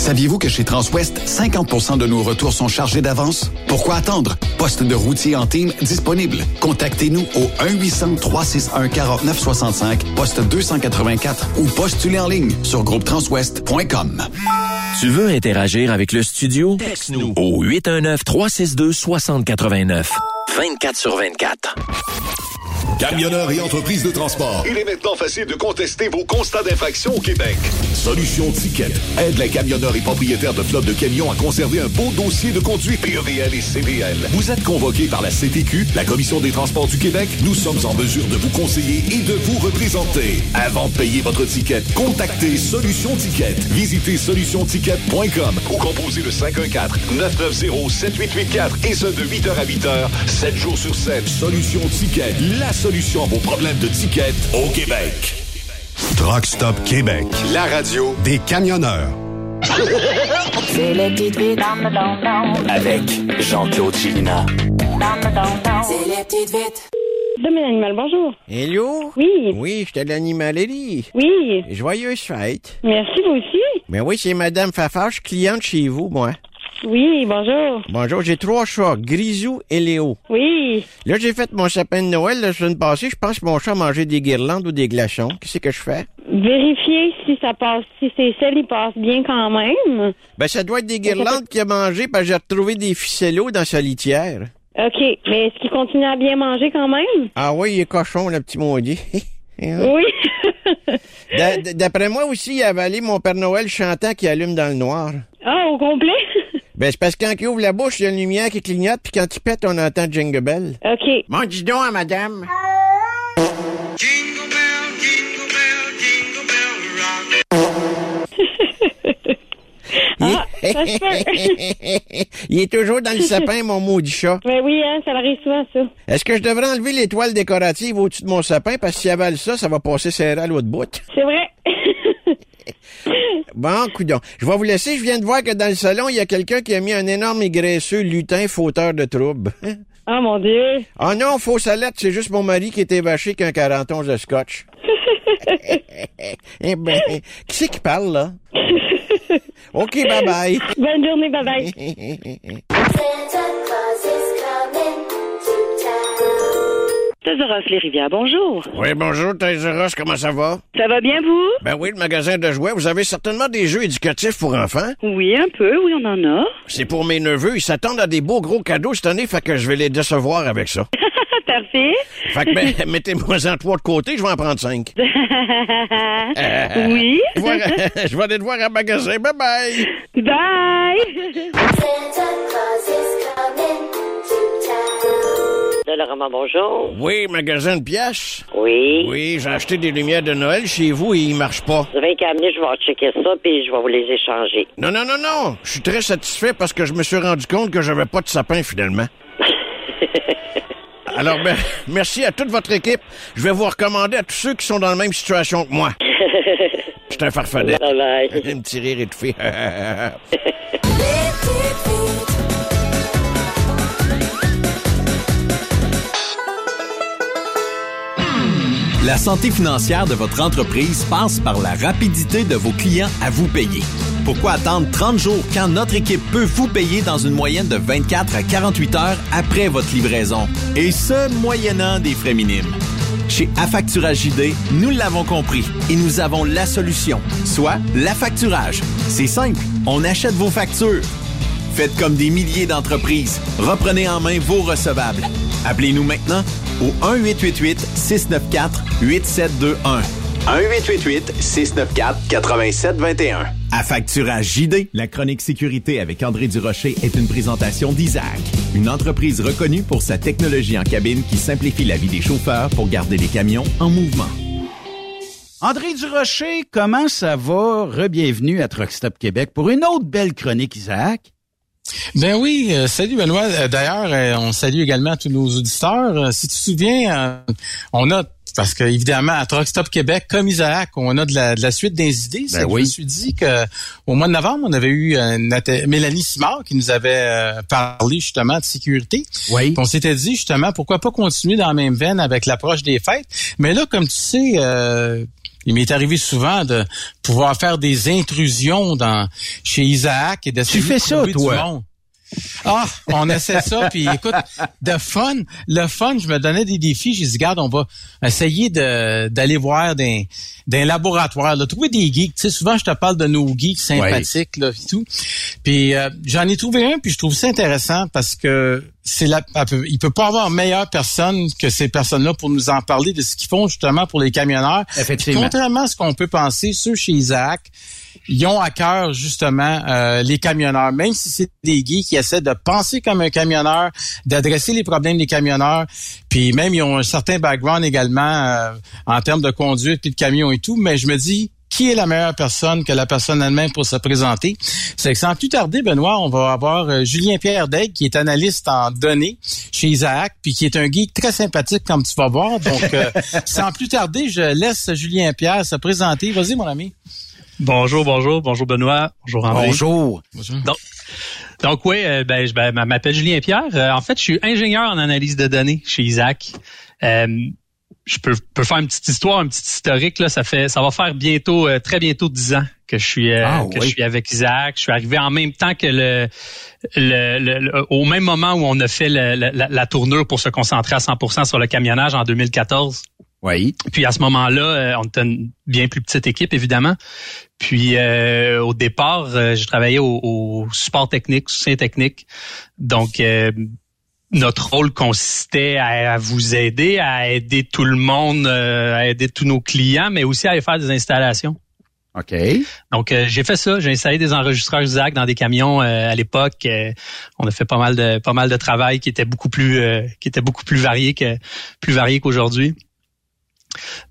Saviez-vous que chez Transwest, 50% de nos retours sont chargés d'avance? Pourquoi attendre? Poste de routier en team disponible. Contactez-nous au 1-800-361-4965, poste 284 ou postulez en ligne sur groupetranswest.com. Tu veux interagir avec le studio? Texte-nous au 819-362-6089. 24 sur 24. Camionneurs et entreprises de transport. Il est maintenant facile de contester vos constats d'infraction au Québec. Solution Ticket aide les camionneurs et propriétaires de flottes de camions à conserver un beau dossier de conduite PEVL et CVL. Vous êtes convoqué par la CTQ, la Commission des transports du Québec. Nous sommes en mesure de vous conseiller et de vous représenter. Avant de payer votre ticket, contactez Solution Ticket. Visitez solutionticket.com ou composez le 514-990-7884 et ce de 8h à 8h, 7 jours sur 7. Solution Ticket, la solution à vos problèmes de ticket au Québec. Truck Stop Québec, la radio des camionneurs. C'est les petites vites dans le don-don. Avec Jean-Claude Chilina. Dans le don-don. C'est les petites vites. Domaine animal, bonjour. Hello? Oui. Oui, j'étais l'animalerie. Oui. Joyeuse fête. Merci, vous aussi. Ben oui, c'est Madame Fafache, cliente chez vous, moi. Oui, bonjour. Bonjour, j'ai trois chats, Grisou et Léo. Oui. Là, j'ai fait mon sapin de Noël la semaine passée. Je pense que mon chat a mangé des guirlandes ou des glaçons. Qu'est-ce que je fais? Vérifiez si ça passe, si c'est celle, il passe bien quand même. Ben, ça doit être des guirlandes qu'il a mangé parce que j'ai retrouvé des ficellos dans sa litière. OK. Mais est-ce qu'il continue à bien manger quand même? Ah oui, il est cochon, le petit maudit. Oui. D'a- d- D'après moi aussi, il a avalé mon Père Noël chantant qui allume dans le noir. Ah, au complet? Ben, c'est parce que quand il ouvre la bouche, il y a une lumière qui clignote, puis quand il pète, on entend Jingle Bell. OK. Bon, dis donc à madame. Ah, ça se peut. il est toujours dans le sapin, mon maudit chat. Ben oui, hein, ça arrive souvent, ça. Est-ce que je devrais enlever l'étoile décorative au-dessus de mon sapin? Parce que s'il avale ça, ça va passer serré à l'autre bout. C'est vrai. Bon, coudon. Je vais vous laisser. Je viens de voir que dans le salon, il y a quelqu'un qui a mis un énorme et graisseux lutin fauteur de troubles. Ah, mon Dieu. Ah non, fausse salette, c'est juste mon mari qui était vaché qu'un 41 de scotch. eh ben, qui c'est qui parle, là? OK, bye-bye. Bonne journée, bye-bye. Toys Les Rivières, bonjour. Oui, bonjour, Ross, comment ça va? Ça va bien, vous? Ben oui, le magasin de jouets. Vous avez certainement des jeux éducatifs pour enfants. Oui, un peu, oui, on en a. C'est pour mes neveux. Ils s'attendent à des beaux gros cadeaux cette année, fait que je vais les décevoir avec ça. Parfait. Fait que ben, mettez-moi en trois de côté, je vais en prendre cinq. oui. Je vais, je vais aller te voir à magasin. Bye bye. Bye. Roman, bonjour. Oui, magasin de pièces. Oui. Oui, j'ai acheté des lumières de Noël chez vous et ils marchent pas. Vous avez qu'à amener, je vais checker ça, puis je vais vous les échanger. Non, non, non, non. Je suis très satisfait parce que je me suis rendu compte que j'avais pas de sapin finalement. Alors, ben, merci à toute votre équipe. Je vais vous recommander à tous ceux qui sont dans la même situation que moi. C'est un farfadet. Bye bye. Un petit rire étouffé. La santé financière de votre entreprise passe par la rapidité de vos clients à vous payer. Pourquoi attendre 30 jours quand notre équipe peut vous payer dans une moyenne de 24 à 48 heures après votre livraison? Et ce, moyennant des frais minimes. Chez Affacturage JD, nous l'avons compris et nous avons la solution, soit l'affacturage. C'est simple, on achète vos factures. Faites comme des milliers d'entreprises. Reprenez en main vos recevables. Appelez-nous maintenant au 1-888-694-8721. 1-888-694-8721. À Facturage JD, la chronique sécurité avec André Durocher est une présentation d'Isaac, une entreprise reconnue pour sa technologie en cabine qui simplifie la vie des chauffeurs pour garder les camions en mouvement. André Durocher, comment ça va? Rebienvenue à Truck Stop Québec pour une autre belle chronique, Isaac. Ben oui, euh, salut Benoît. Euh, D'ailleurs, euh, on salue également tous nos auditeurs. Si tu te souviens, on a parce que évidemment à Truck Stop Québec, comme Isaac, on a de la, de la suite des idées. Ben oui. Je me suis dit que au mois de novembre, on avait eu Mélanie Simard qui nous avait parlé justement de sécurité. Oui. Puis On s'était dit justement pourquoi pas continuer dans la même veine avec l'approche des fêtes. Mais là, comme tu sais. Il m'est arrivé souvent de pouvoir faire des intrusions dans chez Isaac et d'essayer de ça, trouver toi? du monde. Ah, on essaie ça, puis écoute, de fun, le fun, je me donnais des défis, j'ai dit, regarde, on va essayer de d'aller voir des, des laboratoires, de trouver des geeks. Tu sais, souvent, je te parle de nos geeks sympathiques, là, et tout. Puis euh, j'en ai trouvé un, puis je trouve ça intéressant parce que c'est la, il peut pas avoir meilleure personne que ces personnes-là pour nous en parler de ce qu'ils font justement pour les camionneurs. Effectivement. Puis contrairement à ce qu'on peut penser, ceux chez Isaac, ils ont à cœur justement euh, les camionneurs, même si c'est des geeks qui essaient de penser comme un camionneur, d'adresser les problèmes des camionneurs, puis même ils ont un certain background également euh, en termes de conduite puis de camion et tout, mais je me dis qui est la meilleure personne que la personne elle-même pour se présenter? C'est que sans plus tarder, Benoît, on va avoir euh, Julien Pierre Daigle, qui est analyste en données chez Isaac, puis qui est un geek très sympathique, comme tu vas voir. Donc, euh, sans plus tarder, je laisse Julien Pierre se présenter. Vas-y, mon ami. Bonjour, bonjour, bonjour Benoît, bonjour André. Bonjour. Donc, donc oui, euh, ben, je ben, m'appelle Julien Pierre. Euh, en fait, je suis ingénieur en analyse de données chez Isaac. Euh, je peux, peux faire une petite histoire, un petit historique là. Ça fait, ça va faire bientôt, euh, très bientôt dix ans que je suis, euh, Ah, que oui. je suis avec Isaac. Je suis arrivé en même temps que le, le, le- le- au même moment où on a fait le- le- la, la tournure pour se concentrer à 100% sur le camionnage en 2014. Oui. Puis à ce moment-là, on était une bien plus petite équipe, évidemment. Puis euh, au départ, euh, j'ai travaillé au, au support technique, soutien technique. Donc euh, notre rôle consistait à, à vous aider, à aider tout le monde, euh, à aider tous nos clients, mais aussi à aller faire des installations. OK. Donc euh, j'ai fait ça, j'ai installé des enregistreurs Isaac dans des camions euh, à l'époque. Euh, on a fait pas mal de pas mal de travail qui était beaucoup plus euh, qui était beaucoup plus varié que plus varié qu'aujourd'hui.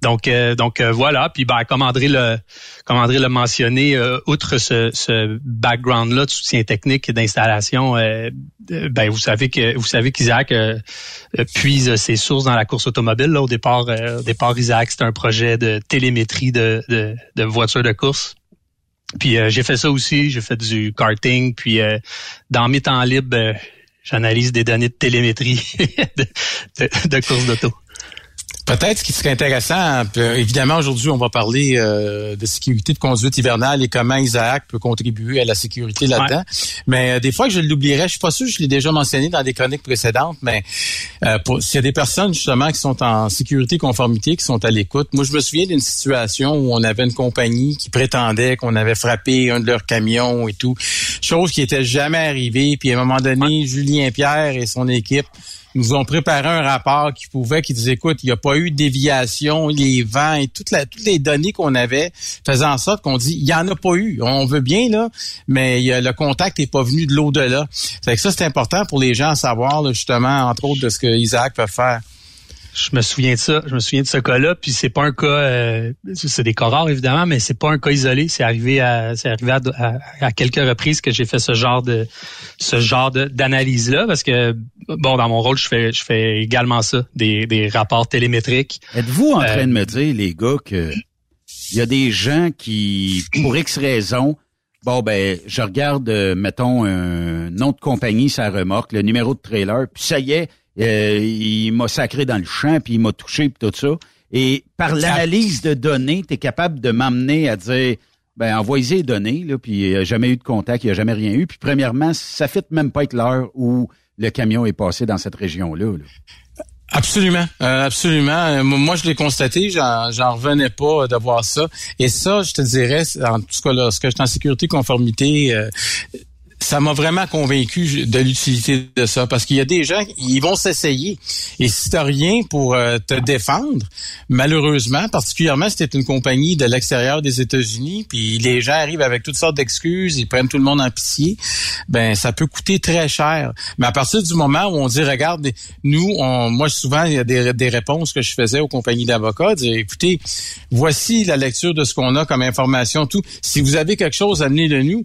Donc euh, donc euh, voilà, puis ben comme André le comme André l'a mentionné, euh, outre ce, ce background là de soutien technique et d'installation, euh, euh, ben vous savez que vous savez qu'Isaac euh, puise ses sources dans la course automobile. Là, au départ, au départ Isaac c'était un projet de télémétrie de de, de voitures de course. Puis j'ai fait ça aussi, j'ai fait du karting, puis dans mes temps libres, j'analyse des données de télémétrie de, de, de course d'auto. Peut-être ce qui serait intéressant, euh, évidemment aujourd'hui on va parler euh, de sécurité de conduite hivernale et comment Isaac peut contribuer à la sécurité là-dedans. Mais euh, des fois que je l'oublierais, je suis pas sûr je l'ai déjà mentionné dans des chroniques précédentes, mais euh, pour- s'il y a des personnes justement qui sont en sécurité conformité, qui sont à l'écoute, moi je me souviens d'une situation où on avait une compagnie qui prétendait qu'on avait frappé un de leurs camions et tout, chose qui était jamais arrivée. Puis à un moment donné, Julien Pierre et son équipe nous ont préparé un rapport qui pouvait, qui disait, écoute, il n'y a pas eu de déviation, les vents et toutes les données qu'on avait faisaient en sorte qu'on dit, il n'y en a pas eu. On veut bien, là, mais le contact n'est pas venu de l'au-delà. Fait que ça, c'est important pour les gens à savoir, là, justement, entre autres, de ce que Isaac peut faire. Je me souviens de ça, je me souviens de ce cas-là, puis c'est pas un cas, euh, c'est des cas rares évidemment, mais c'est pas un cas isolé. C'est arrivé à, c'est arrivé à, à- à quelques reprises que j'ai fait ce genre de, ce genre de- d'analyse-là, parce que bon, dans mon rôle, je fais, je fais également ça, des, des rapports télémétriques. Êtes-vous en Euh, train de me dire, les gars, que il y a des gens qui, pour X raisons, bon ben, je regarde, euh, mettons, un nom de compagnie, ça remorque, le numéro de trailer, puis ça y est, euh, il m'a sacré dans le champ, puis il m'a touché, puis tout ça. Et par l'analyse de données, tu es capable de m'amener à dire, ben, envoyez les données, là, puis il n'y a jamais eu de contact, il n'y a jamais rien eu. Puis premièrement, ça fait même pas être l'heure où le camion est passé dans cette région-là. là. Absolument, euh, absolument. Euh, Moi, je l'ai constaté, j'en, revenais pas de voir ça. Et ça, je te dirais, en tout cas, lorsque j'étais en sécurité conformité, euh, ça m'a vraiment convaincu de l'utilité de ça parce qu'il y a des gens, ils vont s'essayer. Et si t'as rien pour euh, te défendre, malheureusement, particulièrement si t'es une compagnie de l'extérieur des États-Unis, puis les gens arrivent avec toutes sortes d'excuses, ils prennent tout le monde en pitié, ben ça peut coûter très cher. Mais à partir du moment où on dit, regarde, nous, on, moi souvent il y a des, des réponses que je faisais aux compagnies d'avocats, dire, écoutez, voici la lecture de ce qu'on a comme information, tout. Si vous avez quelque chose, amenez-le nous.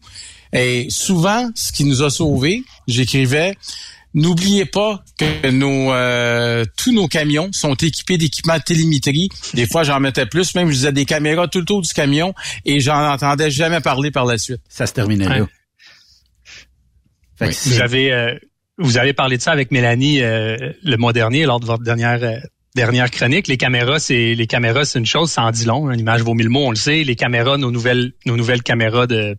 Et souvent, ce qui nous a sauvés, j'écrivais, N'oubliez pas que nos euh, tous nos camions sont équipés d'équipements de télémétrie. Des fois, j'en mettais plus, même je disais des caméras tout le tour du camion et j'en entendais jamais parler par la suite. Ça se terminait là. Oui. Vous avez euh, vous avez parlé de ça avec Mélanie euh, le mois dernier lors de votre dernière euh, dernière chronique. Les caméras, c'est les caméras, c'est une chose, ça en dit long. Une image vaut mille mots, on le sait. Les caméras, nos nouvelles nos nouvelles caméras de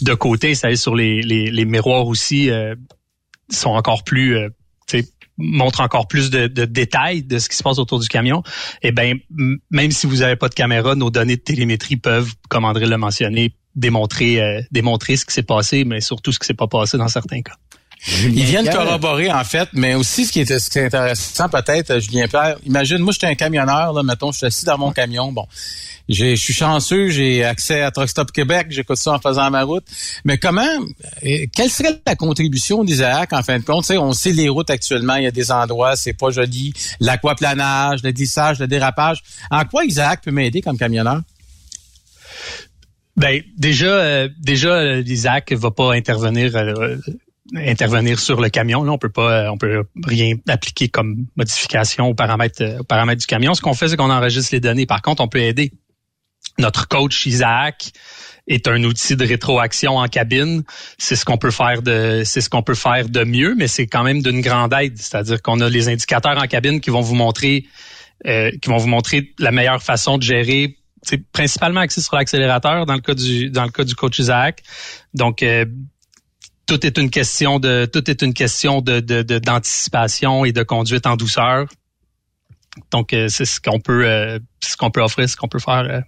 de côté, c'est sur les, miroirs aussi euh, sont encore plus euh, montrent encore plus de, détails de ce qui se passe autour du camion. Et ben m- même si vous n'avez pas de caméra, nos données de télémétrie peuvent, comme André l'a mentionné, démontrer euh, démontrer ce qui s'est passé, mais surtout ce qui s'est pas passé dans certains cas. Ils viennent corroborer, en fait, mais aussi ce qui est, ce qui est intéressant, peut-être, euh, Julien Pierre, imagine, moi, j'étais un camionneur, là, mettons, je suis assis dans mon camion, bon. J'ai, je suis chanceux, j'ai accès à Truck Stop Québec, j'écoute ça en faisant ma route. Mais comment, euh, quelle serait la contribution d'Isaac, en fin de compte? Tu sais, on sait les routes actuellement, il y a des endroits, c'est pas joli, l'aquaplanage, le glissage, le dérapage. En quoi Isaac peut m'aider comme camionneur? Ben déjà, euh, déjà, euh, l'Isaac va pas intervenir. euh, intervenir sur le camion là on peut pas euh, on peut rien appliquer comme modification aux paramètres euh, aux paramètres du camion. Ce qu'on fait c'est qu'on enregistre les données. Par contre on peut aider. Notre coach Isaac est un outil de rétroaction en cabine. C'est ce qu'on peut faire de c'est ce qu'on peut faire de mieux mais c'est quand même d'une grande aide. C'est-à-dire qu'on a les indicateurs en cabine qui vont vous montrer euh, qui vont vous montrer la meilleure façon de gérer. C'est principalement axé sur l'accélérateur dans le cas du dans le cas du coach Isaac. Donc tout est une question de tout est une question de de- de- d'anticipation et de conduite en douceur. Donc euh, c'est ce qu'on peut euh, ce qu'on peut offrir, ce qu'on peut faire. euh.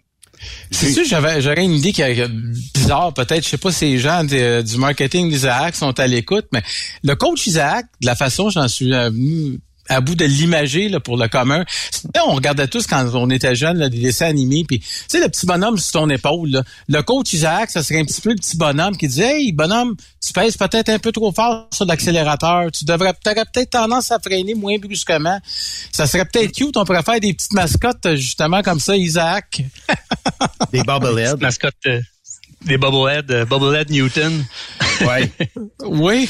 C'est sûr, j'avais, j'aurais une idée qui est bizarre, peut-être. Je sais pas si les gens de- du marketing d'Isaac sont à l'écoute, mais le coach Isaac, de la façon dont j'en suis euh, venu à bout de l'imager là, pour le commun. Tu sais, On regardait tous quand on était jeunes là, des dessins animés, puis tu sais le petit bonhomme sur ton épaule. là. Le coach Isaac, ça serait un petit peu le petit bonhomme qui disait Hey bonhomme, tu pèses peut-être un peu trop fort sur l'accélérateur. Tu devrais t'aurais peut-être tendance à freiner moins brusquement. Ça serait peut-être cute. On pourrait faire des petites mascottes justement comme ça, Isaac. Des bobbleheads. Mascotte euh, des bobblehead, euh, bobblehead Newton. Ouais. oui.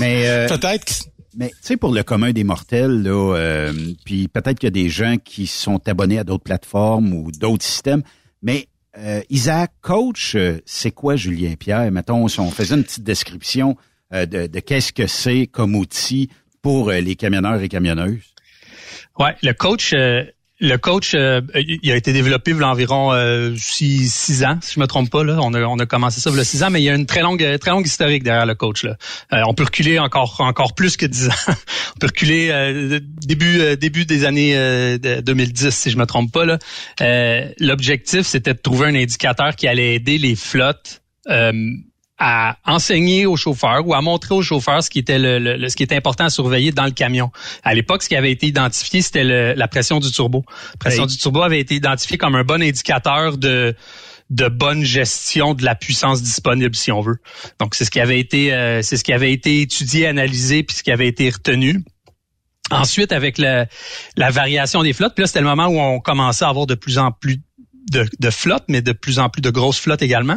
Mais euh, peut-être. Mais tu sais, pour le commun des mortels, là, euh, puis peut-être qu'il y a des gens qui sont abonnés à d'autres plateformes ou d'autres systèmes, mais euh, Isaac, coach, euh, c'est quoi Julien Pierre? Mettons, si on faisait une petite description euh, de, de qu'est-ce que c'est comme outil pour euh, les camionneurs et camionneuses? Ouais, le coach, euh, le coach, euh, il a été développé il y a environ euh, six, six ans, si je me trompe pas. Là, on a, on a commencé ça il y a six ans, mais il y a une très longue, très longue historique derrière le coach. Là. Euh, on peut reculer encore, encore plus que dix ans. on peut reculer euh, début, euh, début des années euh, de 2010, si je me trompe pas. Euh, L'objectif, c'était de trouver un indicateur qui allait aider les flottes. À enseigner aux chauffeurs ou à montrer aux chauffeurs ce qui était le, le- ce qui était important à surveiller dans le camion. À l'époque, ce qui avait été identifié, c'était le- la pression du turbo. La pression Hey. du turbo avait été identifiée comme un bon indicateur de de bonne gestion de la puissance disponible, si on veut. Donc, c'est ce qui avait été, euh, c'est ce qui avait été étudié, analysé, puis ce qui avait été retenu. Ensuite, avec le- la variation des flottes, puis là, c'était le moment où on commençait à avoir de plus en plus de, de flottes, mais de plus en plus de grosses flottes également.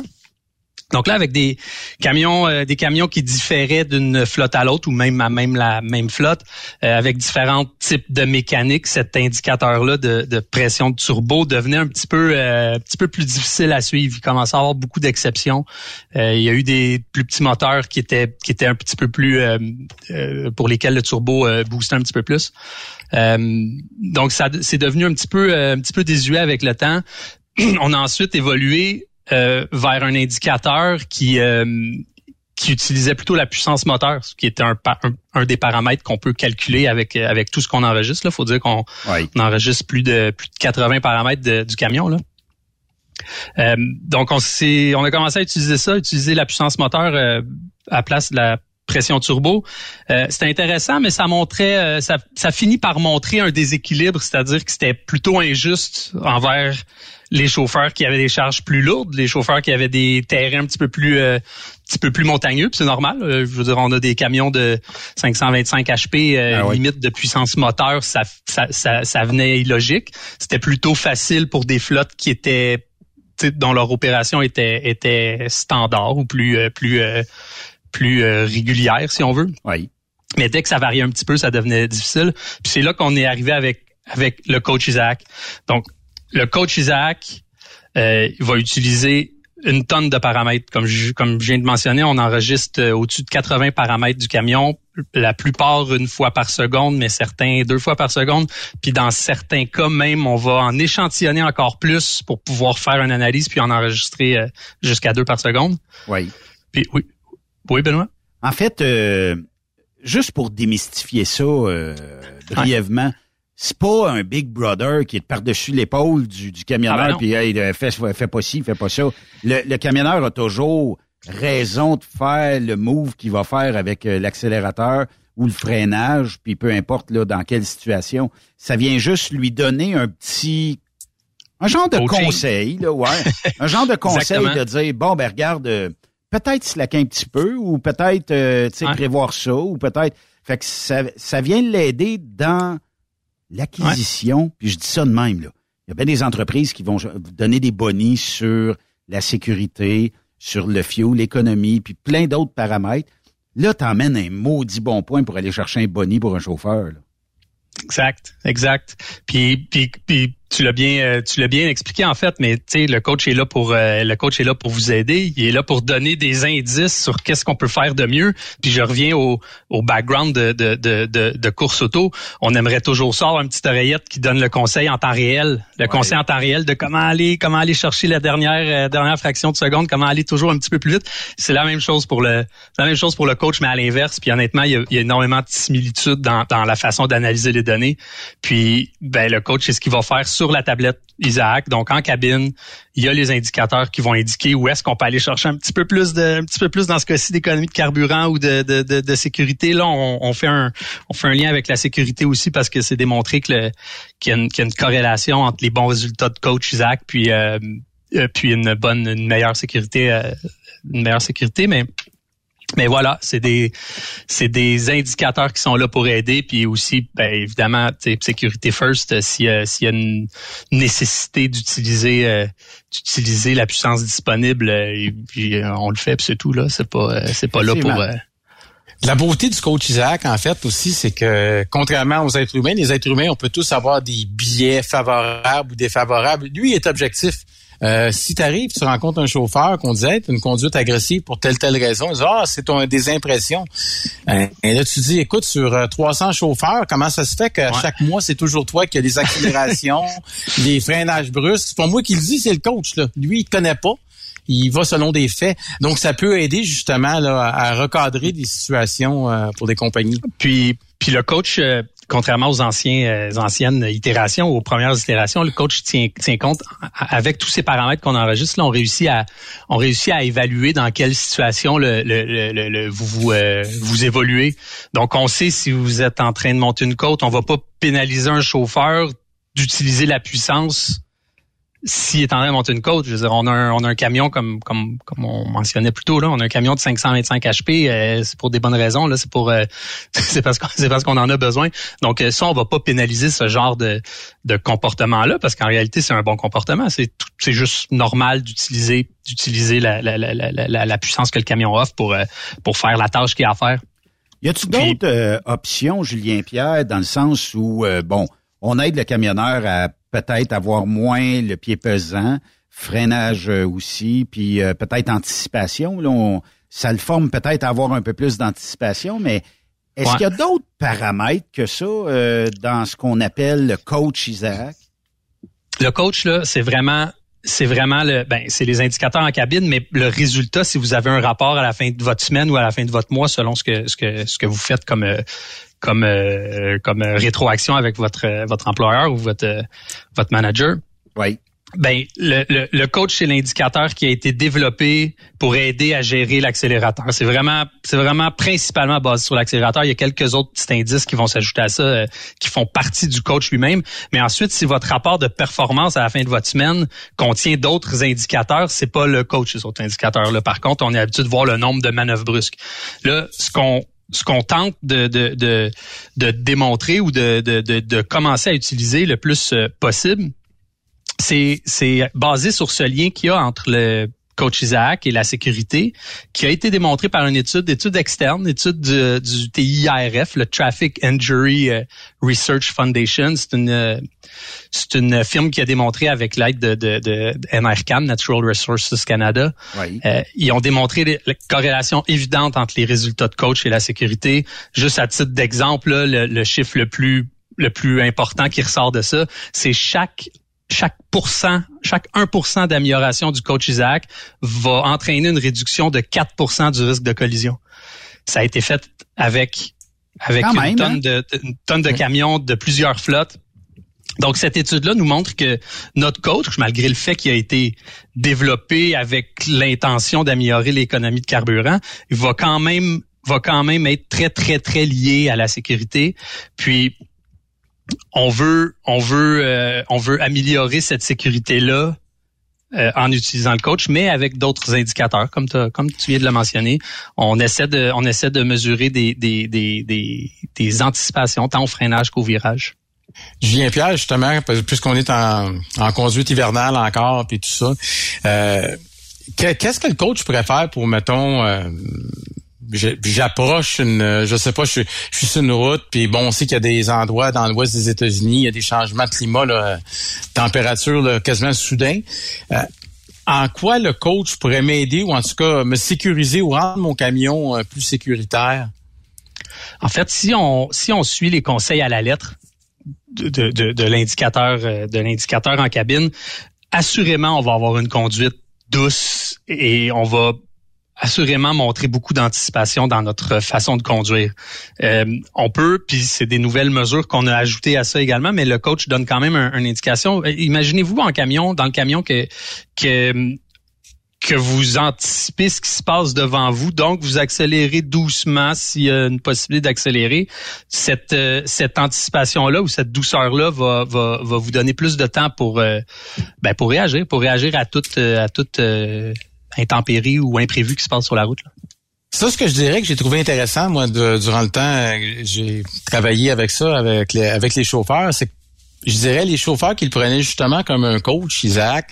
Donc là, avec des camions, euh, des camions qui différaient d'une flotte à l'autre ou même à même la même flotte, euh, avec différents types de mécaniques, cet indicateur-là de, de pression de turbo devenait un petit peu, euh, un petit peu plus difficile à suivre. Il commençait à avoir beaucoup d'exceptions. Euh, il y a eu des plus petits moteurs qui étaient qui étaient un petit peu plus euh, euh, pour lesquels le turbo boostait un petit peu plus. Donc ça c'est devenu un petit peu un petit peu désuet avec le temps. On a ensuite évolué vers un indicateur qui euh, qui utilisait plutôt la puissance moteur, ce qui était un, pa- un, un des paramètres qu'on peut calculer avec euh, avec tout ce qu'on enregistre. Il faut dire qu'on on enregistre plus de plus de 80 paramètres de- du camion là. Euh, donc on s'est on a commencé à utiliser ça, utiliser la puissance moteur euh, à la place de la pression turbo. Euh, c'était intéressant, mais ça montrait, euh, ça, ça finit par montrer un déséquilibre, c'est-à-dire que c'était plutôt injuste envers les chauffeurs qui avaient des charges plus lourdes, les chauffeurs qui avaient des terrains un petit peu plus, euh, un petit peu plus montagneux, c'est normal. Euh, je veux dire, on a des camions de 525 HP, euh, Ah oui. limite de puissance moteur, ça, ça, ça, ça venait illogique. C'était plutôt facile pour des flottes qui étaient dont leur opération était était standard ou plus euh, plus euh, plus euh, régulière si on veut. Oui. Mais dès que ça variait un petit peu, ça devenait difficile. Puis c'est là qu'on est arrivé avec avec le coach Isaac. Donc le coach Isaac euh, il va utiliser une tonne de paramètres. Comme je, comme je viens de mentionner, on enregistre euh, au-dessus de 80 paramètres du camion, la plupart une fois par seconde, mais certains deux fois par seconde. Puis dans certains cas même, on va en échantillonner encore plus pour pouvoir faire une analyse puis en enregistrer euh, jusqu'à deux par seconde. Oui. Puis oui, oui Benoît? En fait, euh, juste pour démystifier ça euh, brièvement, c'est pas un Big Brother qui est par-dessus l'épaule du, du Ah camionneur ben non. puis hey, euh, fais, fais pas ci, fais pas ça. Le, le camionneur a toujours raison de faire le move qu'il va faire avec euh, l'accélérateur ou le freinage, puis peu importe là dans quelle situation. Ça vient juste lui donner un petit un genre de conseil, là, ouais. un genre de conseil de dire bon ben regarde, euh, peut-être slacker un petit peu ou peut-être euh, tu sais prévoir ça ou peut-être fait que ça, ça vient l'aider dans l'acquisition. Puis je dis ça de même là. Il y a bien des entreprises qui vont donner des bonis sur la sécurité, sur le fuel, l'économie, puis plein d'autres paramètres. Là, t'emmènes un maudit bon point pour aller chercher un boni pour un chauffeur. là. Exact, exact. Puis, puis, puis tu l'as bien, euh, tu l'as bien expliqué en fait, mais tu sais, le coach est là pour, euh, le coach est là pour vous aider. Il est là pour donner des indices sur qu'est-ce qu'on peut faire de mieux. Puis je reviens au, au background de, de, de, de, course auto. On aimerait toujours ça, une petite oreillette qui donne le conseil en temps réel, le conseil en temps réel de comment aller, comment aller chercher la dernière, euh, dernière fraction de seconde, comment aller toujours un petit peu plus vite. C'est la même chose pour le, la même chose pour le coach, mais à l'inverse. Puis honnêtement, il y a, il y a énormément de similitudes dans, dans la façon d'analyser les données. Puis, ben, le coach, c'est ce qu'il va faire sur la tablette Isaac. Donc, en cabine, il y a les indicateurs qui vont indiquer où est-ce qu'on peut aller chercher un petit peu plus de, un petit peu plus dans ce cas-ci d'économie de carburant ou de, de, de, de sécurité. Là, on, on fait un, on fait un lien avec la sécurité aussi parce que c'est démontré que qu'il y, a une, qu'il y a une corrélation entre les bons résultats de coach Isaac puis, euh, euh, puis une bonne, une meilleure sécurité, euh, une meilleure sécurité, mais mais voilà, c'est des c'est des indicateurs qui sont là pour aider, puis aussi, ben, évidemment, sécurité first, euh, s'il y a, s'il y a une nécessité d'utiliser euh, d'utiliser la puissance disponible, euh, et puis euh, on le fait, puis c'est tout là. C'est pas c'est pas là pour. euh, La beauté du coach Isaac, en fait, aussi, c'est que contrairement aux êtres humains, les êtres humains, on peut tous avoir des biais favorables ou défavorables. Lui, il est objectif. Euh, si tu arrives, tu rencontres un chauffeur qu'on disait une conduite agressive pour telle telle raison, il dit, ah, c'est ton des impressions. Euh, et là, tu dis, écoute, sur euh, 300 chauffeurs, comment ça se fait qu'à chaque mois, c'est toujours toi qui as les accélérations, les freinages brusques? C'est pas moi qui le dis, c'est le coach. Là. Lui, il te connaît pas. Il va selon des faits. Donc, ça peut aider justement là, à recadrer des situations euh, pour des compagnies. Puis, puis le coach, euh, contrairement aux anciens, euh, anciennes itérations, aux premières itérations, le coach tient, tient compte avec tous ces paramètres qu'on enregistre. Là, on réussit à, on réussit à évaluer dans quelle situation le, le, le- le- vous vous, euh, vous évoluez. Donc, on sait si vous êtes en train de monter une côte, on va pas pénaliser un chauffeur d'utiliser la puissance s'il est en train de monter une côte, je veux dire, on a un, on a un camion comme comme comme on mentionnait plus tôt là, on a un camion de 525 HP, euh, c'est pour des bonnes raisons là, c'est pour euh, c'est parce qu'on c'est parce qu'on en a besoin. Donc euh, ça on va pas pénaliser ce genre de de comportement là parce qu'en réalité c'est un bon comportement, c'est tout- c'est juste normal d'utiliser d'utiliser la la, la, la, puissance que le camion offre pour euh, pour faire la tâche qu'il a à faire. Y a-tu d'autres euh, options, Julien Pierre, dans le sens où, euh, bon, on aide le camionneur à peut-être avoir moins le pied pesant, freinage euh, aussi, puis euh, peut-être anticipation. Là, on- ça le forme peut-être à avoir un peu plus d'anticipation, mais est-ce Ouais. qu'il y a d'autres paramètres que ça euh, dans ce qu'on appelle le coach Isaac? Le coach là, c'est vraiment c'est vraiment le ben c'est les indicateurs en cabine mais le résultat si vous avez un rapport à la fin de votre semaine ou à la fin de votre mois selon ce que ce que ce que vous faites comme euh, comme euh, comme euh, rétroaction avec votre euh, votre employeur ou votre euh, votre manager. Oui. Ben le, le, le coach c'est l'indicateur qui a été développé pour aider à gérer l'accélérateur. C'est vraiment c'est vraiment principalement basé sur l'accélérateur. Il y a quelques autres petits indices qui vont s'ajouter à ça euh, qui font partie du coach lui-même. Mais ensuite, si votre rapport de performance à la fin de votre semaine contient d'autres indicateurs, c'est pas le coach ces autres indicateurs là. Par contre, on est habitué de voir le nombre de manœuvres brusques. Là, ce qu'on ce qu'on tente de, de, de, de démontrer ou de, de, commencer à utiliser le plus euh, possible, c'est basé sur ce lien qu'il y a entre le coach Isaac et la sécurité, qui a été démontrée par une étude, étude externe, étude du, du TIRF, le Traffic Injury euh, Research Foundation. C'est une c'est une firme qui a démontré avec l'aide de, de, de, NRCAN, Natural Resources Canada, euh, ils ont démontré la corrélation évidente entre les résultats de coach et la sécurité. Juste à titre d'exemple, le, le chiffre le plus le plus important qui ressort de ça, c'est chaque chaque pourcent, chaque 1% d'amélioration du coach Isaac va entraîner une réduction de 4% du risque de collision. Ça a été fait avec avec Quand une, même, tonne hein? de, une tonne de camions de plusieurs flottes. Donc, cette étude-là nous montre que notre coach, malgré le fait qu'il a été développé avec l'intention d'améliorer l'économie de carburant, il va quand même va quand même être très, très, très lié à la sécurité. Puis, on veut, on veut, euh, on veut améliorer cette sécurité-là euh, en utilisant le coach, mais avec d'autres indicateurs, comme, comme tu viens de le mentionner. On essaie de, on essaie de mesurer des, des, des, des, des anticipations, tant au freinage qu'au virage. Julien Pierre, justement, puisqu'on est en, en conduite hivernale encore, puis tout ça, euh, que- qu'est-ce que le coach pourrait faire pour, mettons, euh, j'approche une, je sais pas, je, suis- je suis sur une route, puis bon, on sait qu'il y a des endroits dans l'ouest des États-Unis, il y a des changements de climat, là, température là, quasiment soudain. Euh, en quoi le coach pourrait m'aider ou en tout cas me sécuriser ou rendre mon camion euh, plus sécuritaire? En fait, si on si on suit les conseils à la lettre de, de, de, de l'indicateur euh, de l'indicateur en cabine, assurément on va avoir une conduite douce et on va assurément montrer beaucoup d'anticipation dans notre façon de conduire. Euh, on peut, puis c'est des nouvelles mesures qu'on a ajoutées à ça également, mais le coach donne quand même un- une indication. Euh, Imaginez-vous en camion, dans le camion que que que vous anticipez ce qui se passe devant vous, donc vous accélérez doucement s'il y a une possibilité d'accélérer. Cette euh, cette anticipation là ou cette douceur là va, va va vous donner plus de temps pour ben pour réagir, pour réagir à toute à toute intempérie ou imprévu qui se passe sur la route. là? Ça, ce que je dirais que j'ai trouvé intéressant, moi, de- durant le temps, euh, j'ai travaillé avec ça, avec les, avec les chauffeurs, c'est que je dirais les chauffeurs qui le prenaient justement comme un coach, Isaac,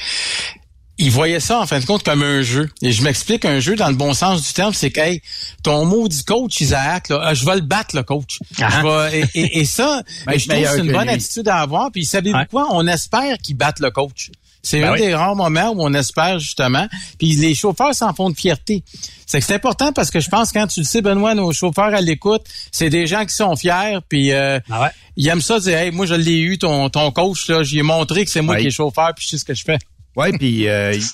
ils voyaient ça, en fin de compte, comme un jeu. Et je m'explique, un jeu, dans le bon sens du terme, c'est que, hey, ton maudit coach, Isaac, là, ah, je vais le battre, le coach. Je vais- et, et- et ça, Ben, je trouve que c'est une bonne lui. attitude à avoir. Puis, savez-vous quoi? On espère qu'il batte le coach. C'est Ben un oui. des rares moments où on espère, justement. Puis, les chauffeurs s'en font de fierté. C'est que c'est important parce que je pense, quand tu le sais, Benoît, nos chauffeurs à l'écoute, c'est des gens qui sont fiers. Puis, euh, ils aiment ça dire, hey, moi, je l'ai eu, ton, ton coach, là, j'y ai montré que c'est moi Ouais. qui est chauffeur, puis je sais ce que je fais. Oui, puis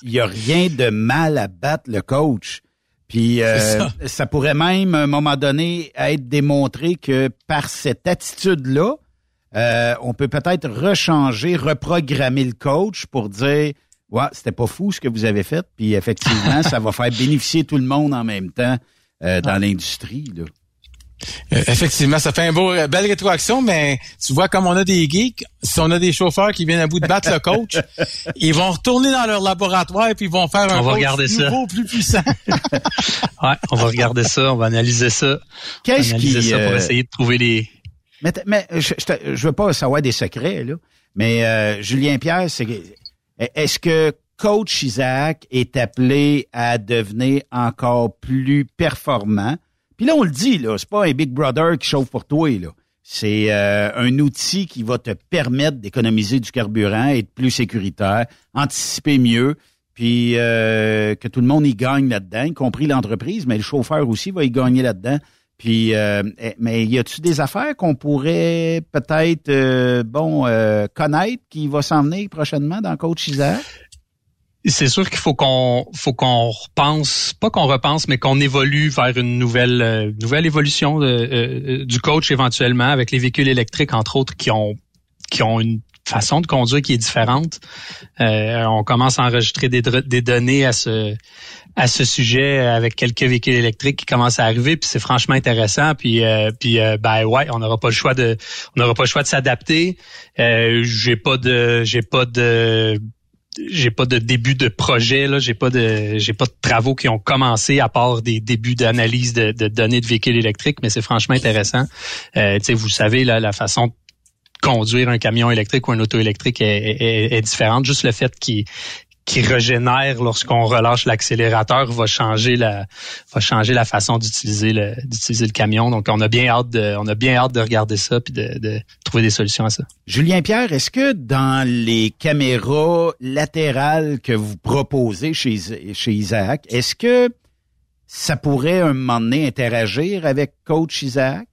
il y a rien de mal à battre le coach. Puis euh, C'est ça. ça. pourrait même, à un moment donné, être démontré que par cette attitude-là, euh, on peut peut-être rechanger, reprogrammer le coach pour dire Ouais, c'était pas fou ce que vous avez fait, puis effectivement, ça va faire bénéficier tout le monde en même temps euh, dans l'industrie. là. Euh, effectivement, ça fait un beau, belle rétroaction, mais tu vois, comme on a des geeks, si on a des chauffeurs qui viennent à bout de battre le coach, ils vont retourner dans leur laboratoire et puis ils vont faire un On va coach regarder ça. nouveau, plus puissant. Ouais, on va regarder ça, on va analyser ça. Qu'est-ce analyser qui, ça pour euh, essayer de trouver les Mais, mais je, je, je veux pas savoir des secrets, là. Mais euh, Julien Pierre, c'est que- est-ce que coach Isaac est appelé à devenir encore plus performant? Puis là, on le dit, là, c'est pas un Big Brother qui chauffe pour toi, là. C'est euh, un outil qui va te permettre d'économiser du carburant, être plus sécuritaire, anticiper mieux, puis euh, que tout le monde y gagne là-dedans, y compris l'entreprise, mais le chauffeur aussi va y gagner là-dedans. Puis, euh, eh, mais y a-tu des affaires qu'on pourrait peut-être, euh, bon, euh, connaître qui va s'en venir prochainement dans Coach Isaac? c'est sûr qu'il faut qu'on faut qu'on repense, pas qu'on repense, mais qu'on évolue vers une nouvelle nouvelle évolution du coach éventuellement avec les véhicules électriques entre autres qui ont qui ont une façon de conduire qui est différente. Euh, on commence à enregistrer des, des données à ce à ce sujet avec quelques véhicules électriques qui commencent à arriver puis c'est franchement intéressant puis euh, puis euh, ben ouais on n'aura pas le choix de on n'aura pas le choix de s'adapter euh, j'ai pas de j'ai pas de j'ai pas de début de projet là, j'ai pas de j'ai pas de travaux qui ont commencé à part des débuts d'analyse de, de données de véhicules électriques, mais c'est franchement intéressant. Euh, vous savez là, la façon conduire un camion électrique ou un auto électrique est, est- est différente. Juste le fait qu'il qui régénère lorsqu'on relâche l'accélérateur va changer la va changer la façon d'utiliser le d'utiliser le camion. Donc on a bien hâte de on a bien hâte de regarder ça puis de, de trouver des solutions à ça. Julien Pierre, est-ce que dans les caméras latérales que vous proposez chez chez Isaac, est-ce que ça pourrait un moment donné interagir avec coach Isaac?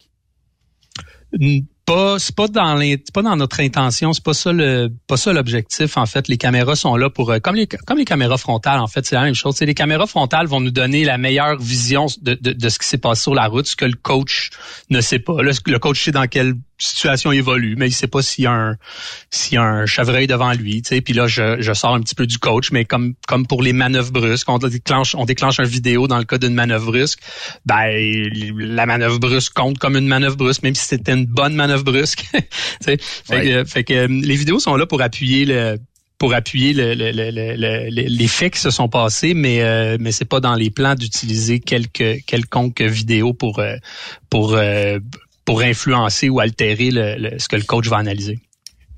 C'est pas dans les pas dans notre intention c'est pas ça le pas ça l'objectif en fait. Les caméras sont là pour euh, comme les comme les caméras frontales en fait c'est la même chose. Les caméras frontales vont nous donner la meilleure vision de, de, de ce qui s'est passé sur la route ce que le coach ne sait pas. Le, le coach sait dans quelle situation évolue, mais il sait pas s'il y a un s'il y a un chevreuil devant lui, tu sais. Puis là, je, je sors un petit peu du coach, mais comme comme pour les manœuvres brusques, on déclenche on déclenche un vidéo dans le cas d'une manœuvre brusque, ben la manœuvre brusque compte comme une manœuvre brusque, même si c'était une bonne manœuvre brusque. fait, que, fait que les vidéos sont là pour appuyer le pour appuyer le, le, le, les faits qui se sont passés, mais euh, mais c'est pas dans les plans d'utiliser quelque quelconque vidéo pour euh, pour euh, pour influencer ou altérer le, ce que le coach va analyser.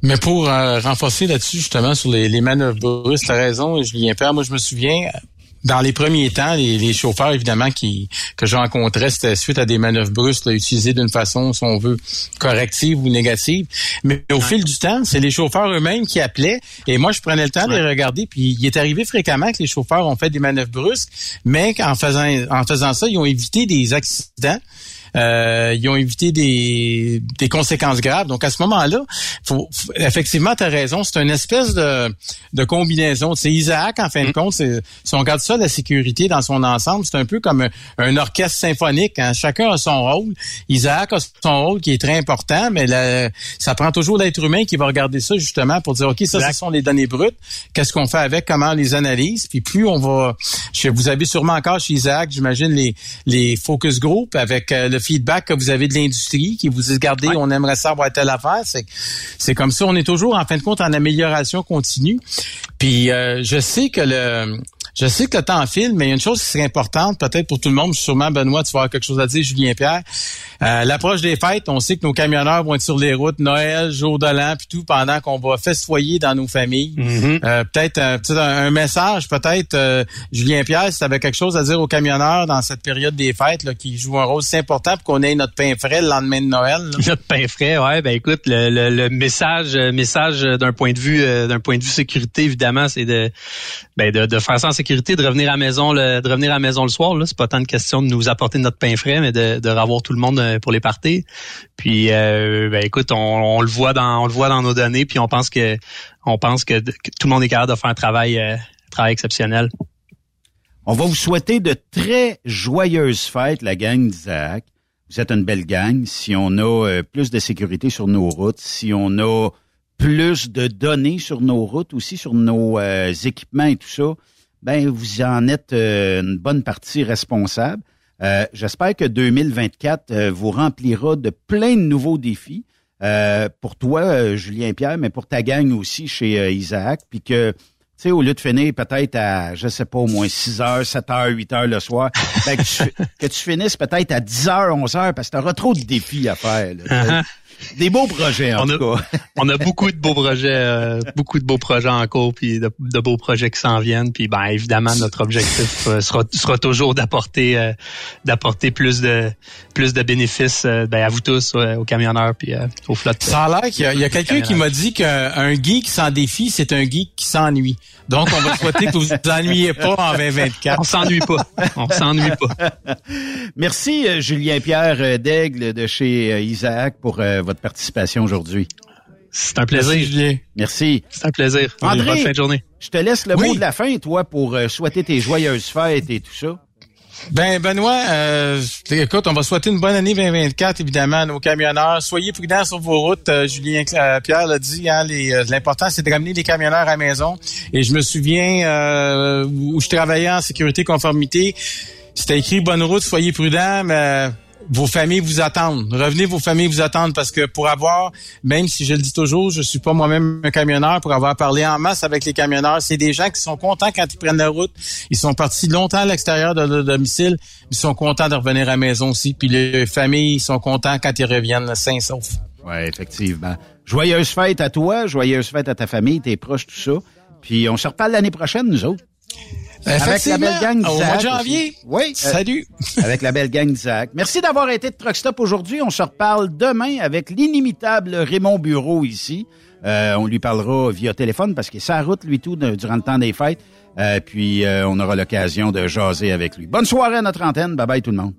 Mais pour euh, renforcer là-dessus, justement, sur les, les manœuvres brusques, t'as raison, Julien Père, moi je me souviens, dans les premiers temps, les, chauffeurs, évidemment, qui que je rencontrais, c'était suite à des manœuvres brusques utilisées d'une façon, si on veut, corrective ou négative. Mais au fil du temps, c'est les chauffeurs eux-mêmes qui appelaient. Et moi, je prenais le temps de les regarder. Puis il est arrivé fréquemment que les chauffeurs ont fait des manœuvres brusques, mais qu'en faisant en faisant ça, ils ont évité des accidents. Euh, ils ont évité des, des conséquences graves. Donc à ce moment-là, faut, effectivement, tu as raison, c'est une espèce de, de combinaison. C'est Isaac, en fin de mm. compte, si on regarde ça, la sécurité dans son ensemble, c'est un peu comme un, orchestre symphonique. Hein. Chacun a son rôle. Isaac a son rôle qui est très important, mais ça prend toujours l'être humain qui va regarder ça justement pour dire, OK, ça, ce sont les données brutes. Qu'est-ce qu'on fait avec? Comment on les analyse? Puis plus on va... Vous avez sûrement encore chez Isaac, j'imagine, les, les focus group avec euh, le feedback que vous avez de l'industrie qui vous dit regardez, on aimerait savoir telle affaire. C'est c'est comme ça, on est toujours en fin de compte en amélioration continue. Puis euh, je sais que le je sais que le temps file, mais il y a une chose qui serait importante, peut-être pour tout le monde, sûrement Benoît, tu vas avoir quelque chose à dire, Julien Pierre. Euh, l'approche des fêtes, on sait que nos camionneurs vont être sur les routes, Noël, jour de l'an, puis tout, pendant qu'on va festoyer dans nos familles. Mm-hmm. Euh, peut-être un, un, message, peut-être, euh, Julien Pierre, si tu avais quelque chose à dire aux camionneurs dans cette période des fêtes, là, qui joue un rôle si important pour qu'on ait notre pain frais le lendemain de Noël. Notre pain frais, ouais, ben écoute, le, le, message, message d'un point de vue, d'un point de vue sécurité, évidemment, c'est de, ben de, de faire ça en sécurité, de revenir à la maison, le, de revenir à maison le soir. Là, c'est pas tant une question de nous apporter notre pain frais, mais de, de revoir tout le monde euh, pour les parties. Puis, euh, ben écoute, on, le voit dans, on le voit dans nos données, puis on pense que, on pense que, tout le monde est capable de faire un travail, euh, travail exceptionnel. On va vous souhaiter de très joyeuses fêtes, la gang d'Isaac. Vous êtes une belle gang. Si on a plus de sécurité sur nos routes, si on a plus de données sur nos routes, aussi sur nos équipements et tout ça, ben vous en êtes euh, une bonne partie responsable. Euh, j'espère que 2024 euh, vous remplira de plein de nouveaux défis pour toi, Julien Pierre, mais pour ta gang aussi chez Isaac, puis que tu sais, au lieu de finir peut-être à, je sais pas, au moins 6 heures, 7 heures, 8 heures le soir, ben, que, tu, que, tu, finisses peut-être à 10 heures, 11 heures, parce que tu auras trop de défis à faire. Là, Des beaux projets, en on tout a, cas. on a beaucoup de beaux projets, euh, beaucoup de beaux projets en cours, puis de, beaux projets qui s'en viennent. Puis ben évidemment, notre objectif euh, sera, sera toujours d'apporter euh, d'apporter plus de plus de bénéfices ben, à vous tous, aux camionneurs puis aux flottes. Ça a l'air qu'il y a, a quelqu'un qui m'a dit qu'un geek sans défi, c'est un geek qui s'ennuie. Donc, on va souhaiter que vous vous ennuyez pas en 2024. On s'ennuie pas. On s'ennuie pas. Merci, Julien Pierre Daigle de chez Isaac pour votre participation aujourd'hui. C'est un plaisir, Julien. Merci. C'est un plaisir. André, bonne fin de journée. Je te laisse le mot de la fin, toi, pour euh, souhaiter tes joyeuses fêtes et tout ça. Ben Benoît, euh, écoute, on va souhaiter une bonne année 2024 évidemment à nos camionneurs. Soyez prudents sur vos routes. Euh, Julien euh, Pierre l'a dit. Hein, L'important c'est de ramener les camionneurs à la maison. Et je me souviens où je travaillais en sécurité conformité. C'était écrit bonne route, soyez prudents, mais vos familles vous attendent. Revenez, vos familles vous attendent parce que pour avoir, même si je le dis toujours, je suis pas moi-même un camionneur, pour avoir parlé en masse avec les camionneurs, c'est des gens qui sont contents quand ils prennent la route. Ils sont partis longtemps à l'extérieur de leur domicile. Ils sont contents de revenir à la maison aussi. Puis les familles sont contents quand ils reviennent sains sauf. Oui, effectivement. Joyeuse fête à toi, joyeuse fête à ta famille, tes proches, tout ça. Puis on se reparle l'année prochaine, nous autres. Avec la belle gang au mois de janvier. Oui. euh, Salut. avec la belle gang d'Isaac. Merci d'avoir été de Truck Stop aujourd'hui. On se reparle demain avec l'inimitable Raymond Bureau ici. Euh, on lui parlera via téléphone parce qu'il est route, lui, tout, de- durant le temps des fêtes. Euh, puis, euh, on aura l'occasion de jaser avec lui. Bonne soirée à notre antenne. Bye-bye tout le monde.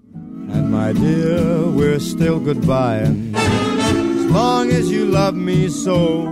And my dear, we're still goodbye. As long as you love me so,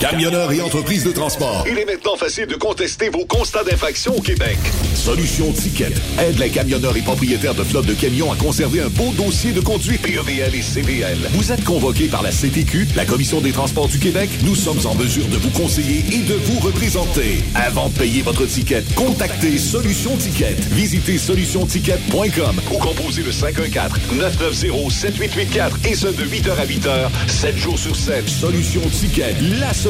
Camionneurs et entreprises de transport. Il est maintenant facile de contester vos constats d'infraction au Québec. Solution Ticket aide les camionneurs et propriétaires de flottes de camions à conserver un beau dossier de conduite PEVL et CVL. Vous êtes convoqué par la CTQ, la Commission des transports du Québec. Nous sommes en mesure de vous conseiller et de vous représenter. Avant de payer votre ticket, contactez Solution Ticket. Visitez solutionticket.com ou composez le 514-990-7884 et ce de 8h à 8h, 7 jours sur 7. Solution Ticket, la solution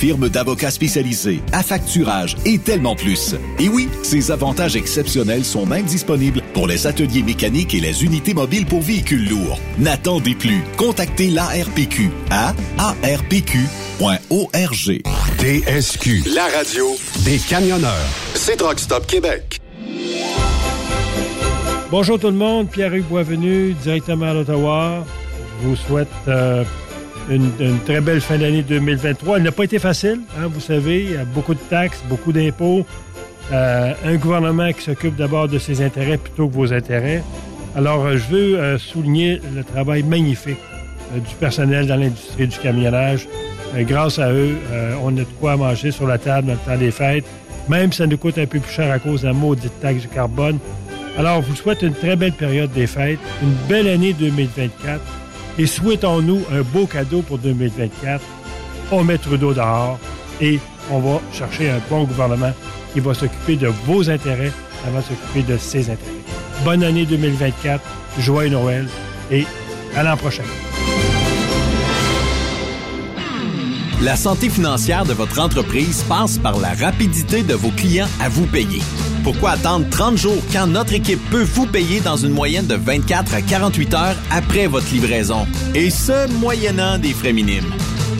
firme d'avocats spécialisés, affacturage et tellement plus. Et oui, ces avantages exceptionnels sont même disponibles pour les ateliers mécaniques et les unités mobiles pour véhicules lourds. N'attendez plus. Contactez l'ARPQ à arpq.org. TSQ. La radio Des camionneurs. C'est Truck Stop Québec. Bonjour tout le monde, Pierre-Hugues Boisvenu, directement à l'Ottawa. Je vous souhaite euh, une, très belle fin d'année 2023. Elle n'a pas été facile, hein, vous savez, il y a beaucoup de taxes, beaucoup d'impôts. Euh, un gouvernement qui s'occupe d'abord de ses intérêts plutôt que vos intérêts. Alors, euh, je veux euh, souligner le travail magnifique du personnel dans l'industrie du camionnage. Grâce à eux, on a de quoi manger sur la table dans le temps des fêtes, même si ça nous coûte un peu plus cher à cause de la maudite taxe du carbone. Alors, je vous souhaite une très belle période des fêtes, une belle année 2024 et souhaitons-nous un beau cadeau pour 2024. On met Trudeau dehors et on va chercher un bon gouvernement qui va s'occuper de vos intérêts avant de s'occuper de ses intérêts. Bonne année 2024, joyeux Noël et à l'an prochain. La santé financière de votre entreprise passe par la rapidité de vos clients à vous payer. Pourquoi attendre 30 jours quand notre équipe peut vous payer dans une moyenne de 24 à 48 heures après votre livraison? Et ce, moyennant des frais minimes.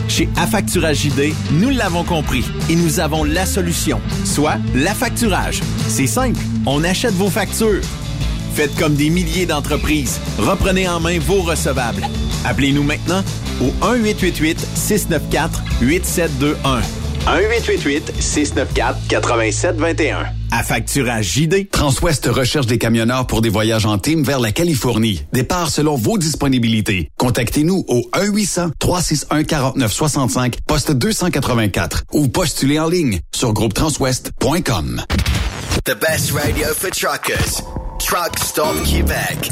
Chez Affacturage JD, nous l'avons compris et nous avons la solution, soit l'affacturage. C'est simple, on achète vos factures. Faites comme des milliers d'entreprises. Reprenez en main vos recevables. Appelez-nous maintenant au 1-888-694-8721. 1-888-694-8721. À facturage JD. Transwest recherche des camionneurs pour des voyages en team vers la Californie. Départ selon vos disponibilités. Contactez-nous au 1-800-361-4965, poste 284 ou postulez en ligne sur groupetranswest.com. The best radio for truckers. Truck Stop Québec.